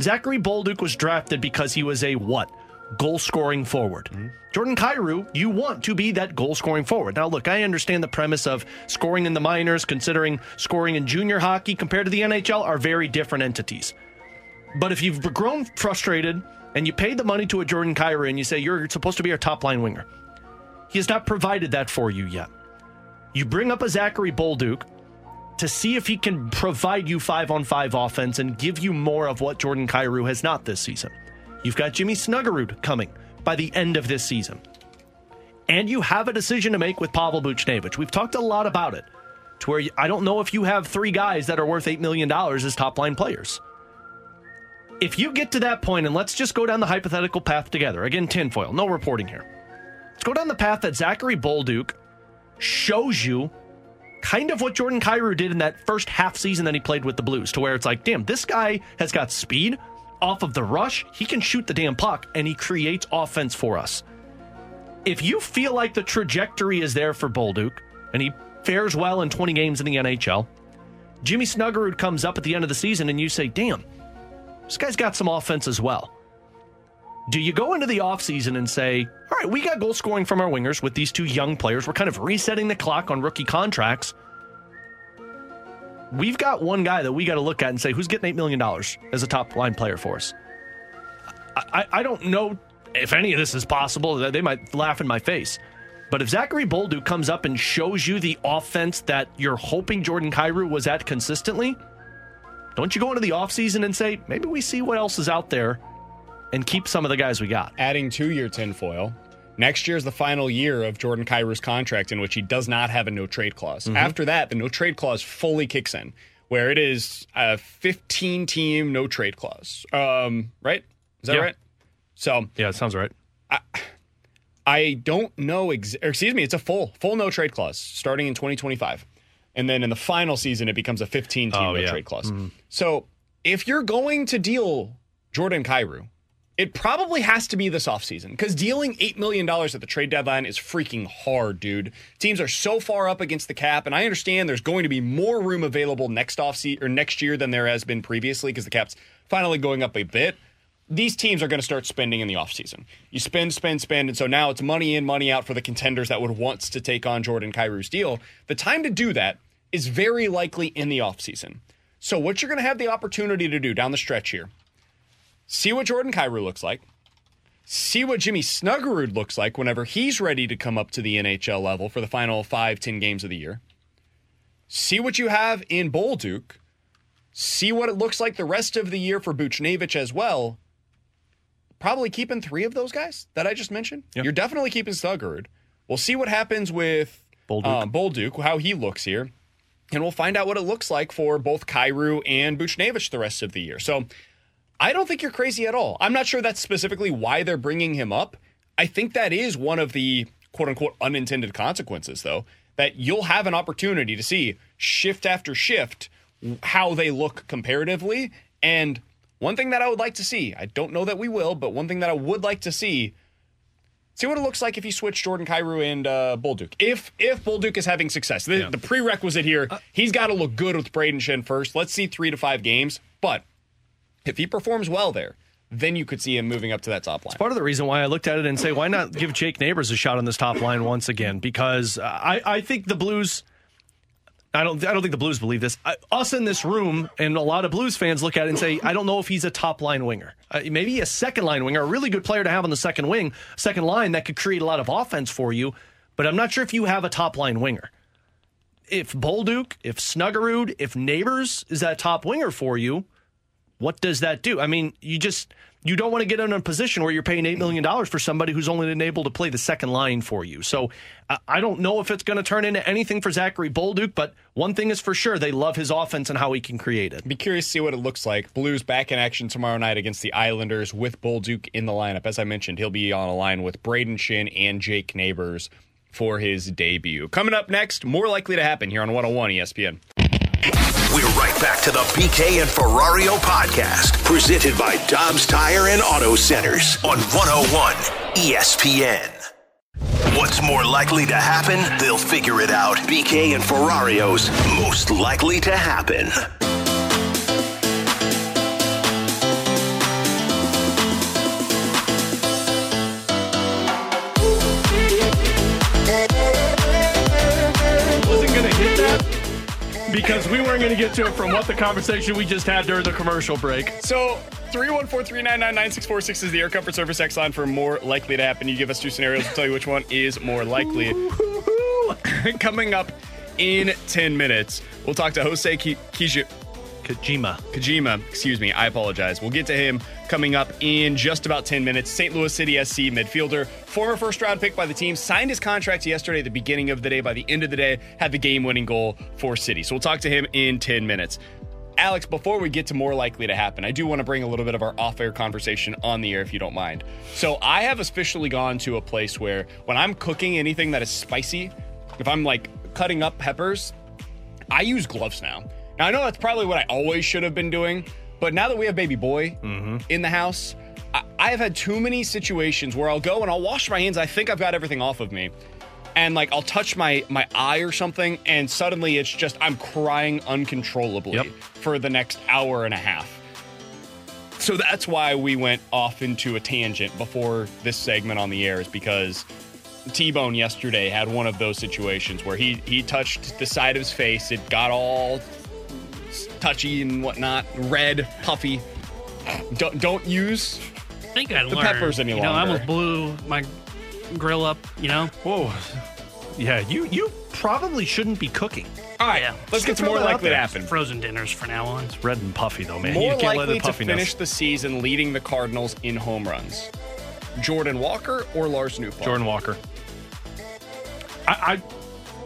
Zachary Bolduc was drafted because he was a what? Goal scoring forward. Mm-hmm. Jordan Kyrou, you want to be that goal scoring forward. Now, look, I understand the premise of scoring in the minors, considering scoring in junior hockey compared to the NHL are very different entities. But if you've grown frustrated and you paid the money to a Jordan Kyrou and you say you're supposed to be our top line winger, he has not provided that for you yet. You bring up a Zachary Bolduc to see if he can provide you five on five offense and give you more of what Jordan Kyrou has not this season. You've got Jimmy Snuggerud coming by the end of this season. And you have a decision to make with Pavel Buchnevich. We've talked a lot about it, to where I don't know if you have three guys that are worth $8 million as top line players. If you get to that point, and let's just go down the hypothetical path together. Again, tinfoil, no reporting here. Let's go down the path that Zachary Bolduc shows you kind of what Jordan Kyrou did in that first half season that he played with the Blues, to where it's like, damn, this guy has got speed off of the rush. He can shoot the damn puck, and he creates offense for us. If you feel like the trajectory is there for Bolduc, and he fares well in 20 games in the NHL, Jimmy Snuggerud comes up at the end of the season, and you say, damn, this guy's got some offense as well. Do you go into the offseason and say, all right, we got goal scoring from our wingers with these two young players. We're kind of resetting the clock on rookie contracts. We've got one guy that we got to look at and say, who's getting $8 million as a top line player for us? I, I don't know if any of this is possible. They might laugh in my face. But if Zachary Bolduc comes up and shows you the offense that you're hoping Jordan Kyrou was at consistently, don't you go into the offseason and say, maybe we see what else is out there and keep some of the guys we got? Adding to your tinfoil, next year is the final year of Jordan Kyrou's contract in which he does not have a no trade clause. Mm-hmm. After that, the no trade clause fully kicks in, where it is a 15 team no trade clause. Um, right? Is that Yeah. right? So Yeah, it sounds right. I don't know. Ex- or excuse me, it's a full full no trade clause starting in 2025, and then in the final season it becomes a 15 team Oh, no yeah. trade clause. So if you're going to deal Jordan Kyrou, it probably has to be this offseason because dealing $8 million at the trade deadline is freaking hard, dude. Teams are so far up against the cap, and I understand there's going to be more room available next offseason or next year than there has been previously because the cap's finally going up a bit. These teams are going to start spending in the offseason. You spend, spend, spend, and so now it's money in, money out for the contenders that would want to take on Jordan Kyrou's deal. The time to do that is very likely in the offseason. So what you're going to have the opportunity to do down the stretch here see what Jordan Kyrou looks like, see what Jimmy Snuggerud looks like whenever he's ready to come up to the NHL level for the final five, ten games of the year. See what you have in Bolduc. See what it looks like the rest of the year for Buchnevich as well. Probably keeping three of those guys that I just mentioned. You're definitely keeping Snuggerud. We'll see what happens with Bolduc. um, Bolduc, how he looks here. And we'll find out what it looks like for both Kyrou and Buchnevich the rest of the year. So I don't think you're crazy at all. I'm not sure that's specifically why they're bringing him up. I think that is one of the quote unquote unintended consequences, though, that you'll have an opportunity to see shift after shift how they look comparatively. And one thing that I would like to see, I don't know that we will, but one thing that I would like to see. See what it looks like if you switch Jordan Kyrou and uh, Bolduc. If if Bolduc is having success, the, the prerequisite here, he's got to look good with Brayden Schenn first. Let's see three to five games. But if he performs well there, then you could see him moving up to that top line. It's part of the reason why I looked at it and say, why not give Jake Neighbours a shot on this top line once again? Because I, I think the Blues. I don't. I don't think the Blues believe this. I, us in this room and a lot of Blues fans look at it and say, I don't know if he's a top line winger. Uh, maybe a second line winger, a really good player to have on the second wing, second line that could create a lot of offense for you. But I'm not sure if you have a top line winger. If Bolduc, if Snuggerud, if Neighbours is that top winger for you, what does that do? I mean, you just you don't want to get in a position where you're paying eight million dollars for somebody who's only been able to play the second line for you. So I- I don't know if it's going to turn into anything for Zachary Bolduc, but one thing is for sure: they love his offense and how he can create it. Be curious to see what it looks like. Blues back in action tomorrow night against the Islanders with Bolduc in the lineup. As I mentioned, he'll be on a line with Brayden Schenn and Jake Neighbours for his debut. Coming up next, more likely to happen here on 101 ESPN. We're right back to the BK and Ferrario podcast, presented by Dobbs Tire and Auto Centers on 101 ESPN. What's more likely to happen? They'll figure it out. BK and Ferrario's most likely to happen. Because we weren't going to get to it from what the conversation we just had during the commercial break. So 314-399-9646 is the Air Comfort Service X line for more likely to happen. You give us two scenarios, we'll tell you which one is more likely. Coming up in 10 minutes, we'll talk to Hosei Ki- Kiju- Kijima. Kijima, excuse me. I apologize. We'll get to him coming up in just about 10 minutes. St. Louis City SC midfielder, former first round pick by the team, signed his contract yesterday at the beginning of the day. By the end of the day, had the game winning goal for City. So we'll talk to him in 10 minutes. Alex, before we get to more likely to happen, I do want to bring a little bit of our off air conversation on the air if you don't mind. So, I have officially gone to a place where when I'm cooking anything that is spicy, if I'm like cutting up peppers, I use gloves now. Now, I know that's probably what I always should have been doing, but now that we have baby boy mm-hmm. in the house, I, I have had too many situations where I'll go and I'll wash my hands. I think I've got everything off of me. And like I'll touch my my eye or something, and suddenly it's just I'm crying uncontrollably for the next hour and a half. So that's why we went off into a tangent before this segment on the air, is because T Bone yesterday had one of those situations where he he touched the side of his face. It got all touchy and whatnot, red, puffy. Don't don't use I think I the learned. peppers any you know, I longer. almost blew my grill up. You know. Whoa. Yeah, you you probably shouldn't be cooking. All right, Yeah. let's get some throw more that out likely to there. happen. Frozen dinners for now on. It's Red and puffy though, man. More you can't let likely the to puffiness. finish the season leading the Cardinals in home runs. Jordan Walker or Lars Nootbaar? Jordan Walker. I, I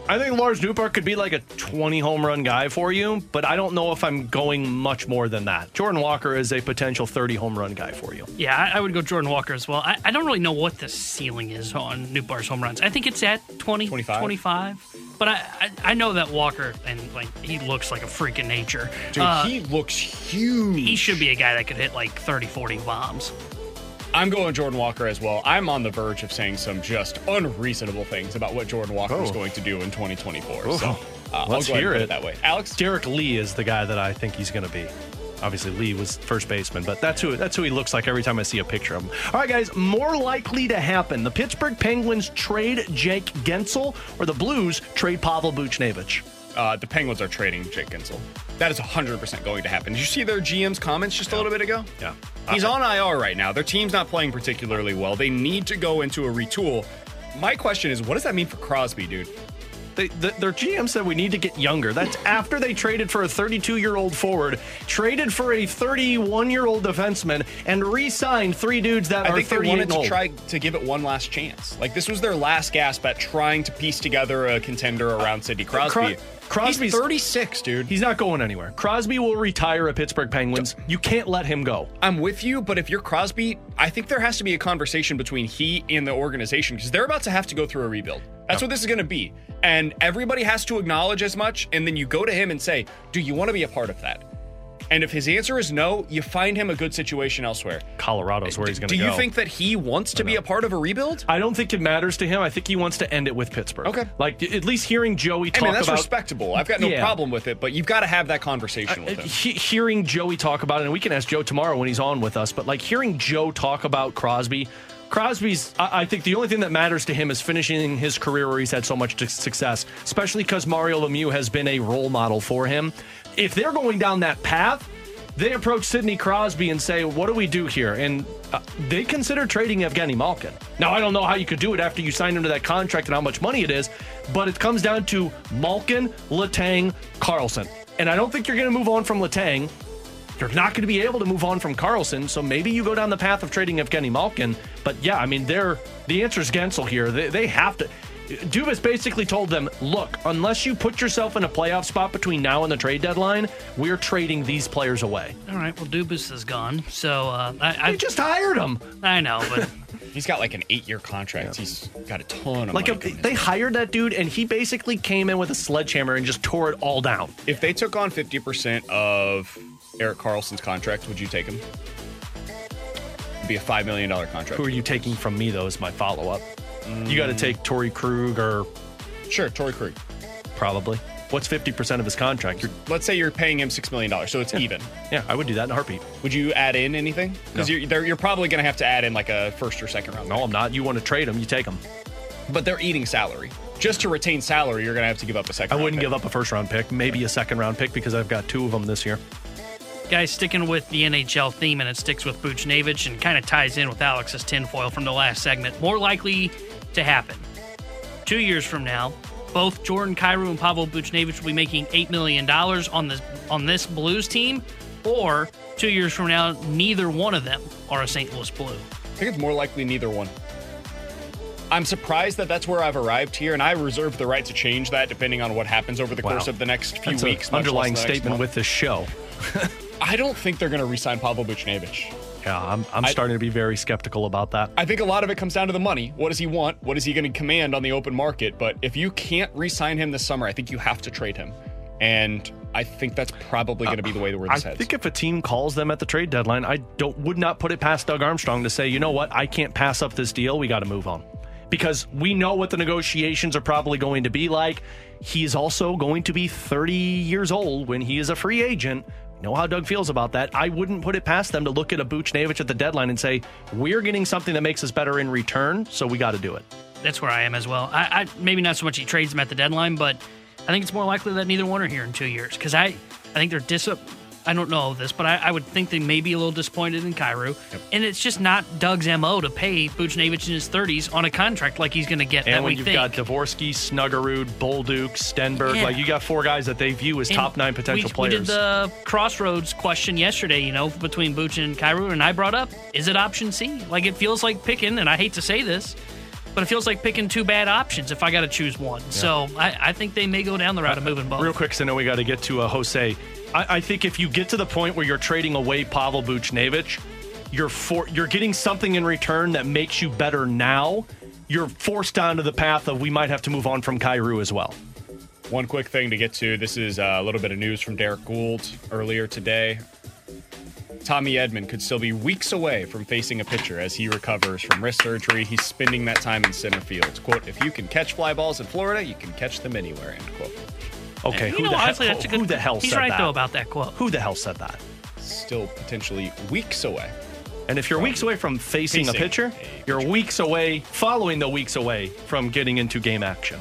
I think Lars Nootbaar could be like a 20 home run guy for you, but I don't know if I'm going much more than that. Jordan Walker is a potential 30 home run guy for you. Yeah, I, I would go Jordan Walker as well. I, I don't really know what the ceiling is on Nootbaar's home runs. I think it's at 20, 25. 25. But I, I, I know that Walker, and like he looks like a freak of nature. Dude, Uh, he looks huge. he should be a guy that could hit like 30, 40 bombs. I'm going Jordan Walker as well. I'm on the verge of saying some just unreasonable things about what Jordan Walker is Oh. going to do in 2024. Oh. So uh, Let's hear it. it that way. Alex, Derrek Lee is the guy that I think he's going to be. Obviously, Lee was first baseman, but that's who that's who he looks like every time I see a picture of him. All right, guys, more likely to happen: the Pittsburgh Penguins trade Jake Guentzel, or the Blues trade Pavel Buchnevich. uh, the Penguins are trading Jake Guentzel. That is 100% going to happen. Did you see their GM's comments just a little bit ago? Yeah, He's on IR right now. Their team's not playing particularly well. They need to go into a retool. My question is, what does that mean for Crosby, dude? They, the, their GM said we need to get younger. That's after they traded for a 32 year old forward, traded for a 31 year old defenseman, and re signed three dudes that I are think they wanted to old. try to give it one last chance. Like this was their last gasp at trying to piece together a contender around Sidney Crosby. Crosby's He's 36, dude. He's not going anywhere. Crosby will retire at Pittsburgh Penguins. You can't let him go. I'm with you, but if you're Crosby, I think there has to be a conversation between he and the organization because they're about to have to go through a rebuild. That's what this is going to be. And everybody has to acknowledge as much. And then you go to him and say, Do you want to be a part of that? And if his answer is no, you find him a good situation elsewhere. Colorado's where he's going to go. Do you think that he wants to be a part of a rebuild? I don't think it matters to him. I think he wants to end it with Pittsburgh. Okay. Like at least hearing Joey I talk mean, that's about respectable. I've got no Yeah. problem with it, but you've got to have that conversation with him. he, hearing Joey talk about it, and we can ask Joe tomorrow when he's on with us, but like hearing Joe talk about Crosby, Crosby's, I, I think the only thing that matters to him is finishing his career where he's had so much success, especially because Mario Lemieux has been a role model for him. If they're going down that path, they approach Sidney Crosby and say, What do we do here? And uh, they consider trading Evgeny Malkin. Now, I don't know how you could do it after you signed him to that contract and how much money it is, but it comes down to Malkin, Letang, Karlsson. And I don't think you're going to move on from Letang. You're not going to be able to move on from Karlsson, so maybe you go down the path of trading Evgeny Malkin. But yeah, I mean, they're the answer is Guentzel here. They, they have to. Dubas basically told them, look, unless you put yourself in a playoff spot between now and the trade deadline, we're trading these players away. All right, well, Dubas is gone. So uh, I, I They just hired him. I know, but He's got like an eight-year contract. He's got a ton of Like money. a, coming in. they hired that dude, and he basically came in with a sledgehammer and just tore it all down. if they took on 50% of Erik Karlsson's contract, would you take him? It'd be a $5 million contract. Who are you taking from me, though, is my follow up. You got to mm. take Torrey Krug or Sure, Torrey Krug. probably. What's 50% of his contract? You're, Let's say you're paying him $6 million, so it's even. yeah, I would do that in a heartbeat. Would you add in anything? Because No. you're, you're probably going to have to add in like a first or second round. No, I'm not. You want to trade him, you take him. But they're eating salary. Just to retain salary, you're going to have to give up a second I wouldn't pick. give up a first round pick, maybe a second round pick because I've got two of them this year. Guys, sticking with the NHL theme, and it sticks with Buchnevich and kind of ties in with Alex's tinfoil from the last segment. More likely to happen. Two years from now, both Jordan Kyrou and Pavel Buchnevich will be making eight million dollars on this on this Blues team, or two years from now, neither one of them are a St. Louis Blue. I think it's more likely neither one. I'm surprised that that's where I've arrived here, and I reserve the right to change that depending on what happens over the Wow. course of the next few That's weeks. much less underlying statement month. with this show. I don't think they're going to re-sign Pavel Buchnevich. Yeah, I'm, I'm I- starting to be very skeptical about that. I think a lot of it comes down to the money. What does he want? What is he going to command on the open market? But if you can't re-sign him this summer, I think you have to trade him. And I think that's probably going to be the way the word is heads. I think if a team calls them at the trade deadline, I don't would not put it past Doug Armstrong to say, you know what, I can't pass up this deal. We got to move on because we know what the negotiations are probably going to be like. He's also going to be 30 years old when he is a free agent. Know how Doug feels about that. I wouldn't put it past them to look at a Buchnevich at the deadline and say, we're getting something that makes us better in return, so we got to do it. That's where I am as well. I, I maybe not so much he trades them at the deadline, but I think it's more likely that neither one are here in two years because I, I think they're dis. I don't know of this, but I, I would think they may be a little disappointed in Kyrou, and it's just not Doug's mo to pay Buchnevich in his 30s on a contract like he's going to get. And when you've think. got Dvorsky, Snuggerud, Bolduc, Stenberg, Yeah. like you got four guys that they view as And top nine potential we, players. We did the crossroads question yesterday, you know, between Buch and Kyrou, and I brought up, is it option C? Like, it feels like picking, and I hate to say this, but it feels like picking two bad options if I got to choose one. So I, I think they may go down the route of moving both. Real quick, 'cause I know we got to get to uh, Hosei. I, I think if you get to the point where you're trading away Pavel Buchnevich, you're for, you're getting something in return that makes you better now. You're forced onto the path of we might have to move on from Kyrou as well. One quick thing to get to. This is uh, a little bit of news from Derrick Goold earlier today. Tommy Edman could still be weeks away from facing a pitcher as he recovers from wrist surgery. He's spending that time in center field. Quote, if you can catch fly balls in Florida, you can catch them anywhere, end quote. Okay, You who, know, the, honestly, he- that's a who the hell he's said right, that? though, about that quote. Who the hell said that? Still potentially weeks away. And if you're weeks away from facing, Facing a pitcher, a you're weeks away, following the weeks away from getting into game action.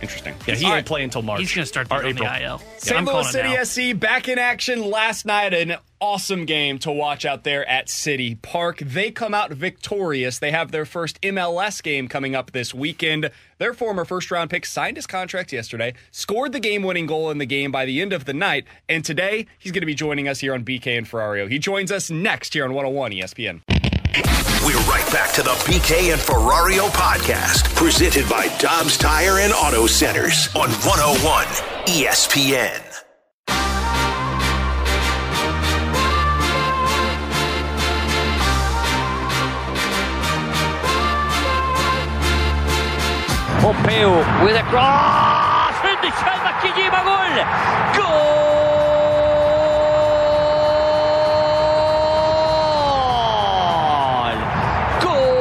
Interesting. Yeah, he All ain't right. playing until March. He's going to start or on the IL. St. I'm Louis calling it City. SC back in action last night. An awesome game to watch out there at City Park. They come out victorious. They have their first MLS game coming up this weekend. Their former first round pick signed his contract yesterday, scored the game winning goal in the game by the end of the night, and today he's going to be joining us here on BK and Ferrario. He joins us next here on 101 ESPN. We're right back to the BK and Ferrario podcast, presented by Dobbs Tire and Auto Centers on 101 ESPN. Pompeu with a cross! Michel Makijima goal! Goal! Goal!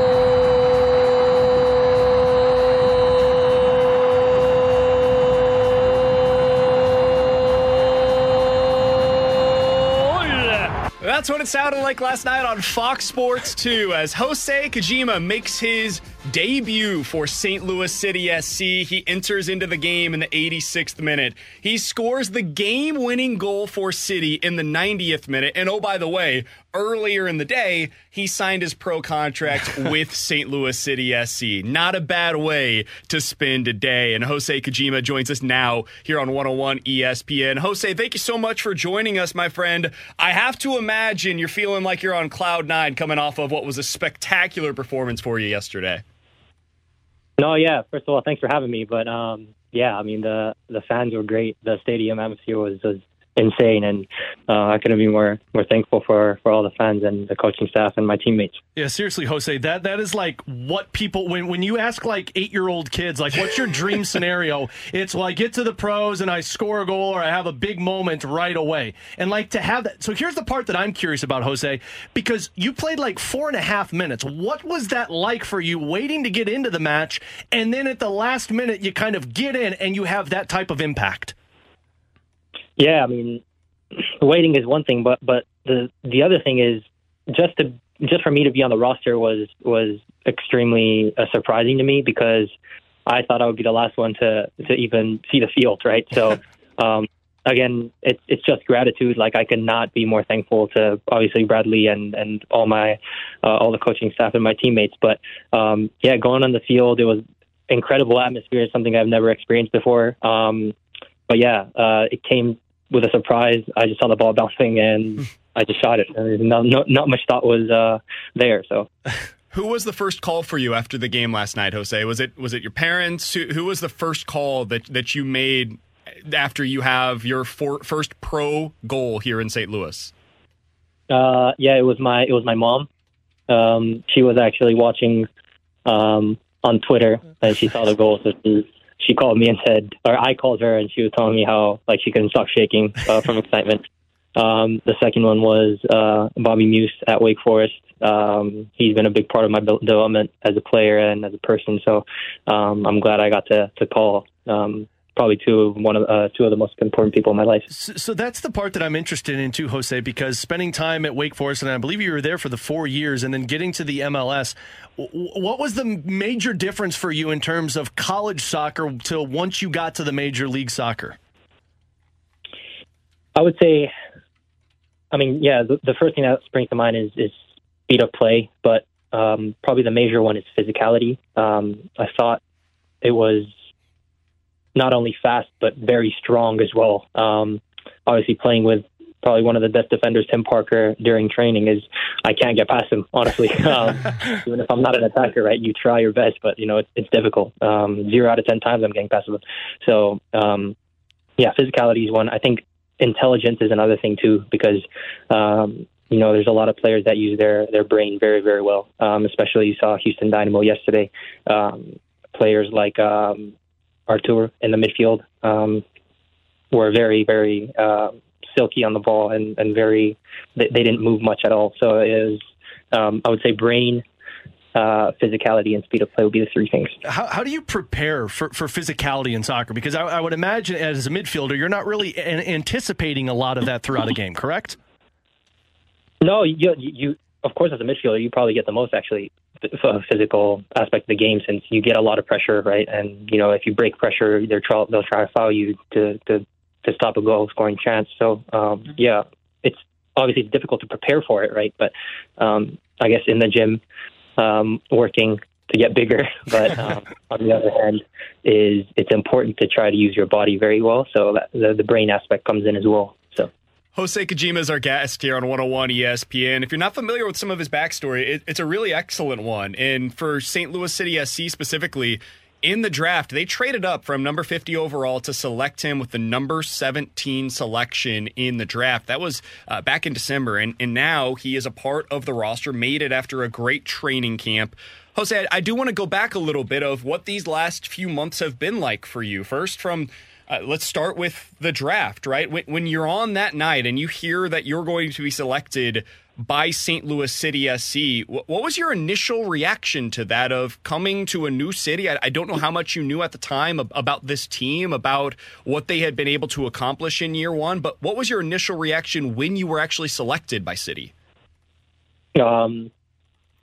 That's what it sounded like last night on Fox Sports 2 as Hosei Kijima makes his debut for St. Louis City SC. He enters into the game in the 86th minute. He scores the game winning goal for City in the 90th minute. And oh, by the way, earlier in the day, he signed his pro contract with St. Louis City SC. Not a bad way to spend a day. And Hosei Kijima joins us now here on 101 ESPN. Hosei, thank you so much for joining us, my friend. I have to imagine you're feeling like you're on cloud nine coming off of what was a spectacular performance for you yesterday. No, yeah. First of all, thanks for having me. But um, yeah, I mean the the fans were great. The stadium atmosphere was, was insane, and uh, I couldn't be more more thankful for for all the fans and the coaching staff and my teammates. Yeah, seriously, Hosei, that that is like what people when when you ask like eight year old kids like what's your dream scenario? It's well, I get to the pros and I score a goal or I have a big moment right away. And like to have that so here's the part that I'm curious about, Hosei, because you played like four and a half minutes. What was that like for you waiting to get into the match and then at the last minute you kind of get in and you have that type of impact? Yeah, I mean, waiting is one thing, but but the the other thing is just to just for me to be on the roster was was extremely uh, surprising to me because I thought I would be the last one to to even see the field, right? So. um Again, it's it's just gratitude. Like I could not be more thankful to obviously Bradley and and all my uh, all the coaching staff and my teammates. But um, yeah, going on the field, it was incredible atmosphere. It's something I've never experienced before. Um, but yeah, uh, it came with a surprise. I just saw the ball bouncing and I just shot it. No, no, not much thought was uh, there. So. Who was the first call for you after the game last night, Hosei? Was it was it your parents? Who, who was the first call that, that you made after you have your for, first pro goal here in St. Louis? Uh, yeah, it was my it was my mom. Um, she was actually watching um, on Twitter and she saw the goal, so she she called me and said, or I called her and she was telling me how like she couldn't stop shaking uh, from excitement. Um, the second one was uh, Bobby Muuss at Wake Forest. Um, he's been a big part of my development as a player and as a person. So um, I'm glad I got to to call um, probably two of one of uh, two of the most important people in my life. So, so, that's the part that I'm interested in too, Hosei, because spending time at Wake Forest, and I believe you were there for the four years, and then getting to the MLS. What was the major difference for you in terms of college soccer till once you got to the major league soccer? I would say, I mean, yeah, the, the first thing that springs to mind is is speed of play, but um, probably the major one is physicality. Um, I thought it was not only fast but very strong as well. Um, obviously, playing with probably one of the best defenders, Tim Parker, during training is I can't get past him. Honestly, um, even if I'm not an attacker, right? You try your best, but you know it's, it's difficult. Um, zero out of ten times I'm getting past him. So um, yeah, physicality is one. I think intelligence is another thing too because. Um, you know, there's a lot of players that use their their brain very, very well. Um, especially you saw Houston Dynamo yesterday. Um, players like um, Artur in the midfield um, were very, very uh, silky on the ball and, and very, they, they, didn't move much at all. So it is, um, I would say, brain, uh, physicality, and speed of play would be the three things. How, how do you prepare for, for physicality in soccer? Because I, I would imagine as a midfielder, you're not really an, anticipating a lot of that throughout a game, correct? No, you, you, of course, as a midfielder, you probably get the most actually physical aspect of the game since you get a lot of pressure, right? And you know, if you break pressure, they're try, they'll try to foul you to to to stop a goal scoring chance. So um, mm-hmm. yeah, it's obviously it's difficult to prepare for it, right? But um, I guess in the gym, um, working to get bigger. But um, on the other hand, is it's important to try to use your body very well. So that, the, the brain aspect comes in as well. So. Hosei Kijima is our guest here on 101 ESPN. If you're not familiar with some of his backstory, it, it's a really excellent one. And for St. Louis City SC specifically, in the draft, they traded up from number 50 overall to select him with the number 17 selection in the draft. That was uh, back in December. And, and now he is a part of the roster, made it after a great training camp. Hosei, I do want to go back a little bit of what these last few months have been like for you. First, from uh, let's start with the draft, right? When, when, you're on that night and you hear that you're going to be selected by St. Louis City SC, what, was your initial reaction to that of coming to a new city? I, I, don't know how much you knew at the time about this team, about what they had been able to accomplish in year one, but what was your initial reaction when you were actually selected by City? Um,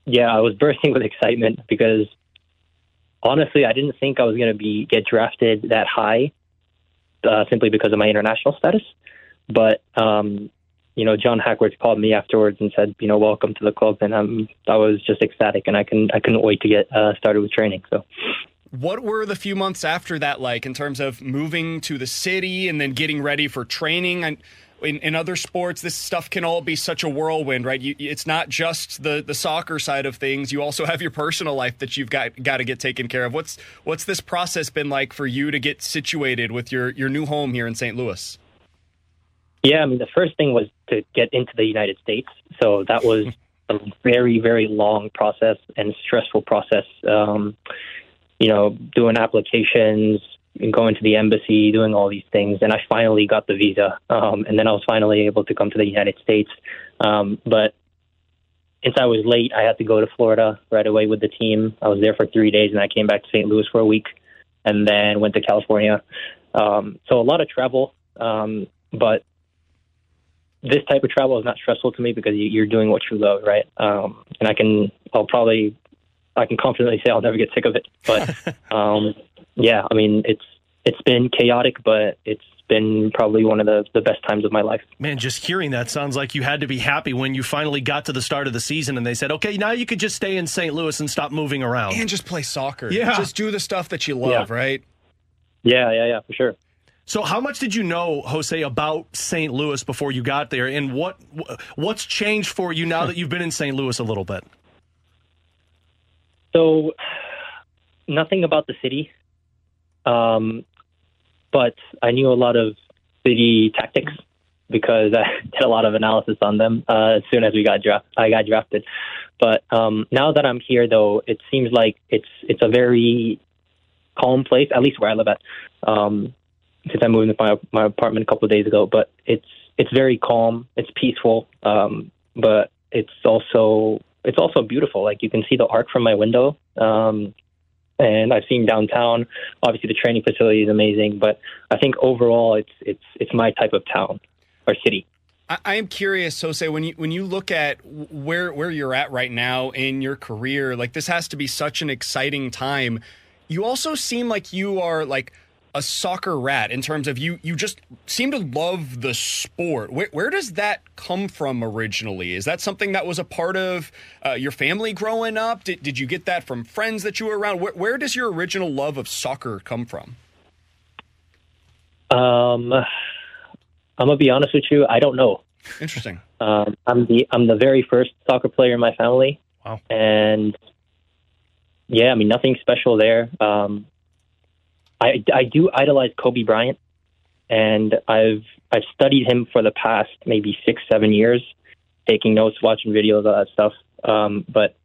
yeah, I was bursting with excitement because honestly, I didn't think I was going to be get drafted that high uh, simply because of my international status. But um, you know, John Hackworth called me afterwards and said, you know, welcome to the club, and I'm I was just ecstatic, and I can I couldn't wait to get uh, started with training. So. What were the few months after that like in terms of moving to the city and then getting ready for training? And in, in other sports, this stuff can all be such a whirlwind, right? You, it's not just the the soccer side of things. You also have your personal life that you've got got to get taken care of. What's what's this process been like for you to get situated with your your new home here in St. Louis? Yeah, I mean, the first thing was to get into the United States. So that was a very, very long process and stressful process. Um, you know, doing applications, going to the embassy, doing all these things, and I finally got the visa, um, and then I was finally able to come to the United States. Um, but since I was late, I had to go to Florida right away with the team. I was there for three days, and I came back to St. Louis for a week, and then went to California. Um, so a lot of travel, um, but this type of travel is not stressful to me because you're doing what you love, right? Um, and I can, I'll probably, I can confidently say I'll never get sick of it. But um, yeah, I mean, it's it's been chaotic, but it's been probably one of the, the best times of my life. Man, just hearing that sounds like you had to be happy when you finally got to the start of the season and they said, okay, now you could just stay in St. Louis and stop moving around. And just play soccer. Yeah. Just do the stuff that you love, Yeah. right? Yeah, yeah, yeah, for sure. So, how much did you know, Hosei, about St. Louis before you got there, and what what's changed for you now that you've been in St. Louis a little bit? So, nothing about the city, um, but I knew a lot of city tactics because I did a lot of analysis on them uh, as soon as we got draft. I got drafted. But um, now that I'm here, though, it seems like it's it's a very calm place, at least where I live at. Um, since I moved into my my apartment a couple of days ago, but it's it's very calm. It's peaceful, um, but it's also it's also beautiful. Like you can see the arc from my window, um, and I've seen downtown. Obviously, the training facility is amazing, but I think overall, it's it's it's my type of town or city. I, am curious, Hosei, when you when you look at where where you're at right now in your career, like this has to be such an exciting time. You also seem like you are like a soccer rat in terms of you you just seem to love the sport. Where, where does that come from originally? Is that something that was a part of uh, your family growing up? Did, did you get that from friends that you were around? Where, where does your original love of soccer come from? Um, I'm gonna be honest with you. I don't know. Interesting. Um, I'm the I'm the very first soccer player in my family. Wow. And yeah, I mean nothing special there. Um, I I do idolize Kobe Bryant, and I've I've studied him for the past maybe six seven years, taking notes, watching videos, all that stuff. Um, but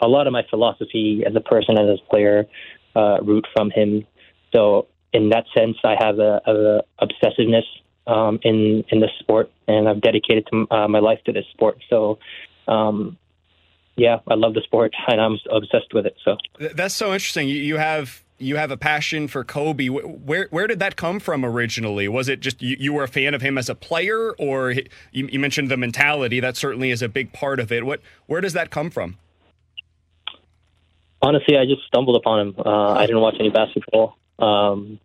a lot of my philosophy as a person, and as a player, uh, root from him. So in that sense, I have a, a obsessiveness um, in in the sport, and I've dedicated to, uh, my life to this sport. So, um, yeah, I love the sport, and I'm obsessed with it. So That's so interesting. You, you have you have a passion for Kobe. Where where did that come from originally? Was it just you, you were a fan of him as a player, or you, you mentioned the mentality? That certainly is a big part of it. What where does that come from? honestly, I just stumbled upon him. Uh, I didn't watch any basketball. Um,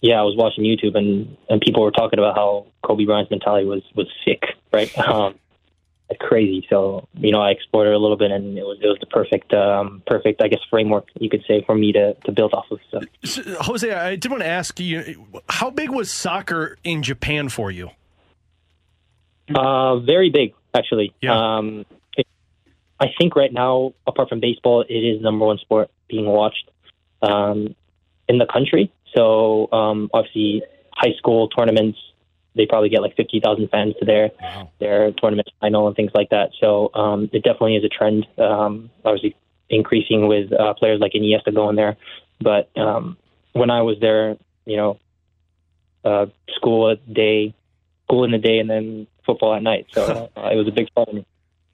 yeah, I was watching YouTube, and and people were talking about how Kobe Bryant's mentality was was sick, right? Um, crazy. So you know, I explored it a little bit, and it was it was the perfect um, perfect, I guess, framework you could say for me to to build off of. So. So, Hosei, I did want to ask you, how big was soccer in Japan for you? Uh, very big, actually. Um, it, I think right now, apart from baseball, it is number one sport being watched um, in the country. So um, obviously, high school tournaments, they probably get like fifty thousand fans to their their tournament final and things like that. So um, it definitely is a trend. Um, obviously, increasing with uh, players like Iniesta going there. But um, when I was there, you know, uh, school a day, school in the day, and then football at night. So uh, it was a big part of me.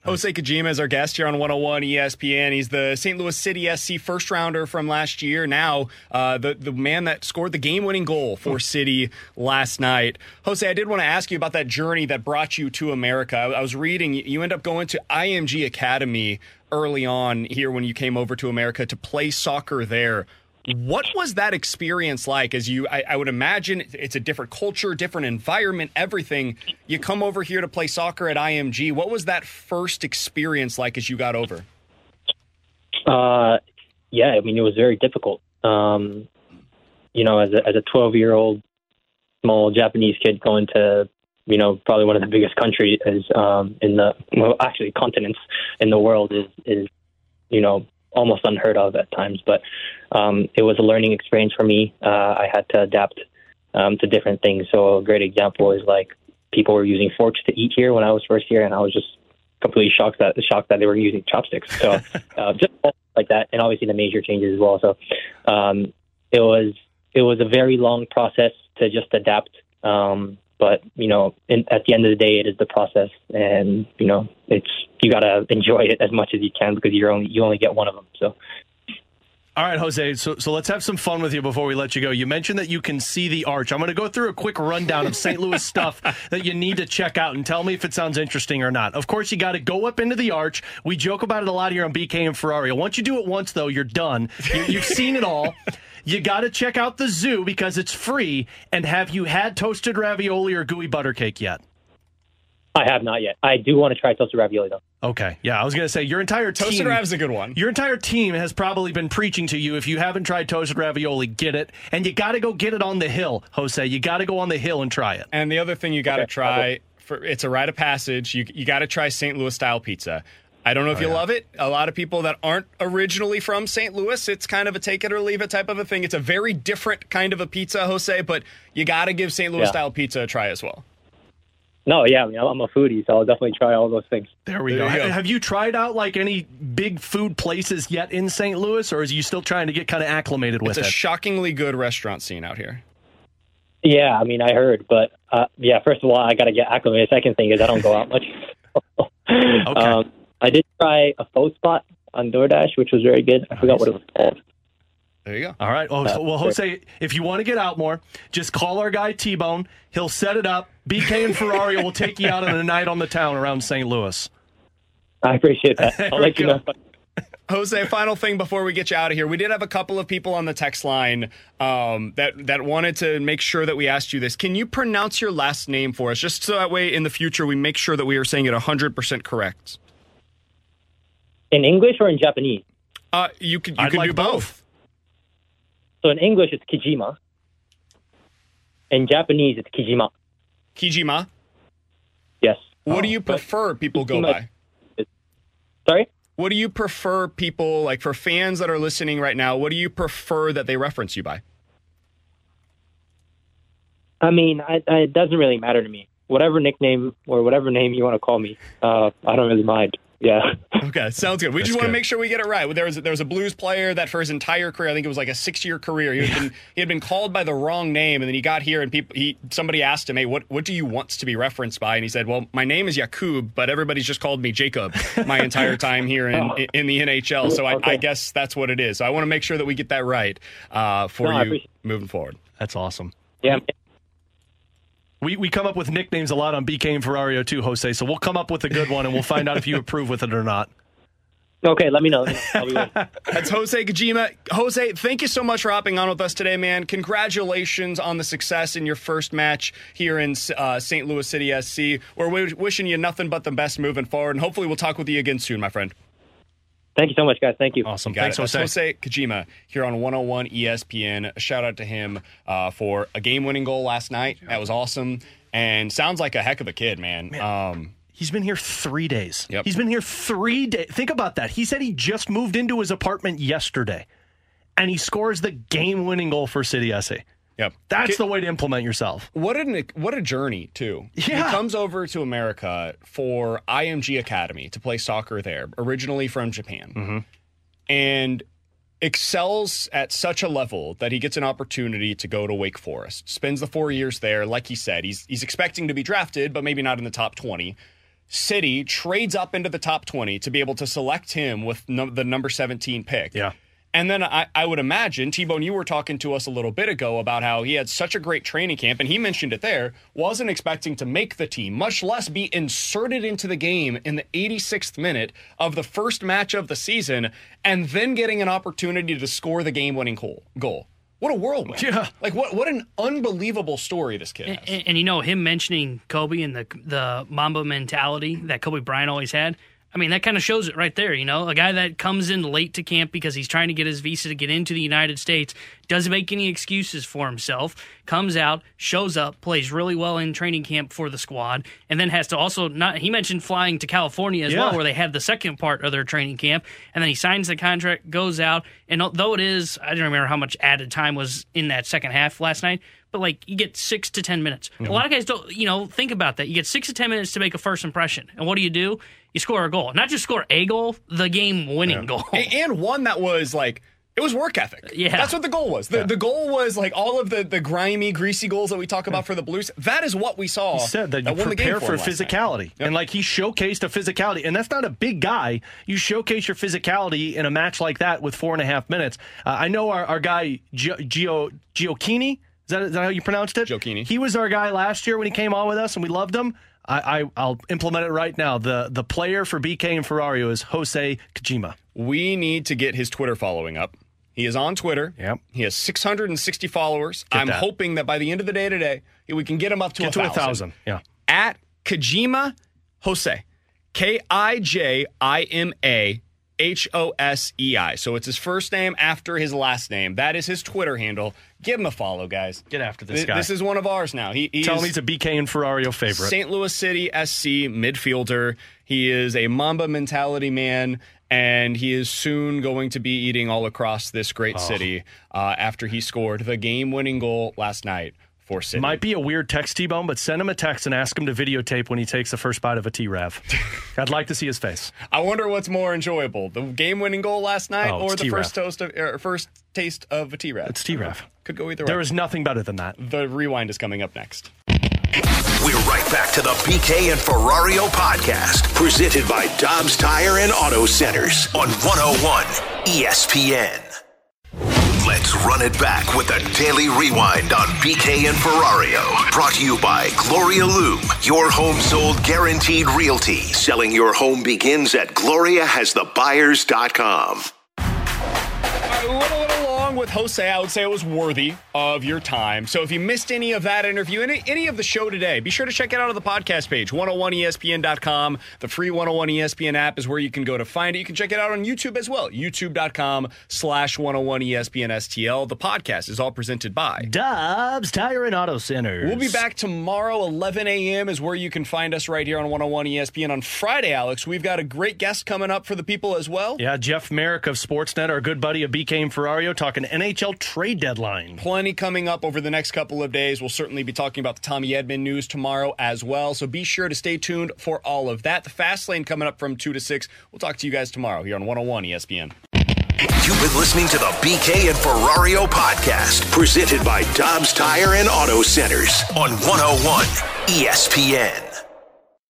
Hosei Kijima is our guest here on 101 ESPN. He's the St. Louis City SC first rounder from last year. Now, uh, the the man that scored the game winning goal for City last night. Hosei, I did want to ask you about that journey that brought you to America. I, I was reading you, you end up going to IMG Academy early on here when you came over to America to play soccer there. What was that experience like? As you, I, I would imagine it's a different culture, different environment, everything. You come over here to play soccer at IMG. What was that first experience like as you got over? Uh, yeah, I mean, it was very difficult. Um, you know, as a, as a 12 year old small Japanese kid going to, you know, probably one of the biggest countries um, in the, well, actually continents in the world is, is, you know, almost unheard of at times. But um, it was a learning experience for me. Uh, I had to adapt um, to different things. So a great example is like people were using forks to eat here when I was first here, and I was just completely shocked that shocked that they were using chopsticks. So uh, just like that, and obviously the major changes as well. So um, it was it was a very long process to just adapt. Um, but you know, in, at the end of the day, it is the process, and you know, it's you got to enjoy it as much as you can because you're only you only get one of them. So. All right, Hosei. So, so let's have some fun with you before we let you go. You mentioned that you can see the arch. I'm going to go through a quick rundown of St. Louis stuff that you need to check out and tell me if it sounds interesting or not. Of course, you got to go up into the arch. We joke about it a lot here on BK and Ferrario. Once you do it once, though, you're done. You, you've seen it all. You got to check out the zoo because it's free. And have you had toasted ravioli or gooey butter cake yet? I have not yet. I do want to try toasted ravioli though. Okay, yeah, I was going to say your entire team. Toasted Rav's a good one. Your entire team has probably been preaching to you. If you haven't tried toasted ravioli, get it, and you got to go get it on the hill, Hosei. You got to go on the hill and try it. And the other thing you got to Okay, try for it's a rite of passage. You you got to try St. Louis style pizza. I don't know if Oh, you yeah. love it. A lot of people that aren't originally from St. Louis, it's kind of a take it or leave it type of a thing. It's a very different kind of a pizza, Hosei, but you got to give St. Louis Yeah. style pizza a try as well. No, yeah, I mean, I'm a foodie, so I'll definitely try all those things. There we There go. go. Have you tried out like any big food places yet in St. Louis, or is you still trying to get kind of acclimated with it? It's a shockingly good restaurant scene out here. Yeah, I mean, I heard, but uh, yeah, first of all, I got to get acclimated. Second thing is I don't go out much. Okay. um, I did try a faux spot on DoorDash, which was very good. I forgot what it was called. There you go. All right. Oh, so- well, Hosei, if you want to get out more, just call our guy T Bone. He'll set it up. BK and Ferrario will take you out on a night on the town around St. Louis. I appreciate that. There I'll we let you know. Hosei, final thing before we get you out of here. We did have a couple of people on the text line um, that that wanted to make sure that we asked you this. Can you pronounce your last name for us, just so that way in the future we make sure that we are saying it 100% correct? In English or in Japanese? Uh, you can you I'd could like do both. So in English, it's Kijima. In Japanese, it's Kijima. Kijima. Yes. What do you prefer people go Kijima- by? Sorry? What do you prefer people like for fans that are listening right now? What do you prefer that they reference you by? I mean, I, I, it doesn't really matter to me. Whatever nickname or whatever name you want to call me, uh, I don't really mind. Yeah. Okay, sounds good. We just want to good. make sure we get it right. There was there was a blues player that for his entire career, I think it was like a six year career, he had been he had been called by the wrong name, and then he got here and people he somebody asked him, "Hey, what what do you want to be referenced by?" And he said, "Well, my name is Yakub, but everybody's just called me Jacob my entire time here in in the NHL. So I, I guess that's what it is. So I want to make sure that we get that right uh, for No, you appreciate- moving forward. That's awesome. Yeah. We, we come up with nicknames a lot on BK and Ferrario too, Hosei. So we'll come up with a good one and we'll find out if you approve with it or not. Okay, let me know. I'll be. That's Hosei Kijima. Hosei, thank you so much for hopping on with us today, man. Congratulations on the success in your first match here in uh, St. Louis City SC. We're w- wishing you nothing but the best moving forward, and hopefully we'll talk with you again soon, my friend. Thank you so much, guys. Thank you. Awesome. Got Thanks, it. That's Hosei. Hosei Kijima here on 101 ESPN. A shout out to him uh, for a game winning goal last night. That was awesome. And sounds like a heck of a kid, man. Um, He's been here three days. Yep. He's been here three days. Think about that. He said he just moved into his apartment yesterday, and he scores the game-winning goal for City SC. Yep. That's the way to implement yourself. What an what a journey too. Yeah. He comes over to America for IMG Academy to play soccer there, originally from Japan, Mm-hmm. and excels at such a level that he gets an opportunity to go to Wake Forest. Spends the four years there, like he said, he's he's expecting to be drafted, but maybe not in the top twenty. City trades up into the top twenty to be able to select him with num- the number seventeen pick. Yeah. And then I, I would imagine, T Bone, you were talking to us a little bit ago about how he had such a great training camp, and he mentioned it there, wasn't expecting to make the team, much less be inserted into the game in the 86th minute of the first match of the season, and then getting an opportunity to score the game winning goal. goal. What a whirlwind. Yeah. Like, what, what an unbelievable story this kid has. And, and you know him mentioning Kobe and the the Mamba mentality that Kobe Bryant always had. I mean, that kind of shows it right there. You know, a guy that comes in late to camp because he's trying to get his visa to get into the United States doesn't make any excuses for himself. Comes out, shows up, plays really well in training camp for the squad, and then has to also not. He mentioned flying to California as Yeah. well, where they had the second part of their training camp, and then he signs the contract, goes out, and though it is, I don't remember how much added time was in that second half last night but like you get six to ten minutes. A lot of guys don't, you know, think about that. You get six to ten minutes to make a first impression, and what do you do? You score a goal, not just score a goal, the game-winning goal. And one that was like It was work ethic. Yeah. That's what the goal was. The, the goal was like all of the, the grimy, greasy goals that we talk about for the Blues. That is what we saw. He said that you won the game prepare for him last night. physicality. And like he showcased a physicality. And that's not a big guy. You showcase your physicality in a match like that with four and a half minutes. Uh, I know our, our guy, Gio, Gio, Giochini, is that, is that how you pronounced it? Jokini. He was our guy last year when he came on with us and we loved him. I, I, I'll implement it right now. The the player for BK and Ferrario is Hosei Kijima. We need to get his Twitter following up. He is on Twitter. Yep. He has 660 followers. Get I'm that. hoping that by the end of the day today, we can get him up to Get a to a thousand. thousand. Yeah. At Kijima Hosei. K I J I M A H O S E I. So it's his first name after his last name. That is his Twitter handle. Give him a follow, guys. Get after this Th- guy. This is one of ours now. He, he Tell me he's a BK and Ferrario favorite. St. Louis City SC midfielder. He is a Mamba mentality man, and he is soon going to be eating all across this great Oh. city uh, after he scored the game-winning goal last night for City. Might be a weird text, T Bone, but send him a text and ask him to videotape when he takes the first bite of a T Rav. I'd like to see his face. I wonder what's more enjoyable: the game-winning goal last night, Oh, or the first toast of or first taste of a T-Rav. It's T Rav. Could go either There way. There is nothing better than that. The rewind is coming up next. We're right back to the BK and Ferrario podcast, presented by Dobbs Tire and Auto Centers on 101 ESPN. Let's run it back with a daily rewind on BK and Ferrario. Brought to you by Gloria Loom, your home sold guaranteed realty. Selling your home begins at gloriahasthebuyers.com. A little, little long with Hosei. I would say it was worthy of your time. So if you missed any of that interview, any, any of the show today, be sure to check it out on the podcast page, 101ESPN.com. The free 101 ESPN app is where you can go to find it. You can check it out on YouTube as well, youtube.com slash 101 ESPN STL. The podcast is all presented by Dobbs Tire and Auto Centers. We'll be back tomorrow, 11 a.m. is where you can find us right here on 101 ESPN. On Friday, Alex, we've got a great guest coming up for the people as well. Yeah, Jeff Marek of Sportsnet, our good buddy of BK and Ferrario, talking NHL trade deadline. Plenty coming up over the next couple of days. We'll certainly be talking about the Tommy Edman news tomorrow as well. So be sure to stay tuned for all of that. The Fast Lane coming up from 2 to 6. We'll talk to you guys tomorrow here on 101 ESPN. You've been listening to the BK and Ferrario podcast, presented by Dobbs Tire and Auto Centers on 101 ESPN.